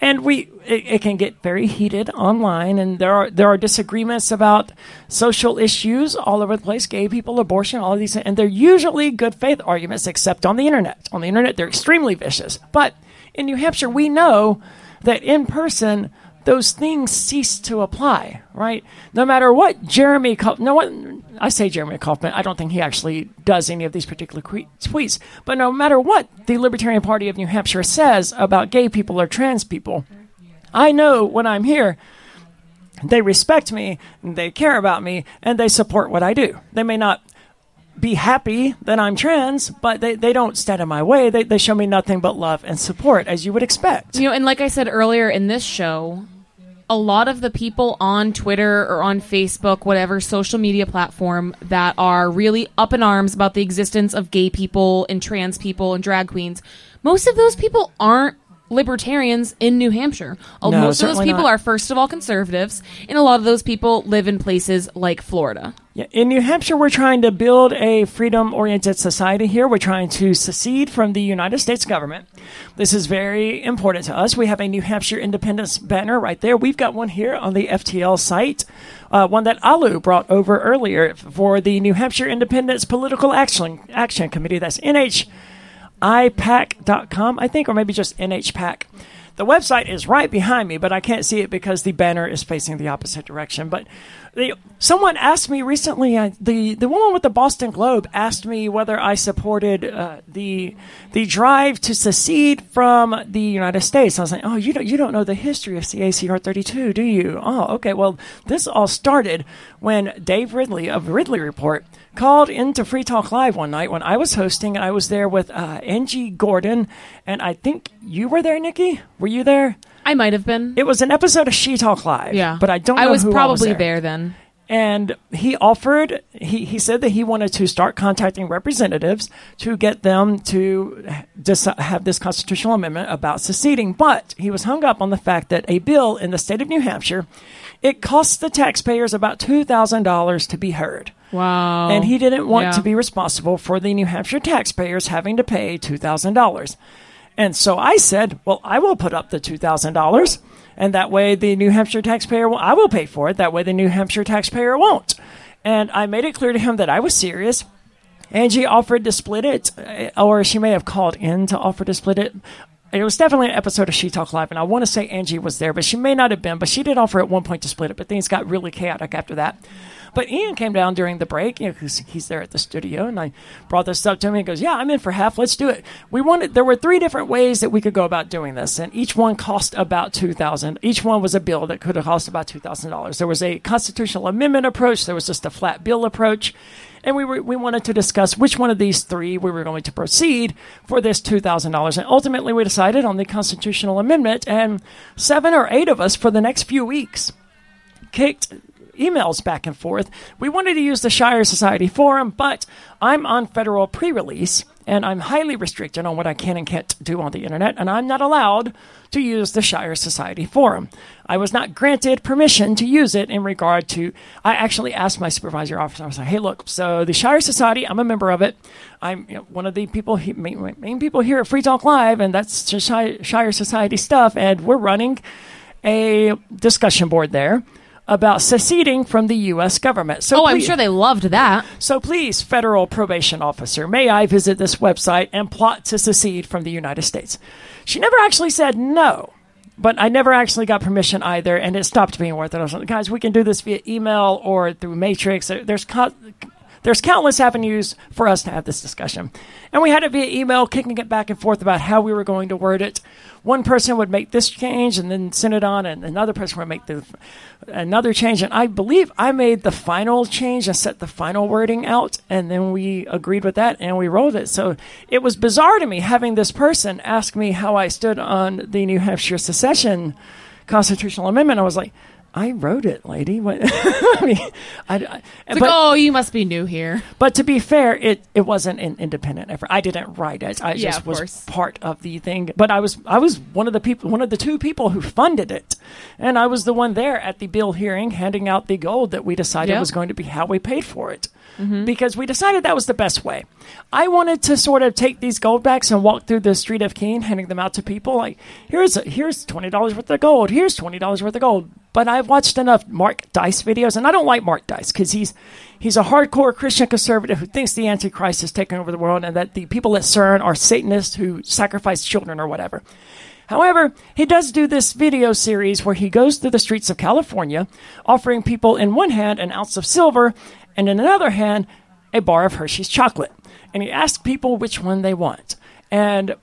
And we, it, it can get very heated online, and there are there are disagreements about social issues all over the place, gay people, abortion, all of these, and they're usually good faith arguments, except on the internet. On the internet, they're extremely vicious. But in New Hampshire, we know that in person, those things cease to apply, right? No matter what Jeremy, Kauf- no one, I say Jeremy Kauffman, I don't think he actually does any of these particular que- tweets, but no matter what the Libertarian Party of New Hampshire says about gay people or trans people, I know when I'm here, they respect me, they care about me, and they support what I do. They may not be happy that I'm trans, but they, they don't stand in my way. They, they show me nothing but love and support, as you would expect. You know, and like I said earlier in this show, a lot of the people on Twitter or on Facebook, whatever social media platform, that are really up in arms about the existence of gay people and trans people and drag queens, most of those people aren't libertarians in New Hampshire. No, most of those people not. are, first of all, conservatives, and a lot of those people live in places like Florida. Yeah, in New Hampshire, we're trying to build a freedom oriented society here. We're trying to secede from the United States government. This is very important to us. We have a New Hampshire independence banner right there. We've got one here on the FTL site, uh, one that Alu brought over earlier for the New Hampshire Independence Political Action, Action Committee. That's NH iPac.com, I think, or maybe just NHPAC. the website is right behind me, but I can't see it because the banner is facing the opposite direction. But the, someone asked me recently, uh, the the woman with the Boston Globe asked me whether I supported uh, the the drive to secede from the United States. I was like, oh, you don't you don't know the history of CACR 32, do you? Oh, okay. Well, this all started when Dave Ridley of Ridley Report called into Free Talk Live one night when I was hosting, and I was there with uh, Angie Gordon, and I think you were there, Nikki. Were you there? I might have been. It was an episode of She Talk Live. yeah, but I don't. Know I was probably was there then. and he offered he, he said that he wanted to start contacting representatives to get them to dis- have this constitutional amendment about seceding but he was hung up on the fact that a bill in the state of new hampshire it costs the taxpayers about $2000 to be heard Wow. and he didn't want Yeah. to be responsible for the New Hampshire taxpayers having to pay $2,000. And so I said, well, I will put up the $2,000 and that way the New Hampshire taxpayer will, I will pay for it. That way the New Hampshire taxpayer won't. And I made it clear to him that I was serious. Angie offered to split it, or she may have called in to offer to split it. It was definitely an episode of She Talk Live, and I want to say Angie was there, but she may not have been. But she did offer at one point to split it, but things got really chaotic after that. But Ian came down during the break, you know, 'cause he's there at the studio, and I brought this up to him. He goes, "Yeah, I'm in for half. Let's do it." We wanted. There were three different ways that we could go about doing this, and each one cost about two thousand. Each one was a bill that could have cost about two thousand dollars. There was a constitutional amendment approach. There was just a flat bill approach. And we were, we wanted to discuss which one of these three we were going to proceed for this two thousand dollars. And ultimately, we decided on the constitutional amendment. And seven or eight of us for the next few weeks kicked emails back and forth. We wanted to use the Shire Society forum, but I'm on federal pre release and I'm highly restricted on what I can and can't do on the internet, and I'm not allowed to use the Shire Society forum. I was not granted permission to use it in regard to. I actually asked my supervisor officer, I was like, hey, look, so the Shire Society, I'm a member of it. I'm you know, one of the people, he- main, main people here at Free Talk Live, and that's Shire Shire Society stuff, and we're running a discussion board there about seceding from the U.S. government. So oh, I'm sure they loved that. So please, federal probation officer, may I visit this website and plot to secede from the United States? She never actually said no, but I never actually got permission either, and it stopped being worth it. I was like, guys, we can do this via email or through Matrix. There's co- there's countless avenues for us to have this discussion. And we had it via email, kicking it back and forth about how we were going to word it. One person would make this change and then send it on, and another person would make the another change. And I believe I made the final change and set the final wording out, and then we agreed with that and we rolled it. So it was bizarre to me having this person ask me how I stood on the New Hampshire secession constitutional amendment. I was like, I wrote it, lady. What? *laughs* I mean, I, I, It's like, oh, you must be new here. but to be fair, it, it wasn't an independent effort. I didn't write it. I Yeah, just was course. part of the thing. But I was I was one of the people, one of the two people who funded it, and I was the one there at the bill hearing, handing out the gold that we decided Yep. was going to be how we paid for it. Mm-hmm. Because we decided that was the best way. I wanted to sort of take these gold backs and walk through the street of Keene, handing them out to people. Like, here's here's twenty dollars worth of gold. Here's twenty dollars worth of gold. But I've watched enough Mark Dice videos, and I don't like Mark Dice because he's he's a hardcore Christian conservative who thinks the Antichrist is taking over the world, and that the people at CERN are Satanists who sacrifice children or whatever. However, he does do this video series where he goes through the streets of California, offering people in one hand an ounce of silver, and in another hand a bar of Hershey's chocolate. And he asks people which one they want. And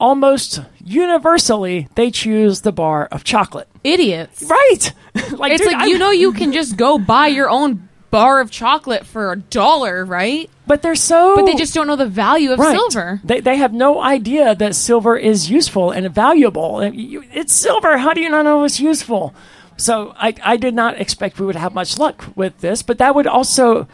almost universally, they choose the bar of chocolate. Idiots. Right? *laughs* like, It's dude, like I- you know you *laughs* can just go buy your own bar of chocolate for a dollar, right? but they're so. But they just don't know the value of Right. silver. They, they have no idea that silver is useful and valuable. It's silver. How do you not know it's useful? So I, I did not expect we would have much luck with this, but that would also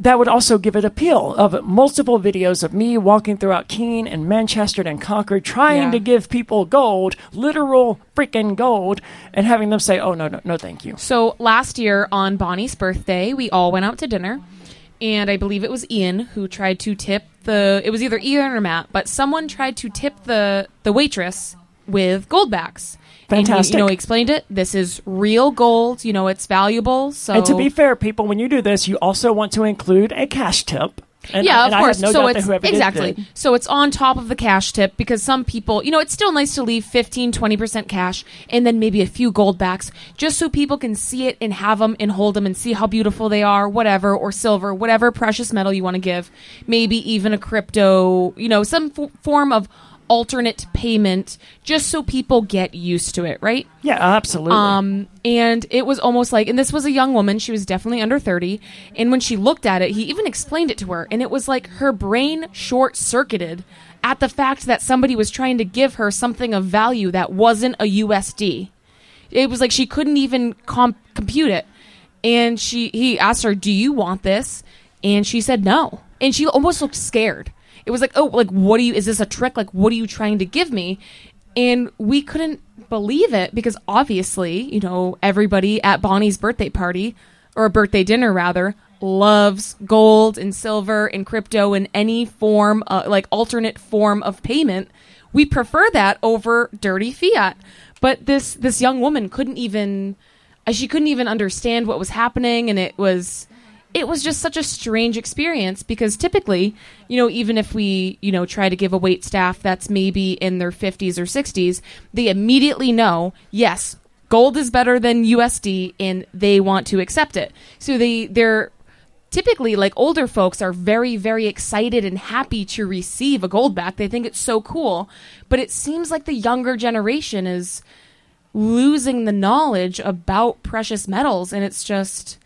that would also give it appeal of multiple videos of me walking throughout Keene and Manchester and Concord trying Yeah. to give people gold, literal freaking gold, and having them say, "Oh no, no, no, thank you." So last year on Bonnie's birthday, we all went out to dinner, and I believe it was Ian who tried to tip the. It was either Ian or Matt, but someone tried to tip the the waitress with goldbacks. And he, Fantastic. you know, he explained it. This is real gold. You know, it's valuable. So And to be fair, people, when you do this, you also want to include a cash tip And, yeah, and of I course. have no so doubt that it's exactly. did. So it's on top of the cash tip because some people, you know, it's still nice to leave 15, 20% cash and then maybe a few gold backs just so people can see it and have them and hold them and see how beautiful they are, whatever, or silver, whatever precious metal you want to give. Maybe even a crypto, you know, some f- form of alternate payment just so people get used to it, right? Yeah, absolutely. Um, and it was almost like, and this was a young woman. She was definitely under 30. And when she looked at it, he even explained it to her. And it was like her brain short circuited at the fact that somebody was trying to give her something of value that wasn't a USD. It was like she couldn't even comp- compute it. And she, he asked her, "Do you want this?" And she said no. And she almost looked scared. It was like, "Oh, like what do you? Is this a trick? Like what are you trying to give me?" And we couldn't believe it because obviously, you know, everybody at Bonnie's birthday party or a birthday dinner rather loves gold and silver and crypto and any form, uh, like alternate form of payment. We prefer that over dirty fiat. But this this young woman couldn't even she couldn't even understand what was happening and it was it was just such a strange experience because typically, you know, even if we, you know, try to give a wait staff that's maybe in their 50s or 60s, they immediately know, yes, gold is better than USD and they want to accept it. So they they're typically like older folks are very very excited and happy to receive a gold back. They think it's so cool. But it seems like the younger generation is losing the knowledge about precious metals and it's just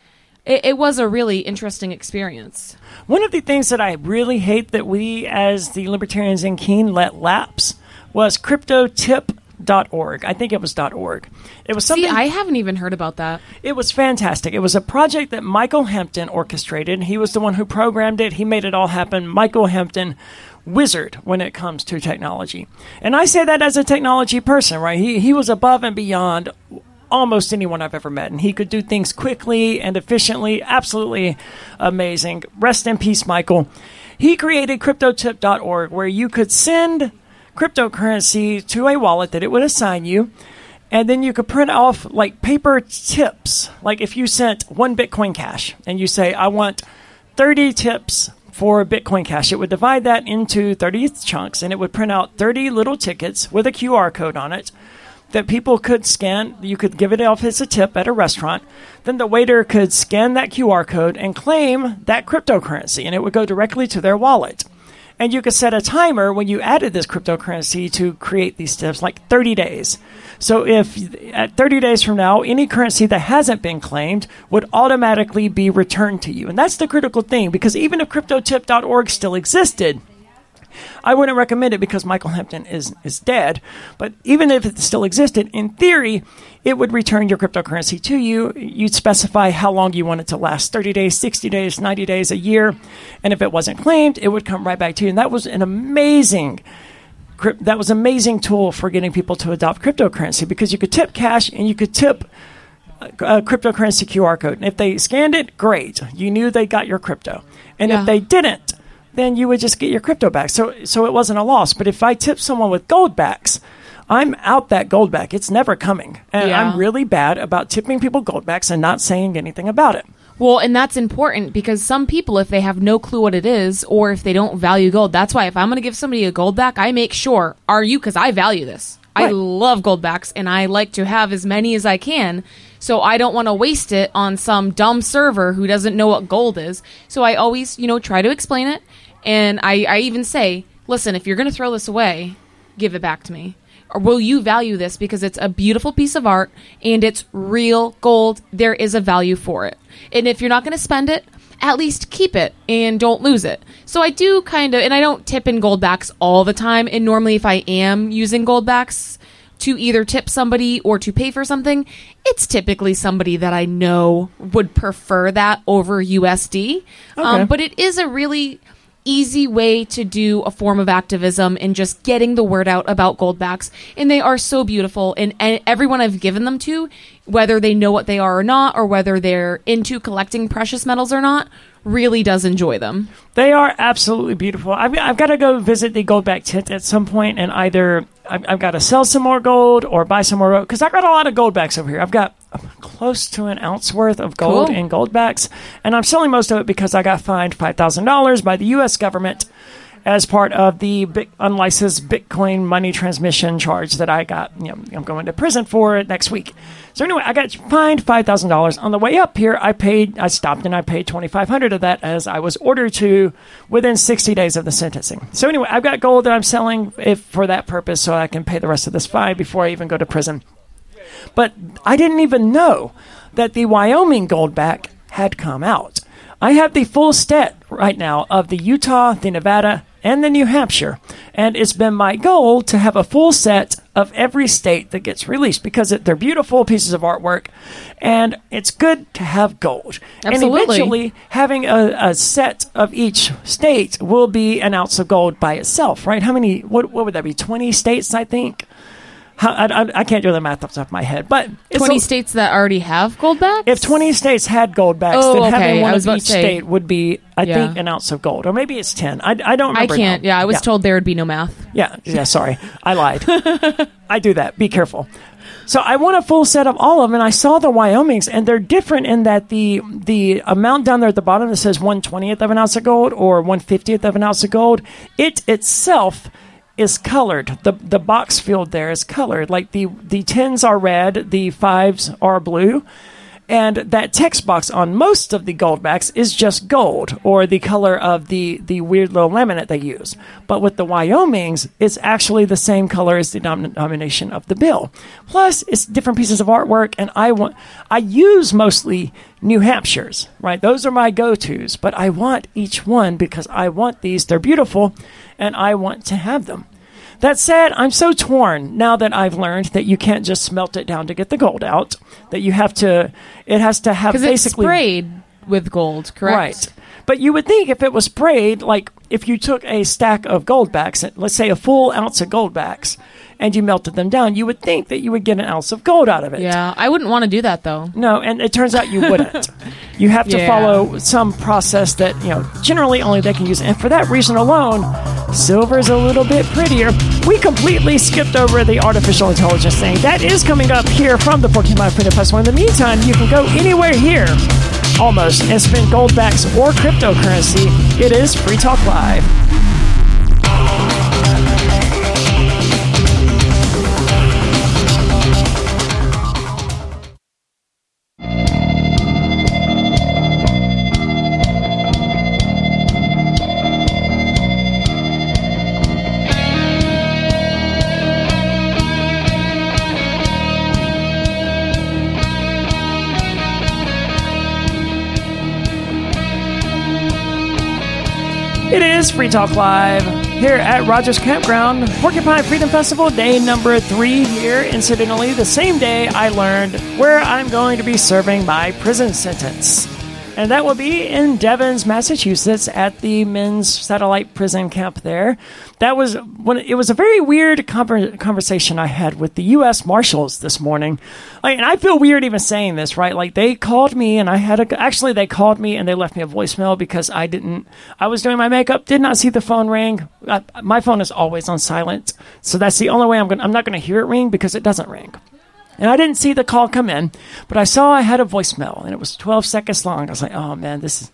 it, it was a really interesting experience. One of the things that I really hate that we, as the Libertarians in Keene, let lapse was cryptotip.org. I think it was .org. It was something. See, I haven't even heard about that. It was fantastic. It was a project that Michael Hampton orchestrated. He was the one who programmed it. He made it all happen. Michael Hampton, wizard when it comes to technology. And I say that as a technology person, right? He he was above and beyond almost anyone I've ever met, and he could do things quickly and efficiently. Absolutely amazing. Rest in peace, Michael. He created cryptotip.org where you could send cryptocurrency to a wallet that it would assign you and then you could print off like paper tips. Like if you sent one Bitcoin Cash and you say, I want 30 tips for Bitcoin Cash, it would divide that into 30 chunks and it would print out 30 little tickets with a QR code on it that people could scan. You could give it off as a tip at a restaurant. Then the waiter could scan that QR code and claim that cryptocurrency and it would go directly to their wallet. And you could set a timer when you added this cryptocurrency to create these tips, like 30 days. So if at 30 days from now, any currency that hasn't been claimed would automatically be returned to you. And that's the critical thing because even if cryptotip.org still existed, I wouldn't recommend it because Michael Hampton is, is dead. But even if it still existed, in theory, it would return your cryptocurrency to you. You'd specify how long you want it to last 30 days, 60 days, 90 days, a year. And if it wasn't claimed, it would come right back to you. And that was an amazing that was an amazing tool for getting people to adopt cryptocurrency because you could tip cash and you could tip a cryptocurrency QR code. And if they scanned it, great. You knew they got your crypto. And Yeah. if they didn't, then you would just get your crypto back. So so it wasn't a loss. But if I tip someone with gold backs, I'm out that gold back. It's never coming. And Yeah. I'm really bad about tipping people gold backs and not saying anything about it. Well, and that's important because some people, if they have no clue what it is or if they don't value gold, that's why if I'm going to give somebody a gold back, I make sure, are you? Because I value this. I love gold backs and I like to have as many as I can. So I don't want to waste it on some dumb server who doesn't know what gold is. So I always, you know, try to explain it. And I, I even say, listen, if you're going to throw this away, give it back to me. Or will you value this because it's a beautiful piece of art and it's real gold? There is a value for it. And if you're not going to spend it, at least keep it and don't lose it. So I do kind of, and I don't tip in gold backs all the time. And normally, if I am using gold backs to either tip somebody or to pay for something, it's typically somebody that I know would prefer that over USD. Okay. Um, but it is a really easy way to do a form of activism and just getting the word out about goldbacks. And they are so beautiful. And, and everyone i've given them to whether they know what they are or not, or whether they're into collecting precious metals or not, really does enjoy them. They are absolutely beautiful. I've, I've got to go visit the Goldback tent at some point, and either I've, I've got to sell some more gold or buy some more because I've got a lot of goldbacks over here. I've got close to an ounce worth of gold Cool. in goldbacks, and I'm selling most of it because I got fined five thousand dollars by the U.S. government as part of the bit- unlicensed Bitcoin money transmission charge that I got. You know, I'm going to prison for it next week. So anyway, I got fined five thousand dollars on the way up here. I paid. I stopped and I paid twenty five hundred of that as I was ordered to within sixty days of the sentencing. So anyway, I've got gold that I'm selling if for that purpose, so I can pay the rest of this fine before I even go to prison. But I didn't even know that the Wyoming Goldback had come out. I have the full set right now of the Utah, the Nevada, and the New Hampshire. And it's been my goal to have a full set of every state that gets released because it, they're beautiful pieces of artwork and it's good to have gold. Absolutely. And eventually, having a, a set of each state will be an ounce of gold by itself, right? How many, what, what would that be? 20 states, I think? How, I, I, I can't do the math off the top of my head, but 20 a- states that already have gold backs? if 20 states had gold backs, Oh, then okay. having one of each say- state would be, I Yeah. think, an ounce of gold. Or maybe it's 10. I, I don't remember. I can't. now. Yeah, I was told there would be no math. Yeah, yeah, sorry. *laughs* I lied. I do that. Be careful. So I want a full set of all of them, and I saw the Wyomings, and they're different in that the the amount down there at the bottom that says one twentieth of an ounce of gold or one fiftieth of an ounce of gold, it itself is colored. The the box field there is colored. Like the the tens are red, the fives are blue. And that text box on most of the goldbacks is just gold or the color of the, the weird little laminate they use. But with the Wyomings, it's actually the same color as the denomination of the bill. Plus, it's different pieces of artwork, and I want I use mostly New Hampshires, right? Those are my go-tos, but I want each one because I want these. They're beautiful, and I want to have them. That said, I'm so torn now that I've learned that you can't just smelt it down to get the gold out. That you have to, it has to have basically sprayed with gold, correct? Right. But you would think if it was sprayed, like if you took a stack of gold backs, let's say a full ounce of goldbacks, and you melted them down, you would think that you would get an ounce of gold out of it. Yeah, I wouldn't want to do that though. No, and it turns out you wouldn't. *laughs* you have to Yeah. follow some process that, you know, generally only they can use. And for that reason alone, silver's a little bit prettier. We completely skipped over the artificial intelligence thing. That is coming up here from the Porcupine Freedom Festival. In the meantime, you can go anywhere here, almost, and spend goldbacks or cryptocurrency. It is Free Talk Live. Is Free Talk Live here at Rogers Campground, Porcupine Freedom Festival, day number three here. Incidentally, the same day I learned where I'm going to be serving my prison sentence. And that will be in Devens, Massachusetts, at the men's satellite prison camp there. That was when it was a very weird conver- conversation I had with the U.S. Marshals this morning. Like, and I feel weird even saying this, right? Like they called me, and I had a actually they called me and they left me a voicemail because I didn't. I was doing my makeup, did not see the phone ring. I, my phone is always on silent, so that's the only way I'm going to, I'm not going to hear it ring because it doesn't ring. And I didn't see the call come in, but I saw I had a voicemail, and it was 12 seconds long. I was like, "Oh man, this is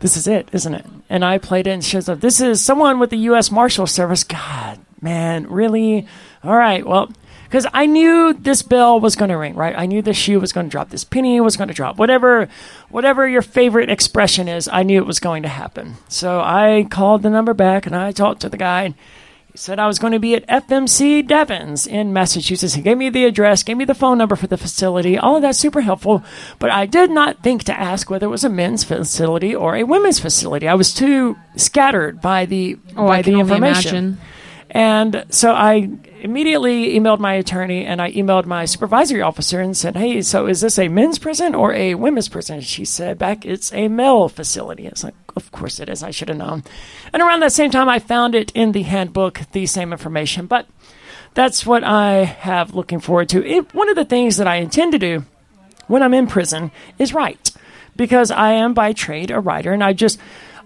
this is it, isn't it?" And I played it, and she was like, "This is someone with the U.S. Marshal Service." God, man, really? All right, well, because I knew this bell was going to ring, right? I knew this shoe was going to drop, this penny was going to drop, whatever, whatever your favorite expression is. I knew it was going to happen, so I called the number back, and I talked to the guy. Said I was going to be at FMC Devens in Massachusetts. He gave me the address, gave me the phone number for the facility. All of that's super helpful. But I did not think to ask whether it was a men's facility or a women's facility. I was too scattered by the Oh, by the information. And so I immediately emailed my attorney and I emailed my supervisory officer and said, Hey, so is this a men's prison or a women's prison? And she said back, It's a male facility. It's like, Of course it is. I should have known. And around that same time, I found it in the handbook, the same information. But that's what I have looking forward to. It, one of the things that I intend to do when I'm in prison is write because I am by trade a writer and I just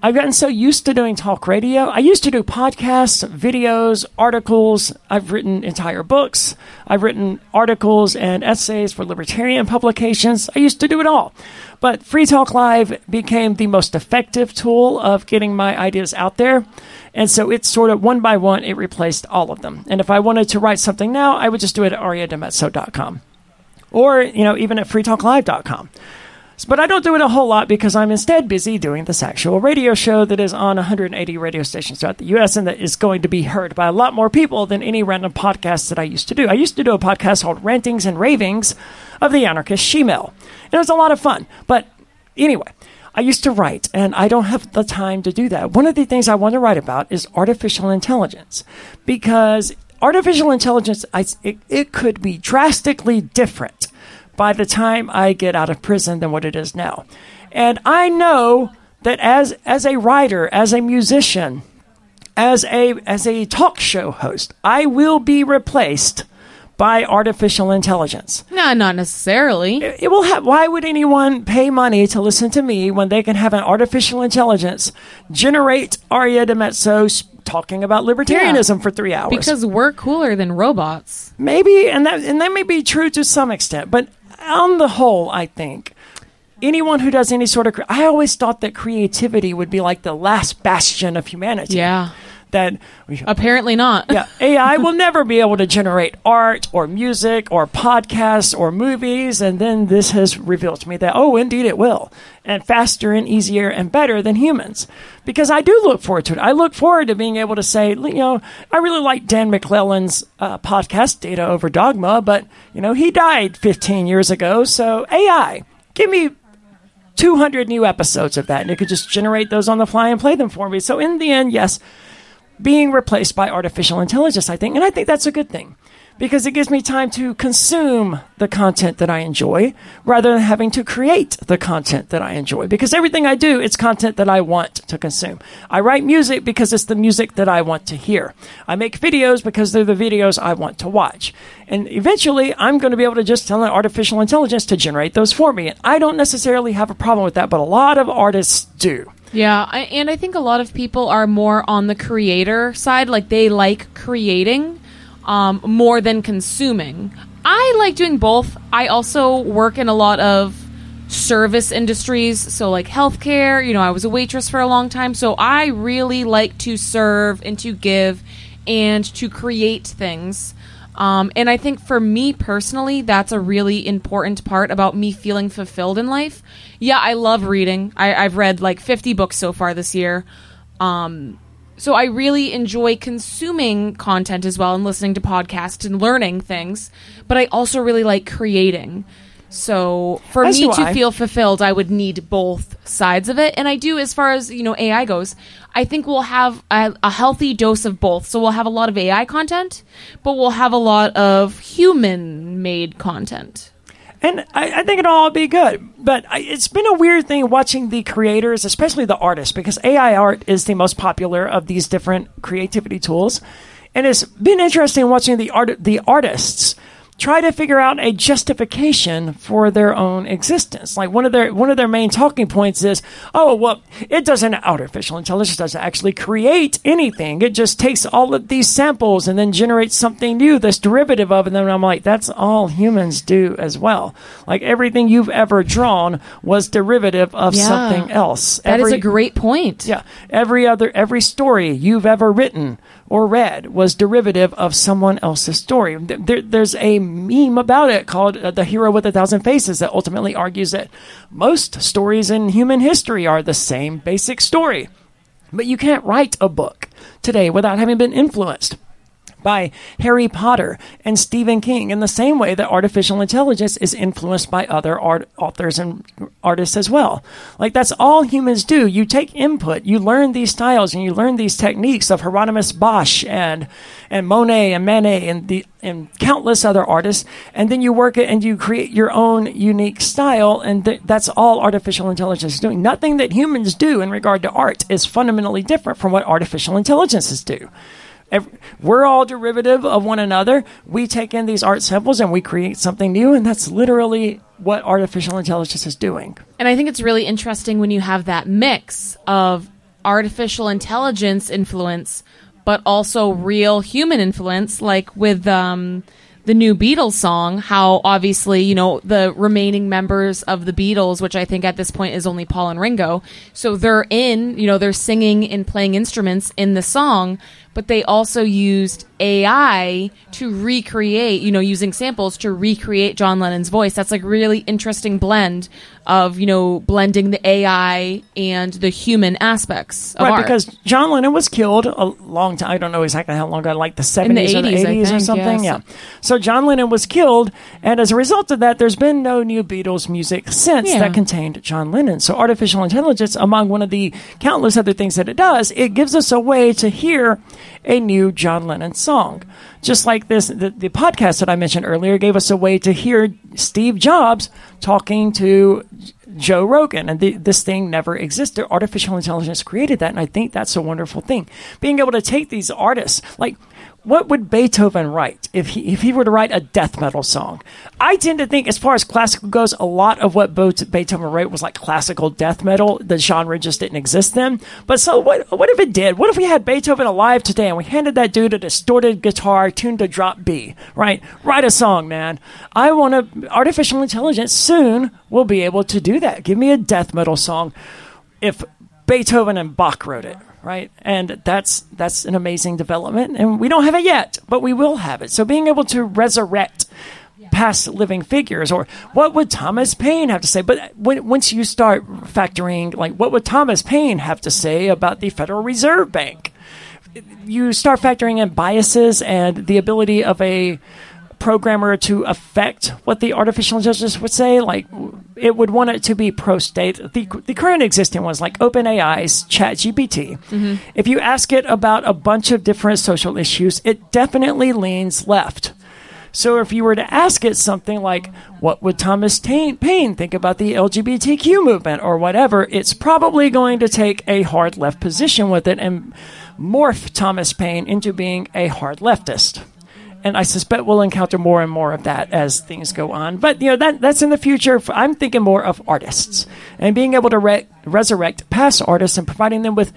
I've gotten so used to doing talk radio. I used to do podcasts, videos, articles. I've written entire books. I've written articles and essays for libertarian publications. I used to do it all. But Free Talk Live became the most effective tool of getting my ideas out there. And so it's sort of one by one, it replaced all of them. And if I wanted to write something now, I would just do it at ariadimezzo.com or, you know, even at freetalklive.com. But I don't do it a whole lot because I'm instead busy doing this actual radio show that is on 180 radio stations throughout the U.S. and that is going to be heard by a lot more people than any random podcast that I used to do. I used to do a podcast called Rantings and Ravings of the Anarchist Shemale. And it was a lot of fun. But anyway, I used to write, and I don't have the time to do that. One of the things I want to write about is artificial intelligence because artificial intelligence, I, it, it could be drastically different by the time I get out of prison than what it is now. And I know that as as a writer, as a musician, as a as a talk show host, I will be replaced by artificial intelligence. No, not necessarily. It, it will have why would anyone pay money to listen to me when they can have an artificial intelligence generate Aria DiMezzo talking about libertarianism Yeah. for 3 hours? Because we're cooler than robots. Maybe, and that and that may be true to some extent, but on the whole, I think anyone who does any sort of, I always thought that creativity would be like the last bastion of humanity. Yeah. That we, Apparently not. yeah, AI *laughs* will never be able to generate art or music or podcasts or movies. And then this has revealed to me that, oh, indeed it will. And faster and easier and better than humans. Because I do look forward to it. I look forward to being able to say, you know, I really like Dan McClellan's uh, podcast, Data Over Dogma, but, you know, he died 15 years ago. So AI, give me 200 new episodes of that. And it could just generate those on the fly and play them for me. So in the end, yes, being replaced by artificial intelligence, I think. And I think that's a good thing because it gives me time to consume the content that I enjoy rather than having to create the content that I enjoy. Because everything I do, it's content that I want to consume. I write music because it's the music that I want to hear. I make videos because they're the videos I want to watch. And eventually, I'm going to be able to just tell an artificial intelligence to generate those for me. And I don't necessarily have a problem with that, but a lot of artists do. Yeah, I, and I think a lot of people are more on the creator side, like they like creating um, more than consuming. I like doing both. I also work in a lot of service industries, so like healthcare. You know, I was a waitress for a long time, so I really like to serve and to give and to create things. Um, and I think for me personally, that's a really important part about me feeling fulfilled in life. Yeah, I love reading. I, I've read like 50 books so far this year. Um, so I really enjoy consuming content as well and listening to podcasts and learning things. But I also really like creating. So for As me to I. feel fulfilled, I would need both sides of it. And I do, as far as you know, AI goes. I think we'll have a, a healthy dose of both. So we'll have a lot of AI content, but we'll have a lot of human-made content. And I, I think it'll all be good. But I, it's been a weird thing watching the creators, especially the artists, because AI art is the most popular of these different creativity tools. And it's been interesting watching the art, the artists try to figure out a justification for their own existence. Like one of their one of their main talking points is, "Oh, well, it doesn't artificial intelligence doesn't actually create anything. It just takes all of these samples and then generates something new that's derivative of." And then I'm like, "That's all humans do as well. Like everything you've ever drawn was derivative of Yeah. something else." That is Every- a great point. yeah. Every other every story you've ever written or read was derivative of someone else's story. There, there's a meme about it called uh, "The Hero with a Thousand Faces" that ultimately argues that most stories in human history are the same basic story. But you can't write a book today without having been influenced by Harry Potter and Stephen King in the same way that artificial intelligence is influenced by other art authors and artists as well. Like that's all humans do. You take input, you learn these styles and you learn these techniques of Hieronymus Bosch and and Monet and Manet and the and countless other artists, and then you work it and you create your own unique style, and th- that's all artificial intelligence is doing. Nothing that humans do in regard to art is fundamentally different from what artificial intelligences do ev- we're all derivative of one another. We take in these art samples and we create something new, and that's literally what artificial intelligence is doing. And I think it's really interesting when you have that mix of artificial intelligence influence, but also real human influence, like with um, the new Beatles song, how obviously, you know, the remaining members of the Beatles, which I think at this point is only Paul and Ringo, so they're in, you know, they're singing and playing instruments in the song, but they also used AI to recreate, you know, using samples to recreate John Lennon's voice. That's like really interesting blend of, you know, blending the AI and the human aspects of right, art. because John Lennon was killed a long time. I don't know exactly how long ago, like the 70s In the or the 80s, I 80s or something. yes. Yeah. So John Lennon was killed, and as a result of that, there's been no new Beatles music since Yeah. that contained John Lennon. So artificial intelligence, among one of the countless other things that it does, it gives us a way to hear a new John Lennon song. Just like this, the, the podcast that I mentioned earlier gave us a way to hear Steve Jobs talking to Joe Rogan, and the, this thing never existed. Artificial intelligence created that, and I think that's a wonderful thing. Being able to take these artists, like what would Beethoven write if he if he were to write a death metal song? I tend to think, as far as classical goes, a lot of what Beethoven wrote was like classical death metal. The genre just didn't exist then. But so what? What if it did? What if we had Beethoven alive today and we handed that dude a distorted guitar tuned to drop B? Right? Write a song, man. I want to. Artificial intelligence soon will be able to do that. Give me a death metal song. If Beethoven and Bach wrote it, right? And that's that's an amazing development, and we don't have it yet, but we will have it. So being able to resurrect past living figures, or what would Thomas Paine have to say? But when, once you start factoring, like, what would Thomas Paine have to say about the Federal Reserve Bank? You start factoring in biases and the ability of a programmer to affect what the artificial intelligence would say. Like, it would want it to be pro state. The, the current existing ones, like OpenAI's ChatGPT, mm-hmm. if you ask it about a bunch of different social issues, it definitely leans left. So if you were to ask it something like, what would Thomas Tain- Paine think about the LGBTQ movement or whatever, it's probably going to take a hard left position with it and morph Thomas Paine into being a hard leftist and I suspect we'll encounter more and more of that as things go on. But you know that that's in the future. I'm thinking more of artists and being able to re- resurrect past artists and providing them with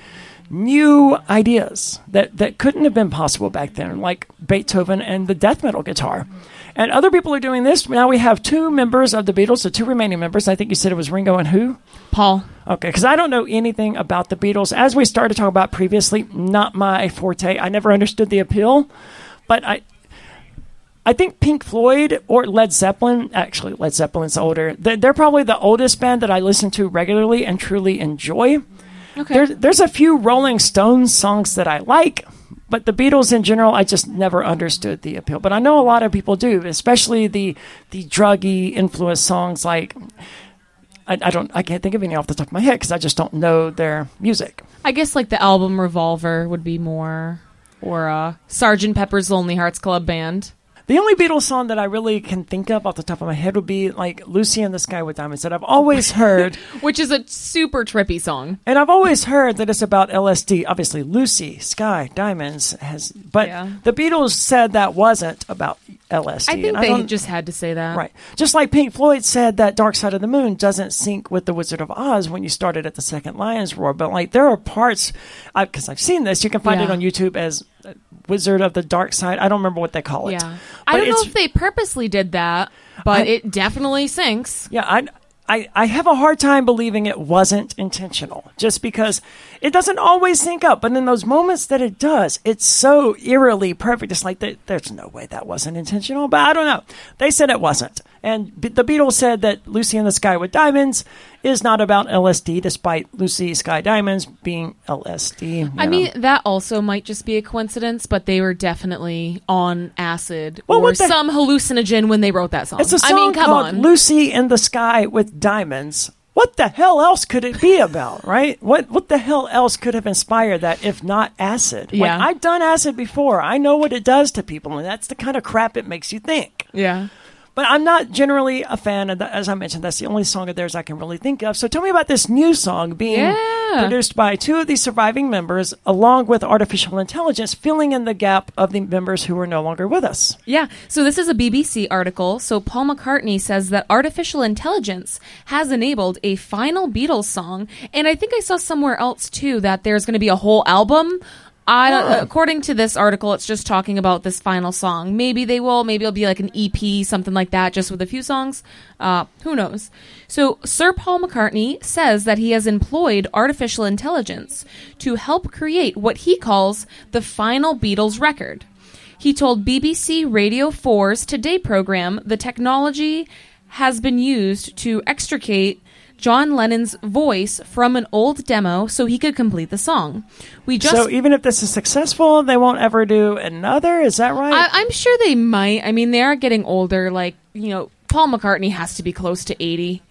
new ideas that that couldn't have been possible back then, like Beethoven and the death metal guitar. And other people are doing this. Now we have two members of the Beatles, the two remaining members. I think you said it was Ringo and who? Paul. Okay, because I don't know anything about the Beatles. As we started to talk about previously, not my forte. I never understood the appeal, but I. I think Pink Floyd or Led Zeppelin, actually, Led Zeppelin's older. They're, probably the oldest band that I listen to regularly and truly enjoy. Okay. There's, there's a few Rolling Stones songs that I like, but the Beatles in general, I just never understood the appeal. But I know a lot of people do, especially the the druggy influenced songs like. I, I don't. I can't think of any off the top of my head because I just don't know their music. I guess like the album Revolver would be more, or uh, Sergeant Pepper's Lonely Hearts Club Band. The only Beatles song that I really can think of off the top of my head would be like "Lucy in the Sky with Diamonds" that I've always heard, *laughs* which is a super trippy song. and I've always heard that it's about LSD. Obviously, Lucy, Sky, Diamonds has, but Yeah. the Beatles said that wasn't about LSD. I think and they just had to say that. Right. Just like Pink Floyd said that Dark Side of the Moon doesn't sync with The Wizard of Oz when you started at the second Lion's Roar. But like there are parts, because I've seen this, you can find it on YouTube as Wizard of the Dark Side. I don't remember what they call it. Yeah. I don't know if they purposely did that, but I- it definitely syncs. Yeah, I, I, I have a hard time believing it wasn't intentional, just because it doesn't always sync up. But in those moments that it does, it's so eerily perfect. It's like there- there's no way that wasn't intentional. But I don't know. They said it wasn't, and the Beatles said that "Lucy in the Sky with Diamonds" is not about LSD, despite Lucy Sky Diamonds being LSD. I know. mean, that also might just be a coincidence, but they were definitely on acid Well, or some hallucinogen when they wrote that song. It's a song I mean, come called on. "Lucy in the Sky with Diamonds." What the hell else could it be about, *laughs* right? What what the hell else could have inspired that if not acid? Yeah. I've done acid before. I know what it does to people, and that's the kind of crap it makes you think. yeah. But I'm not generally a fan of that. As I mentioned, that's the only song of theirs I can really think of. So tell me about this new song being Yeah. produced by two of the surviving members, along with artificial intelligence, filling in the gap of the members who are no longer with us. Yeah, so this is a BBC article. So Paul McCartney says that artificial intelligence has enabled a final Beatles song, and I think I saw somewhere else too that there's going to be a whole album. I don't, according to this article, it's just talking about this final song. Maybe they will. Maybe it'll be like an EP, something like that, just with a few songs. Uh, who knows? So Sir Paul McCartney says that he has employed artificial intelligence to help create what he calls the final Beatles record. He told BBC Radio 4's Today program the technology has been used to extricate John Lennon's voice from an old demo so he could complete the song. We just so even if this is successful, they won't ever do another. Is that right? I, I'm sure they might. I mean, they are getting older. Like, you know, Paul McCartney has to be close to 80.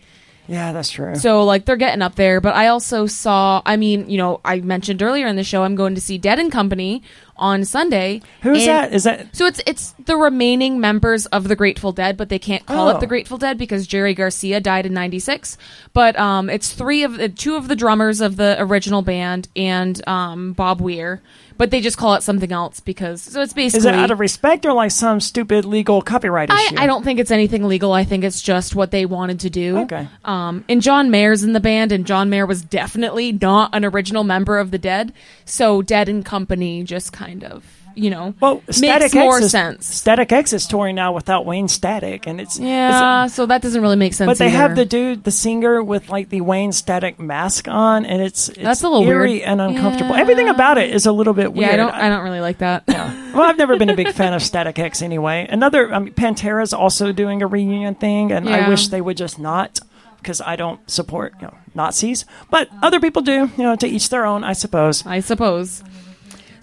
yeah, that's true. So, like, they're getting up there. But I also saw, I mean, you know, I mentioned earlier in the show, I'm going to see Dead and Company on Sunday. Who's And- that? Is that So it's it's the remaining members of the Grateful Dead, but they can't call Oh. it the Grateful Dead because Jerry Garcia died in '96. But um, it's three of the two of the drummers of the original band and um, Bob Weir, but they just call it something else because so it's basically. is it out of respect or like some stupid legal copyright I, issue? I don't think it's anything legal. I think it's just what they wanted to do. Okay. Um, and John Mayer's in the band, and John Mayer was definitely not an original member of the Dead. So Dead and Company just kind of, you know, Well, Static makes more X is, sense. Static X is touring now without Wayne Static, and it's Yeah, it's- so that doesn't really make sense. but they have the dude, the singer, with like the Wayne Static mask on, and it's, it's That's a little eerie weird. and uncomfortable. Yeah. Everything about it is a little bit weird. Yeah, I don't. I don't really like that. Yeah. well, I've never been a big fan of Static X anyway. Another, I mean, Pantera's also doing a reunion thing, and I wish they would just not, because I don't support you know, Nazis. But other people do, you know, to each their own, I suppose. I suppose.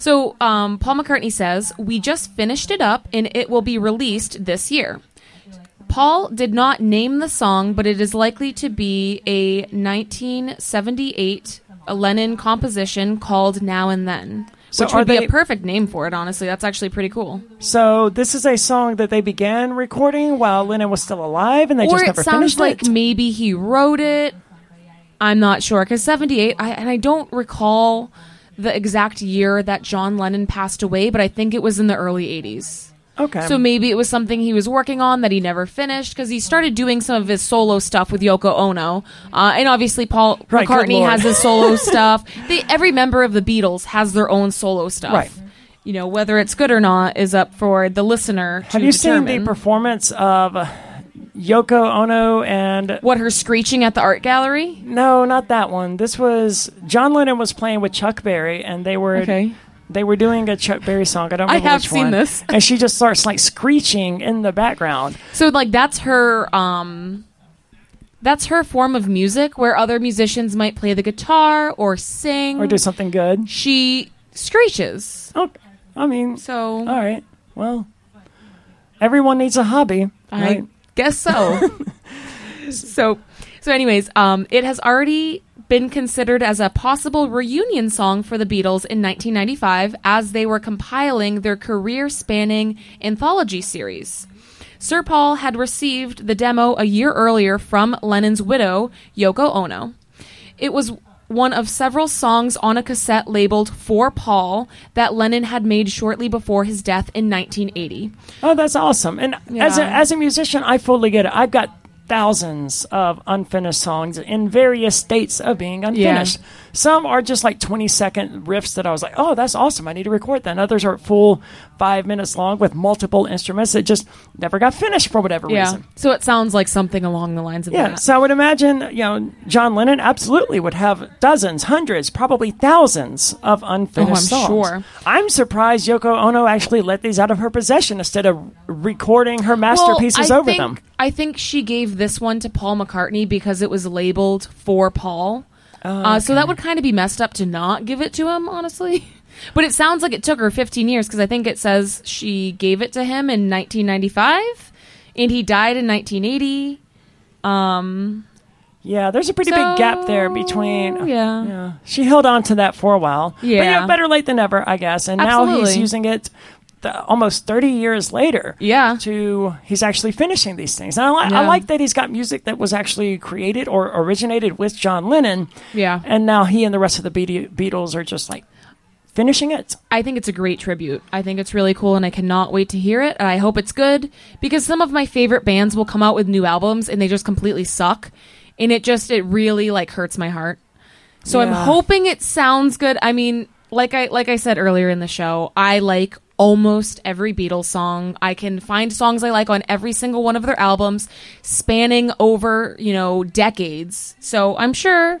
So, um, Paul McCartney says, We just finished it up and it will be released this year. Paul did not name the song, but it is likely to be a 1978 Lennon composition called Now and Then. So which would be they- a perfect name for it, honestly. That's actually pretty cool. So this is a song that they began recording while Lennon was still alive, and they or just it never sounds finished like it. maybe he wrote it. I'm not sure because 78, I, and I don't recall the exact year that John Lennon passed away, but I think it was in the early 80s. Okay. So maybe it was something he was working on that he never finished because he started doing some of his solo stuff with Yoko Ono, uh, and obviously Paul Right, McCartney has his solo *laughs* stuff. They, every member of the Beatles has their own solo stuff. Right. You know whether it's good or not is up for the listener to Have you seen the performance of uh, Yoko Ono and what her screeching at the art gallery? no, not that one. This was John Lennon was playing with Chuck Berry, and they were Okay. they were doing a Chuck Berry song. I don't I remember have which seen one. this. and she just starts like screeching in the background. *laughs* So like that's her um that's her form of music where other musicians might play the guitar or sing Or do something good. she screeches. Oh, I mean, So all right. Well, everyone needs a hobby. I right? Guess so. *laughs* so so anyways, um it has already been considered as a possible reunion song for the Beatles in 1995 as they were compiling their career spanning anthology series. Sir Paul had received the demo a year earlier from Lennon's widow, Yoko Ono. It was one of several songs on a cassette labeled For Paul that Lennon had made shortly before his death in 1980. Oh, that's awesome. And as a, as a musician, I fully get it. I've got thousands of unfinished songs in various states of being unfinished. Some are just like 20 second riffs that I was like, oh, that's awesome. I need to record that. And others are full five minutes long with multiple instruments that just never got finished for whatever Yeah. reason. So it sounds like something along the lines of Yeah, that. so I would imagine, you know, John Lennon absolutely would have dozens, hundreds, probably thousands of unfinished Oh, I'm songs. sure. I'm surprised Yoko Ono actually let these out of her possession instead of recording her masterpieces Well, over think, them. I think she gave this one to Paul McCartney because it was labeled for Paul. Oh, uh, so that would kind of be messed up to not give it to him, honestly. *laughs* But it sounds like it took her 15 years because I think it says she gave it to him in 1995 and he died in 1980. Um, Yeah, there's a pretty big gap there between. Yeah. Yeah. She held on to that for a while. But Yeah. yeah, better late than never, I guess. And now he's using it th- almost 30 years later. Yeah. To he's actually finishing these things. And I, li- I like that he's got music that was actually created or originated with John Lennon. Yeah. And now he and the rest of the Be- Beatles are just like finishing it. I think it's a great tribute. I think it's really cool, and I cannot wait to hear it. And I hope it's good because some of my favorite bands will come out with new albums and they just completely suck, and it just it really like hurts my heart. So I'm hoping it sounds good. I mean, like I like I said earlier in the show, I like almost every Beatles song. I can find songs I like on every single one of their albums, spanning over you know decades. So I'm sure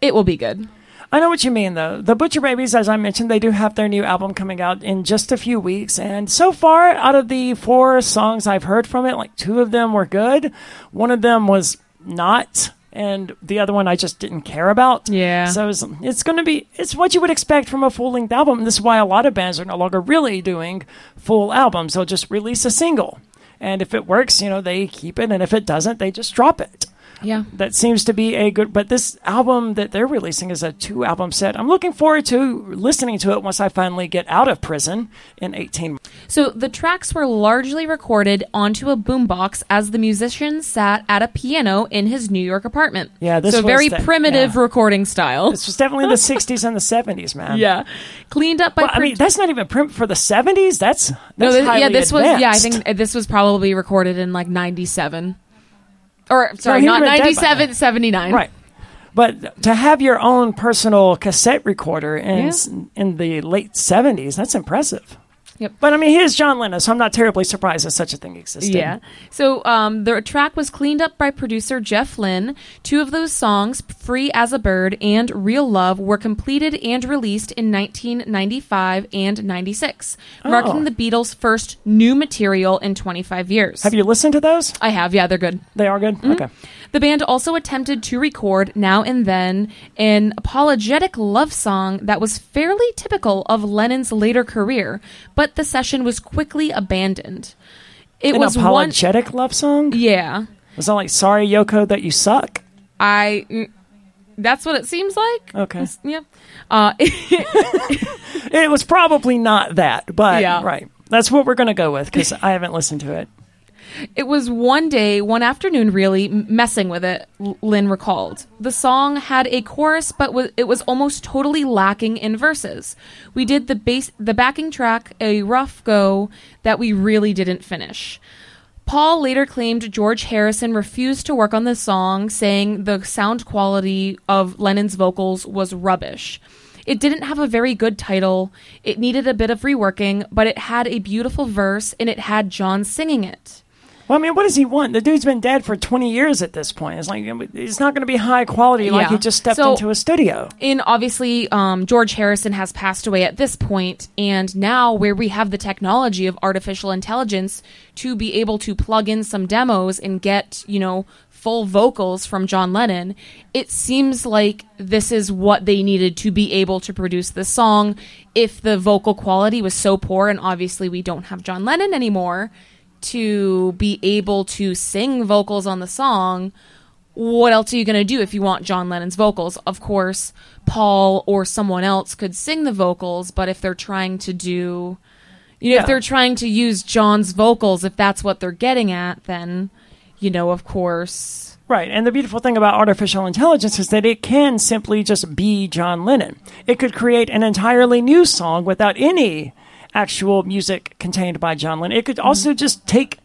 it will be good. I know what you mean, though. The Butcher Babies, as I mentioned, they do have their new album coming out in just a few weeks. And so far, out of the four songs I've heard from it, like two of them were good. One of them was not. And the other one I just didn't care about. Yeah. So it's, it's going to be, it's what you would expect from a full length album. And this is why a lot of bands are no longer really doing full albums. They'll just release a single. And if it works, you know, they keep it. And if it doesn't, they just drop it Yeah. that seems to be a good but this album that they're releasing is a two album set i'm looking forward to listening to it once i finally get out of prison in 18 So the tracks were largely recorded onto a boombox as the musician sat at a piano in his New York apartment. Yeah, this so was very primitive yeah. recording style. this was definitely the *laughs* 60s and the 70s man yeah, cleaned up by. well, i mean that's not even prim for the 70s that's, that's no, this, yeah, this was yeah. I think this was probably recorded in like '97, or sorry, he not would've been dead by 97, then. 79. right but to have your own personal cassette recorder in s in the late 70s that's impressive Yep. but i mean he is john lennon so i'm not terribly surprised that such a thing existed Yeah. So um, the track was cleaned up by producer Jeff Lynne. Two of those songs, Free as a Bird and Real Love, were completed and released in 1995 and 96, marking Oh. the Beatles' first new material in 25 years. have you listened to those I have, yeah, they're good. they are good Mm-hmm. okay The band also attempted to record now and then an apologetic love song that was fairly typical of Lennon's later career, but the session was quickly abandoned. It an was one. apologetic love song Yeah. Was that like "Sorry Yoko that you suck"? I. mm, That's what it seems like. Okay, Yeah. Uh, *laughs* it was probably not that, but Yeah. right. That's what we're gonna go with because I haven't listened to it. It was one day, one afternoon, really messing with it. Lynne recalled the song had a chorus, but it was almost totally lacking in verses. We did the bass, the backing track, a rough go that we really didn't finish. Paul later claimed George Harrison refused to work on the song, saying the sound quality of Lennon's vocals was rubbish. It didn't have a very good title. It needed a bit of reworking, but it had a beautiful verse and it had John singing it. Well, I mean, what does he want? The dude's been dead for twenty years at this point. It's like it's not going to be high quality like Yeah. he just stepped So- into a studio. And obviously, um, George Harrison has passed away at this point, and now where we have the technology of artificial intelligence to be able to plug in some demos and get, you know, full vocals from John Lennon, it seems like this is what they needed to be able to produce this song. If the vocal quality was so poor, and obviously we don't have John Lennon anymore to be able to sing vocals on the song, what else are you going to do if you want John Lennon's vocals? Of course, Paul or someone else could sing the vocals, but if they're trying to do, you know, Yeah. if they're trying to use John's vocals, if that's what they're getting at, then, you know, of course. Right, and the beautiful thing about artificial intelligence is that it can simply just be John Lennon. It could create an entirely new song without any actual music contained by John Lennon. It could mm-hmm. also just take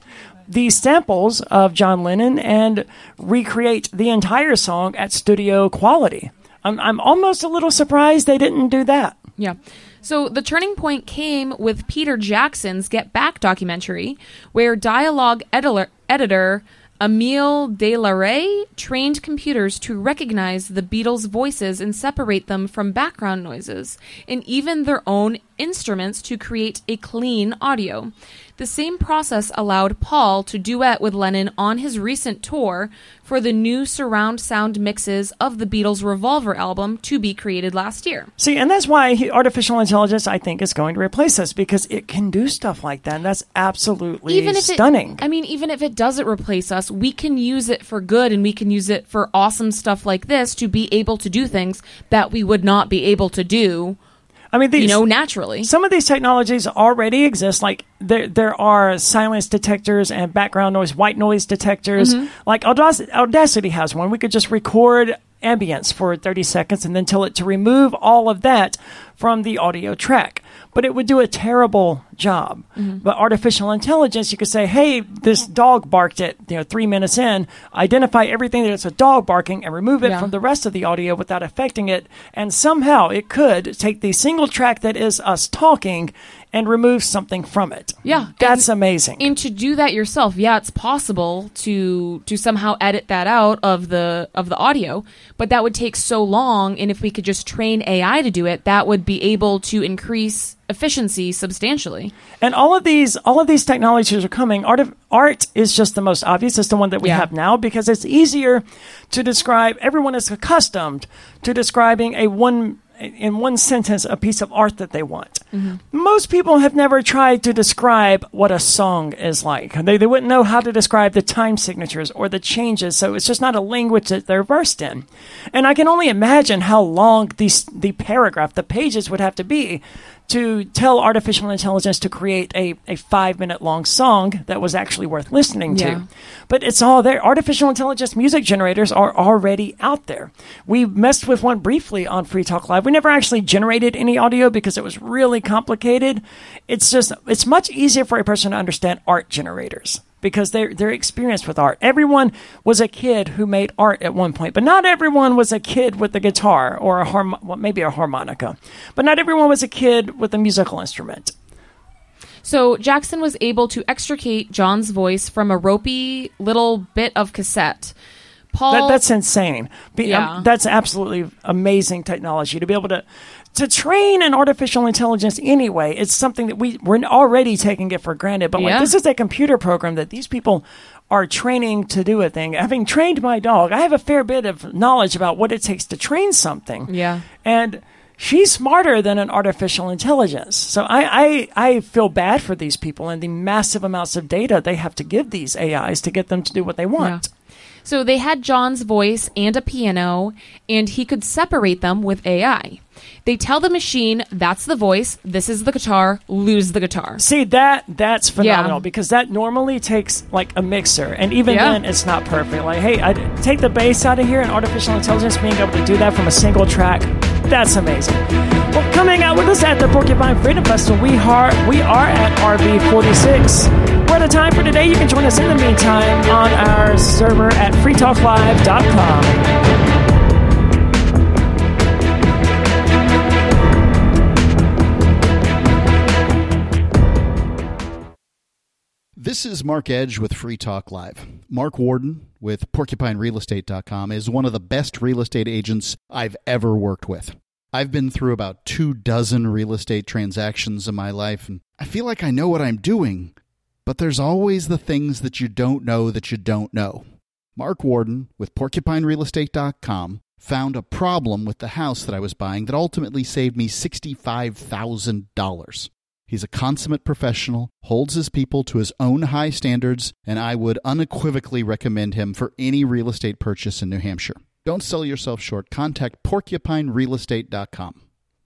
these samples of John Lennon and recreate the entire song at studio quality. I'm, I'm almost a little surprised they didn't do that. Yeah. So the turning point came with Peter Jackson's Get Back documentary, where dialogue editor, editor Emile de la Rey trained computers to recognize the Beatles' voices and separate them from background noises, and even their own instruments to create a clean audio. The same process allowed Paul to duet with Lennon on his recent tour for the new surround sound mixes of the Beatles' Revolver album to be created last year. See, and that's why he, artificial intelligence, I think, is going to replace us because it can do stuff like that. And that's absolutely even if stunning. It, I mean, even if it doesn't replace us, we can use it for good, and we can use it for awesome stuff like this to be able to do things that we would not be able to do I mean, these, you know, naturally. some of these technologies already exist. Like there, there are silence detectors and background noise, white noise detectors. Mm-hmm. Like Audacity, Audacity has one. We could just record ambience for 30 seconds and then tell it to remove all of that from the audio track. But it would do a terrible job. Mm-hmm. But artificial intelligence, you could say, "Hey, this dog barked at you know three minutes in. Identify everything that it's a dog barking and remove it Yeah. from the rest of the audio without affecting it." And somehow it could take the single track that is us talking and remove something from it. Yeah, that's and- amazing. and to do that yourself yeah it's possible to to somehow edit that out of the of the audio but that would take so long and if we could just train ai to do it that would be able to increase efficiency substantially And all of these, all of these technologies are coming. Art, of, art is just the most obvious. It's the one that we Yeah. have now because it's easier to describe. Everyone is accustomed to describing a one in one sentence a piece of art that they want. Mm-hmm. Most people have never tried to describe what a song is like. They, they wouldn't know how to describe the time signatures or the changes, so it's just not a language that they're versed in. And I can only imagine how long these the paragraph, the pages would have to be to tell artificial intelligence to create a, a five minute long song that was actually worth listening to. Yeah. But it's all there. Artificial intelligence music generators are already out there. We messed with one briefly on Free Talk Live. We never actually generated any audio because it was really complicated. It's just, it's much easier for a person to understand art generators because they're, they're experienced with art. Everyone was a kid who made art at one point, but not everyone was a kid with a guitar or a harm, well, maybe a harmonica. But not everyone was a kid with a musical instrument. so jackson was able to extricate john's voice from a ropey little bit of cassette paul That, that's insane. Be, um, Yeah. that's absolutely amazing technology to be able to to train an artificial intelligence anyway. It's something that we we're already taking it for granted. But like this is a computer program that these people are training to do a thing. Having trained my dog, I have a fair bit of knowledge about what it takes to train something. Yeah. and. She's smarter than an artificial intelligence. So I, I, I feel bad for these people and the massive amounts of data they have to give these AIs to get them to do what they want. So they had John's voice and a piano, and he could separate them with AI. They tell the machine, that's the voice, this is the guitar, lose the guitar. See that that's phenomenal Yeah. because that normally takes like a mixer, and even Yeah. then it's not perfect. Like, hey, I take the bass out of here, and artificial intelligence being able to do that from a single track, that's amazing. Well, coming out with us at the Porcupine Freedom Festival, we are we are at RV46. We're out of time for today. You can join us in the meantime on our server at freetalklive.com. This is Mark Edge with Free Talk Live. Mark Warden with PorcupineRealEstate.com is one of the best real estate agents I've ever worked with. I've been through about two dozen real estate transactions in my life, and I feel like I know what I'm doing, but there's always the things that you don't know that you don't know. Mark Warden with PorcupineRealEstate.com found a problem with the house that I was buying that ultimately saved me $65,000. He's a consummate professional, holds his people to his own high standards, and I would unequivocally recommend him for any real estate purchase in New Hampshire. Don't sell yourself short. Contact porcupinerealestate.com.